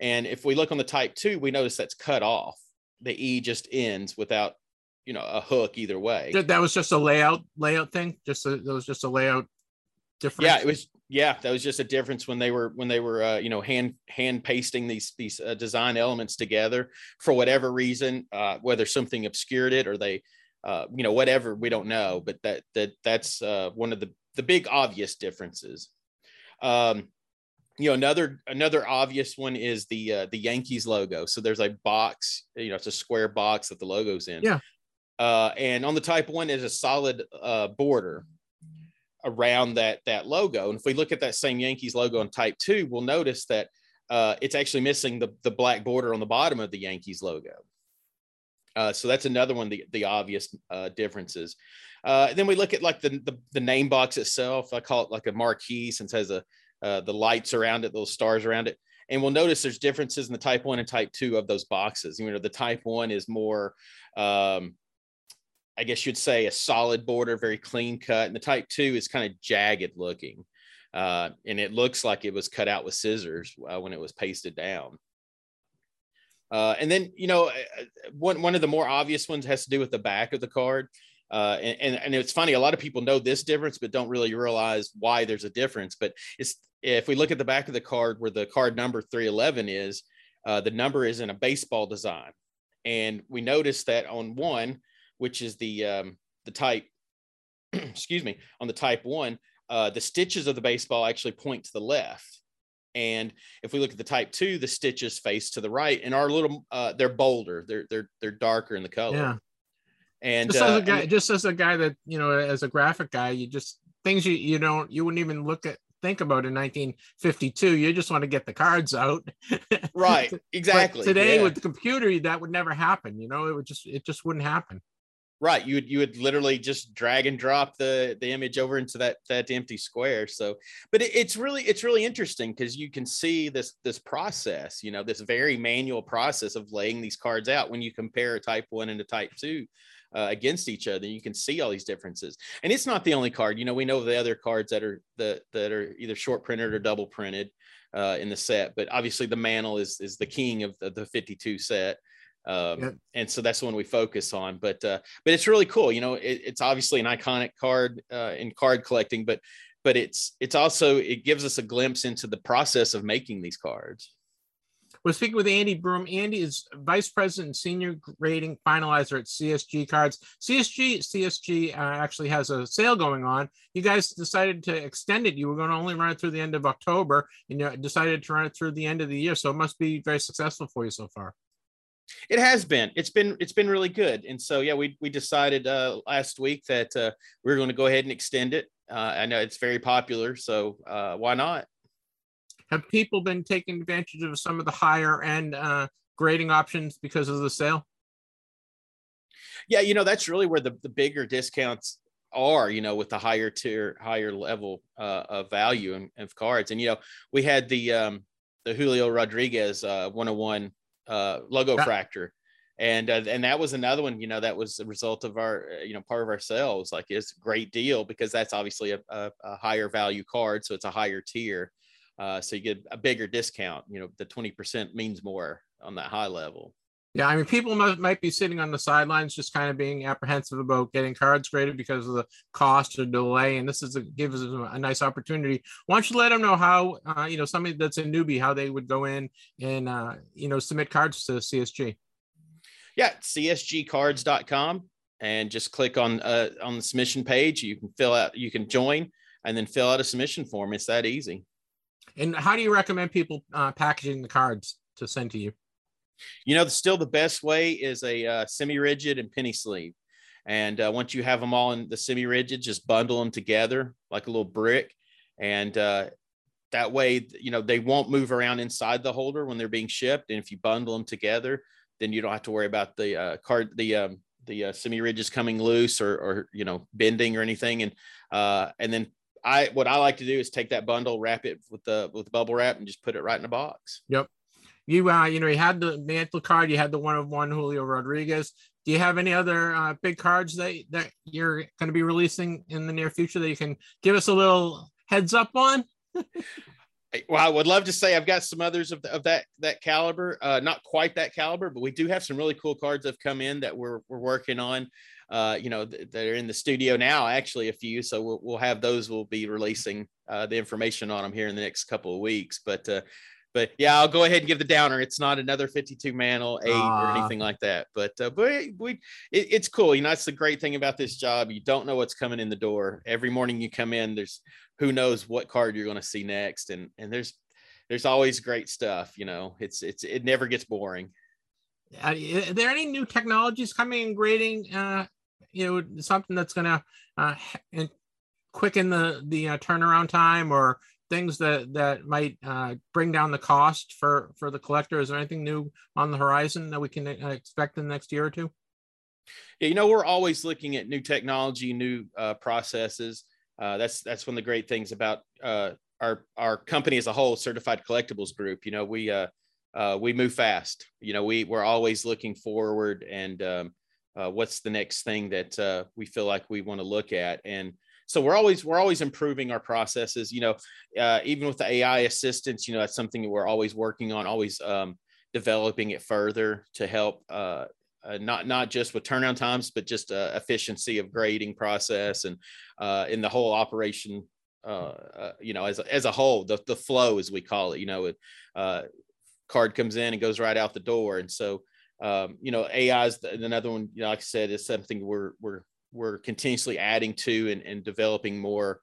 And if we look on the Type Two, we notice that's cut off. The E just ends without you know a hook either way. That was just a layout layout thing. Just a, that was just a layout difference. Yeah, it was yeah that was just a difference when they were when they were uh, you know hand hand pasting these these uh, design elements together for whatever reason uh, whether something obscured it or they uh, you know whatever we don't know but that that that's uh, one of the the big obvious differences um, you know another another obvious one is the uh, the yankees logo so there's a box you know it's a square box that the logo's in yeah uh, and on the type one is a solid uh, border around that that logo. And if we look at that same Yankees logo on Type Two, we'll notice that uh, it's actually missing the the black border on the bottom of the Yankees logo. Uh, so that's another one the the obvious uh, differences. Uh, then we look at like the, the, the name box itself. I call it like a marquee since it has a uh, the lights around it, those stars around it. And we'll notice there's differences in the type one and type two of those boxes. You know, the type one is more um, I guess you'd say a solid border, very clean cut. And the type two is kind of jagged looking. Uh, and it looks like it was cut out with scissors uh, when it was pasted down. Uh, and then, you know, uh, uh, one, one of the more obvious ones has to do with the back of the card. Uh, and, and, and it's funny, a lot of people know this difference, but don't really realize why there's a difference. But it's if we look at the back of the card where the card number 311 is, uh, the number is in a baseball design. And we notice that on one, which is the um, the type, excuse me, on the type one, uh, the stitches of the baseball actually point to the left. And if we look at the type two, the stitches face to the right and are a little, uh, they're bolder. They're, they're, they're darker in the color. Yeah. And just, uh, as a guy, and, just as a guy that, you know, as a graphic guy, you just, things you, you don't, you wouldn't even look at, think about in 1952. You just want to get the cards out. right. Exactly. But today yeah. with the computer, that would never happen. You know, it would just, it just wouldn't happen. Right. You would you would literally just drag and drop the the image over into that that empty square. So, but it, it's really it's really interesting because you can see this this process. You know, this very manual process of laying these cards out when you compare a type one and a type two. Uh, against each other you can see all these differences. And it's not the only card. You know we know the other cards that are that that are either short printed or double printed uh, in the set but obviously the mantle is is the king of the, the 52 set um, yeah. and so that's the one we focus on but uh, but it's really cool. You know it, it's obviously an iconic card uh, in card collecting but but it's it's also it gives us a glimpse into the process of making these cards We're speaking with Andy Broome. Andy is Vice President and Senior Grading Finalizer at CSG Cards. CSG CSG uh, actually has a sale going on. You guys decided to extend it. You were going to only run it through the end of October, and you decided to run it through the end of the year. So it must be very successful for you so far. It has been. It's been it's been really good. And so yeah, we we decided uh, last week that uh, we are going to go ahead and extend it. Uh, I know it's very popular, so uh, why not? Have people been taking advantage of some of the higher end uh, grading options because of the sale? Yeah, you know that's really where the the bigger discounts are. You know, with the higher tier, higher level uh, of value and of cards. And you know, we had the um, the Julio Rodriguez uh, 101 uh, logo yeah. fractor and uh, and that was another one you know that was a result of our uh, you know part of our sales like it's a great deal because that's obviously a, a, a higher value card so it's a higher tier uh, so you get a bigger discount you know the 20% means more on that high level yeah i mean people might, might be sitting on the sidelines just kind of being apprehensive about getting cards graded because of the cost or delay and this is a gives us a nice opportunity why don't you let them know how uh, you know somebody that's a newbie how they would go in and uh, you know submit cards to csg yeah, csgcards.com and just click on uh, on the submission page. You can fill out, you can join, and then fill out a submission form. It's that easy. And how do you recommend people uh, packaging the cards to send to you? You know, still the best way is a uh, semi-rigid and penny sleeve. And uh, once you have them all in the semi-rigid, just bundle them together like a little brick, and uh, that way, you know, they won't move around inside the holder when they're being shipped. And if you bundle them together, then you don't have to worry about the uh, card the um, the uh, semi ridges coming loose or or you know bending or anything and uh, and then I what I like to do is take that bundle wrap it with the with the bubble wrap and just put it right in a box. Yep. You uh you know you had the mantle card you had the one of one Julio Rodriguez. Do you have any other uh, big cards that that you're going to be releasing in the near future that you can give us a little heads up on? well, I would love to say I've got some others of, of that that caliber, uh, not quite that caliber, but we do have some really cool cards that have come in that we're we're working on. Uh, you know, th- that are in the studio now, actually a few. So we'll we'll have those. We'll be releasing uh, the information on them here in the next couple of weeks. But uh, but yeah, I'll go ahead and give the downer. It's not another 52 mantle eight or anything like that. But uh, but we it, it's cool. You know, that's the great thing about this job. You don't know what's coming in the door. Every morning you come in, there's who knows what card you're going to see next, and and there's there's always great stuff. You know, it's it's it never gets boring. Are there any new technologies coming in grading? Uh, you know, something that's going to uh, quicken the the uh, turnaround time or things that that might uh, bring down the cost for for the collector? Is there anything new on the horizon that we can uh, expect in the next year or two? Yeah, you know, we're always looking at new technology, new uh, processes. Uh, that's that's one of the great things about uh, our our company as a whole, Certified Collectibles Group. You know, we uh, we move fast. You know, we we're always looking forward and um, what's the next thing that we feel like we want to look at? And so we're always we're always improving our processes you know uh, even with the ai assistance you know that's something that we're always working on always um, developing it further to help uh, uh, not not just with turnaround times but just uh, efficiency of grading process and uh, in the whole operation uh, you know as, as a whole the, the flow as we call it you know it, card comes in and goes right out the door. And so um, you know ai is another one you know, like i said is something we're we're we're continuously adding to and, and developing more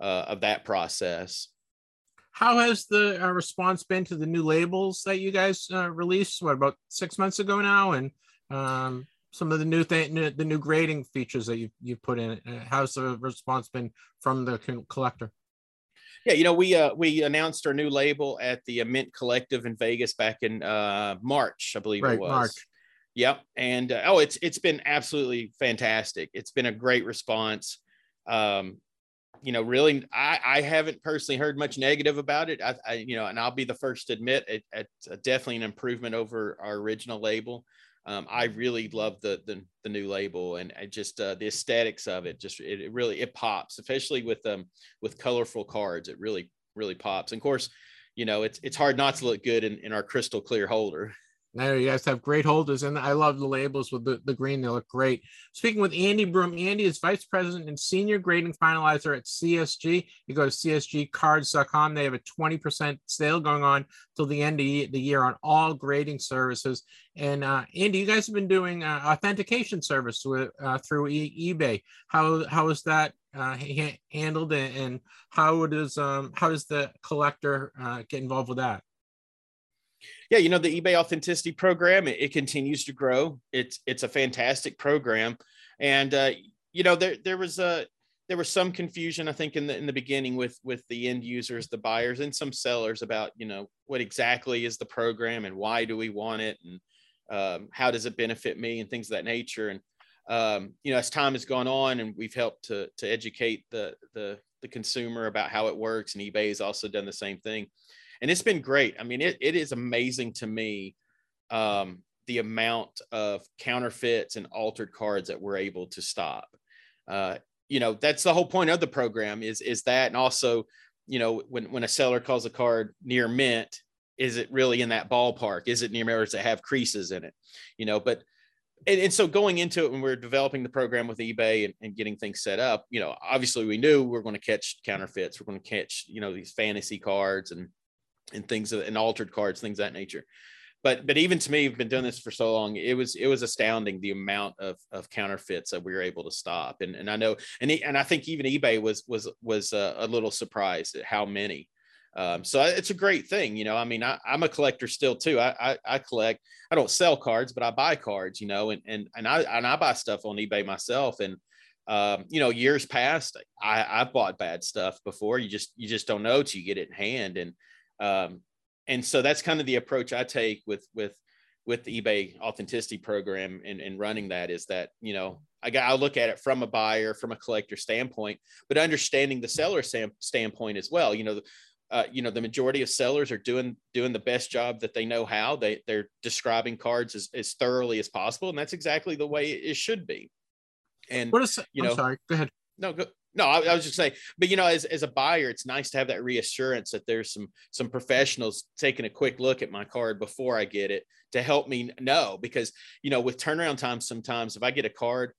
uh, of that process. How has the uh, response been to the new labels that you guys uh, released? What about six months ago now, and um, some of the new thing, the new grading features that you you put in. Uh, how's the response been from the collector? Yeah, you know, we uh, we announced our new label at the Mint Collective in Vegas back in uh, March, I believe right, it was. March. Yep. And uh, oh, it's it's been absolutely fantastic. It's been a great response. Um, you know, really, I, I haven't personally heard much negative about it. I, I you know, and I'll be the first to admit it, it's definitely an improvement over our original label. Um, I really love the, the, the new label and I just uh, the aesthetics of it. Just it, it, really it pops, especially with um with colorful cards. It really really pops. And of course, you know, it's it's hard not to look good in, in our crystal clear holder. Now you guys have great holders, and I love the labels with the, the green. They look great. Speaking with Andy Broome, Andy is vice president and senior grading finalizer at CSG. You go to csgcards.com. They have a 20% sale going on till the end of the year on all grading services. And uh, Andy, you guys have been doing uh, authentication service with uh, through e- eBay. How how is that uh, ha- handled, and, and how does um, how does the collector uh, get involved with that? Yeah, you know the eBay Authenticity Program it, it continues to grow. It's it's a fantastic program, and uh, you know there there was a there was some confusion I think in the in the beginning with with the end users, the buyers, and some sellers about you know what exactly is the program and why do we want it and um, how does it benefit me and things of that nature. And um, you know as time has gone on and we've helped to to educate the the the consumer about how it works, and eBay has also done the same thing and it's been great. I mean, it, it is amazing to me um, the amount of counterfeits and altered cards that we're able to stop. Uh, you know, that's the whole point of the program is is that, and also, you know, when when a seller calls a card near mint, is it really in that ballpark? Is it near mirrors that have creases in it? You know, but and, and, so going into it when we are developing the program with ebay and, and, getting things set up you know obviously we knew we are going to catch counterfeits we're going to catch you know these fantasy cards and and things and altered cards, things that nature. But but even to me, I've been doing this for so long. It was it was astounding the amount of of counterfeits that we were able to stop. And and I know and and I think even eBay was was was a, a little surprised at how many. Um, so it's a great thing, you know. I mean, I, am a collector still too. I, I, I collect. I don't sell cards, but I buy cards, you know, and and and I and I buy stuff on eBay myself. And um, you know, years past, I I bought bad stuff before. You just you just don't know till you get it in hand. And um, and so that's kind of the approach I take with with with the eBay authenticity program and, and running that is that you know I got I look at it from a buyer from a collector standpoint, but understanding the seller sam- standpoint as well. You know, uh, you know the majority of sellers are doing doing the best job that they know how. They they're describing cards as, as thoroughly as possible, and that's exactly the way it should be. And what is you I'm know? Sorry, go ahead. No, go, no, I, I, was just saying, but you know, as, as a buyer, it's nice to have that reassurance that there's some some professionals taking a quick look at my card before I get it to help me know because you know with turnaround times sometimes if I get a card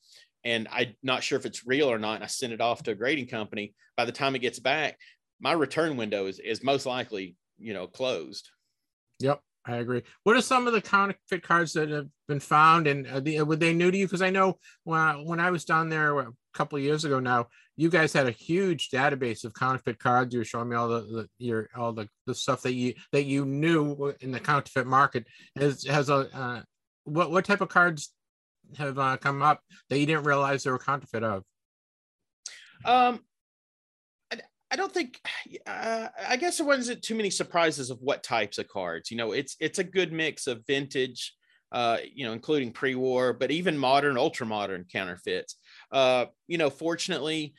and I'm not sure if it's real or not and I send it off to a grading company, by the time it gets back, my return window is is most likely you know closed. Yep. I agree. What are some of the counterfeit cards that have been found, and uh, were they new to you? Because I know when I, when I was down there couple of years ago now, you guys had a huge database of counterfeit cards. You were showing me all the, the your all the, the stuff that you that you knew in the counterfeit market. Has has a uh, what what type of cards have uh, come up that you didn't realize they were counterfeit of? Um, I, don't think. Uh, I guess there wasn't too many surprises of what types of cards. You know, it's it's a good mix of vintage. Uh, you know, including pre-war, but even modern, ultra-modern counterfeits. Uh, you know, fortunately,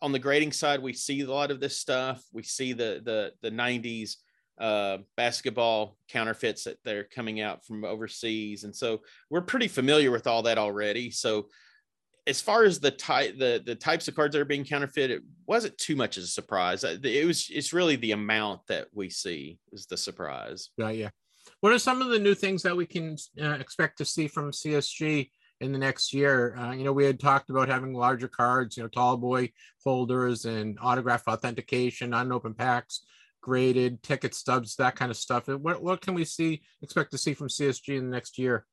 on the grading side, we see a lot of this stuff. We see the the the '90s uh, basketball counterfeits that they're coming out from overseas, and so we're pretty familiar with all that already. So, as far as the type the the types of cards that are being counterfeit, it wasn't too much of a surprise. Uh, it was it's really the amount that we see is the surprise. Yeah, yeah. What are some of the new things that we can uh, expect to see from CSG in the next year. Uh, you know, we had talked about having larger cards, you know, tall boy holders and autograph authentication, unopened packs, graded ticket stubs, that kind of stuff. What what can we see expect to see from CSG in the next year?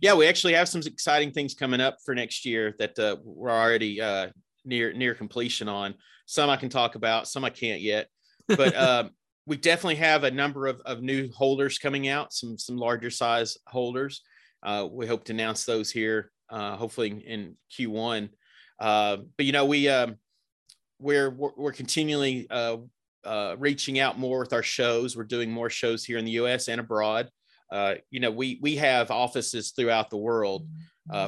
Yeah, we actually have some exciting things coming up for next year that uh, we're already uh, near near completion on. Some I can talk about, some I can't yet, but. Um, we definitely have a number of, of new holders coming out, some some larger size holders. Uh, we hope to announce those here, uh, hopefully in Q1. Uh, but you know, we um, we're we're continually uh, uh, reaching out more with our shows. We're doing more shows here in the U.S. and abroad. Uh, you know, we we have offices throughout the world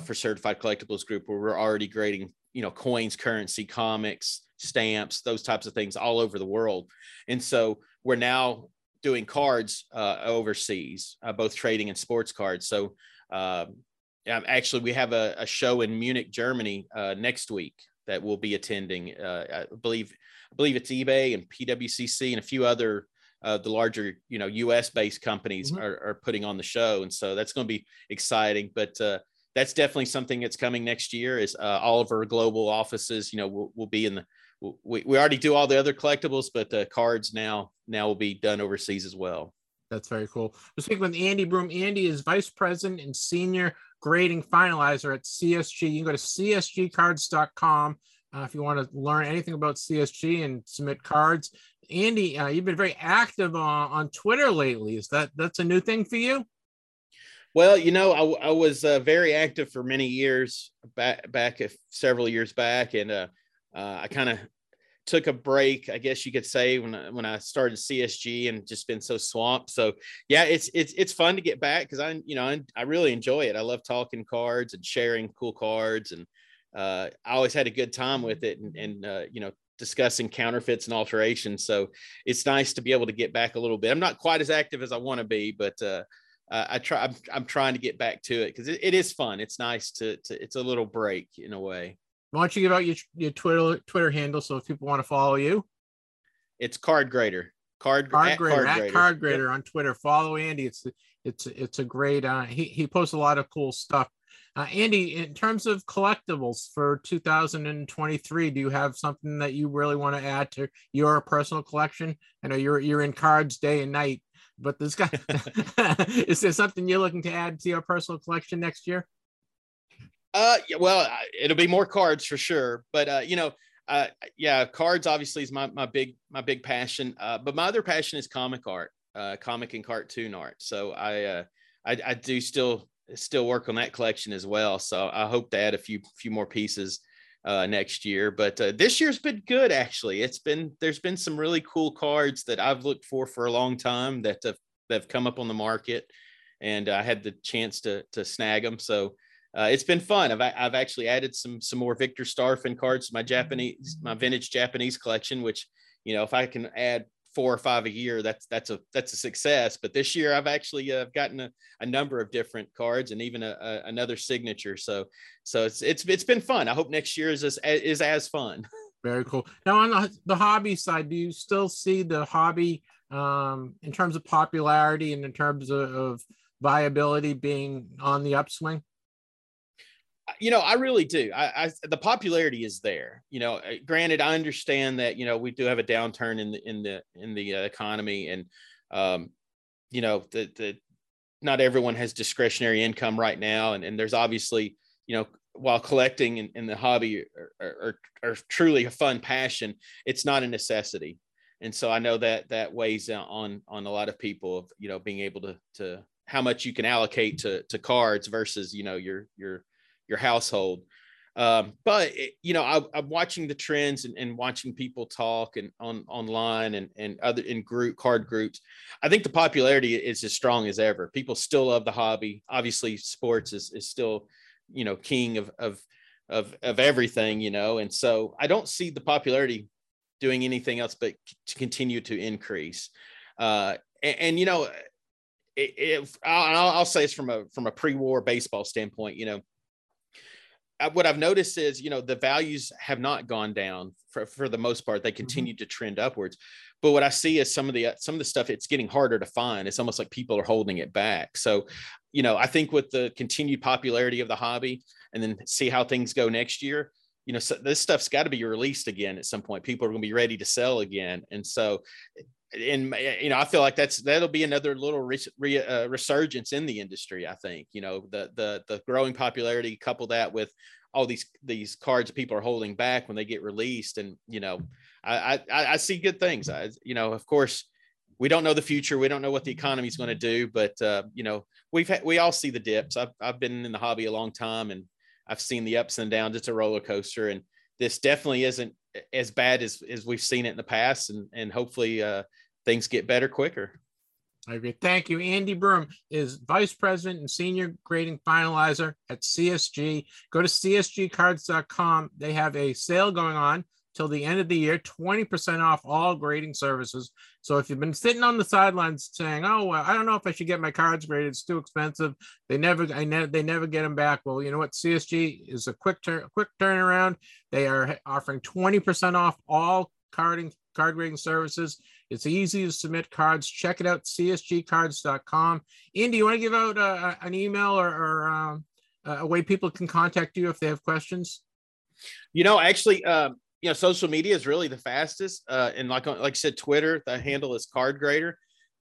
for Certified Collectibles Group where we're already grading, you know, coins, currency, comics, stamps, those types of things all over the world. And so we're now doing cards uh, overseas, uh, both trading and sports cards. So um, actually, we have a, a, show in Munich, Germany uh, next week that we'll be attending. Uh, I believe I believe it's eBay and PWCC and a few other uh, the larger you know U.S. based companies Mhm. are, are putting on the show, and so that's going to be exciting. But uh, that's definitely something that's coming next year. Is uh, all of our global offices, you know, will, will be in the. We, we already do all the other collectibles, but the cards now now will be done overseas as well. That's very cool. We're speaking with Andy Broome. Andy is vice president and senior grading finalizer at CSG. You can go to csgcards.com uh, if you want to learn anything about CSG and submit cards. Andy, uh, you've been very active on, on Twitter lately. Is that that's a new thing for you? Well, you know, I, I was uh, very active for many years back back several years back, and uh, uh, I kind of took a break, I guess you could say, when I, when I started CSG and just been so swamped. So yeah, it's it's it's fun to get back because I you know I, I really enjoy it. I love talking cards and sharing cool cards, and uh, I always had a good time with it, and, and uh, you know discussing counterfeits and alterations. So it's nice to be able to get back a little bit. I'm not quite as active as I want to be, but uh, uh, I try. I'm, I'm trying to get back to it because it, it is fun. It's nice to, to. It's a little break in a way. Why don't you give out your, your Twitter Twitter handle so if people want to follow you? It's Card Grader. Card, Card at Grader, Card at Grader. Card Grader on Twitter. Follow Andy. It's it's it's a great. Uh, he he posts a lot of cool stuff. Uh, Andy, in terms of collectibles for 2023, do you have something that you really want to add to your personal collection? I know you're you're in cards day and night, but this guy is there something you're looking to add to your personal collection next year? Uh, well, it'll be more cards for sure, but uh, you know, uh, yeah, cards obviously is my my big my big passion. Uh, but my other passion is comic art, uh, comic and cartoon art. So I uh, I, I do still still work on that collection as well. So I hope to add a few few more pieces uh, next year. But uh, this year's been good actually. It's been there's been some really cool cards that I've looked for for a long time that have, that have come up on the market, and I had the chance to to snag them. So uh, it's been fun. I've I've actually added some some more Victor Starffin cards to my Japanese my vintage Japanese collection, which you know if I can add four or five a year, that's that's a that's a success. But this year I've actually uh, gotten a, a number of different cards and even a, a, another signature. So so it's it's it's been fun. I hope next year is as is as fun. Very cool. Now, on the, the hobby side, do you still see the hobby um, in terms of popularity and in terms of, of viability being on the upswing? You know, I really do. I, I the popularity is there. You know, uh, granted, I understand that you know we do have a downturn in the in the in the uh, economy, and um, you know the the not everyone has discretionary income right now, and and there's obviously you know while collecting in, in the hobby are, are, are truly a fun passion, it's not a necessity, and so I know that that weighs on on a lot of people of you know being able to to how much you can allocate to to cards versus you know your your your household. Um, but it, you know, I, I'm watching the trends and, and watching people talk and on online and, and other in group card groups. I think the popularity is as strong as ever. People still love the hobby. Obviously, sports is, is still, you know, king of, of, of, of everything, you know, and so I don't see the popularity doing anything else but to continue to increase. Uh, and, and you know, if I'll, I'll say it's from a from a pre-war baseball standpoint, you know, what I've noticed is, you know, the values have not gone down for, for the most part. They mm-hmm. continue to trend upwards. But what I see is some of the some of the stuff it's getting harder to find. It's almost like people are holding it back. So, you know, I think with the continued popularity of the hobby, and then see how things go next year. You know, so this stuff's got to be released again at some point. People are going to be ready to sell again, and so and you know, I feel like that's that'll be another little re, uh, resurgence in the industry. I think you know the the the growing popularity, couple that with all these these cards people are holding back when they get released, and you know, I I, I see good things. I you know, of course, we don't know the future. We don't know what the economy is going to do, but uh, you know, we've had, we all see the dips. I've I've been in the hobby a long time, and I've seen the ups and downs. It's a roller coaster, and this definitely isn't as bad as as we've seen it in the past, and and hopefully uh, things get better quicker. I agree. Thank you. Andy Broome is vice president and senior grading finalizer at CSG. Go to csgcards.com. They have a sale going on till the end of the year 20% off all grading services. So if you've been sitting on the sidelines saying, "Oh, well, I don't know if I should get my cards graded, it's too expensive." They never I ne- they never get them back. Well, you know what? CSG is a quick turn quick turnaround. They are offering 20% off all carding card grading services. It's easy to submit cards. Check it out, csgcards.com. Andy, you want to give out uh, an email or, or um, a way people can contact you if they have questions? You know, actually, um, you know, social media is really the fastest. Uh, and like like I said, Twitter, the handle is Card Grader.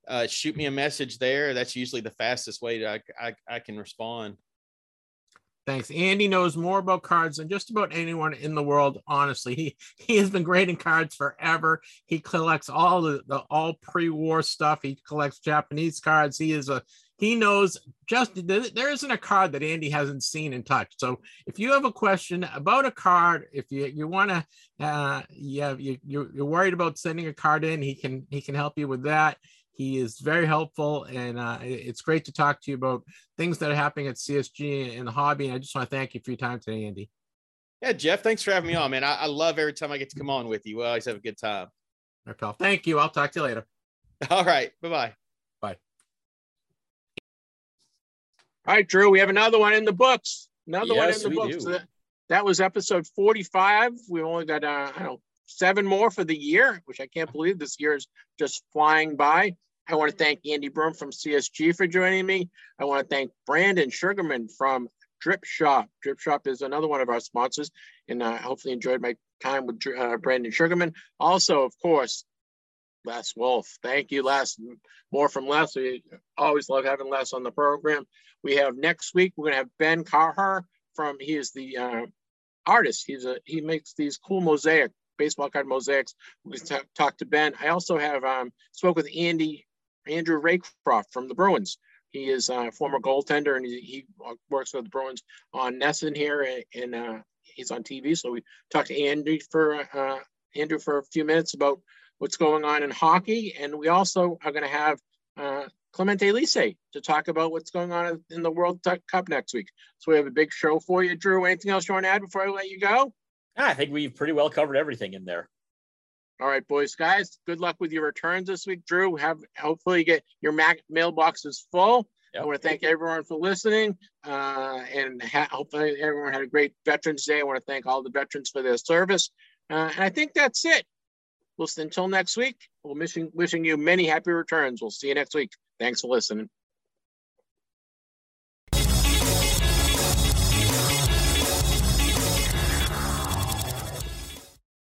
Uh, shoot me a message there. That's usually the fastest way I, I, I can respond. Thanks. Andy knows more about cards than just about anyone in the world. Honestly, he he has been grading cards forever. He collects all the, the all pre-war stuff. He collects Japanese cards. He is a he knows just there isn't a card that Andy hasn't seen and touched. So if you have a question about a card, if you you want to, uh, you you're, you're worried about sending a card in, he can he can help you with that. He is very helpful, and uh, it's great to talk to you about things that are happening at CSG and the hobby. And I just want to thank you for your time today, Andy. Yeah, Jeff, thanks for having me on, man. I, I love every time I get to come on with you. We always have a good time. All right, pal. Thank you. I'll talk to you later. All right. Bye bye. Bye. All right, Drew, we have another one in the books. Another Yes, one in the we books. do. That, that was episode 45. We only got, uh, I don't know, seven more for the year, which I can't believe this year is just flying by. I want to thank Andy Broome from CSG for joining me. I want to thank Brandon Sugarman from Drip Shop. Drip Shop is another one of our sponsors, and I hopefully enjoyed my time with uh, Brandon Sugarman. Also, of course, Les Wolff. Thank you, Les. More from Les. We always love having Les on the program. We have next week, we're going to have Ben Carher from, he is the uh, artist. He's a, he makes these cool mosaic, baseball card mosaics. We can talk, talk to Ben. I also have um, spoke with Andy, Andrew Raycroft from the Bruins. He is a former goaltender and he, he works with the Bruins on NESN here and, and uh, he's on TV. So we talked to Andy for, uh, Andrew for a few minutes about what's going on in hockey. And we also are going to have uh, Clemente Lisi to talk about what's going on in the World Cup next week. So we have a big show for you, Drew. Anything else you want to add before I let you go? I think we've pretty well covered everything in there. All right, boys, guys. Good luck with your returns this week, Drew. Have hopefully get your Mac mailbox is full. Yep. I want to thank everyone for listening, uh, and ha- hopefully everyone had a great Veterans Day. I want to thank all the veterans for their service, uh, and I think that's it. Well, until next week, we'll wishing wishing you many happy returns. We'll see you next week. Thanks for listening.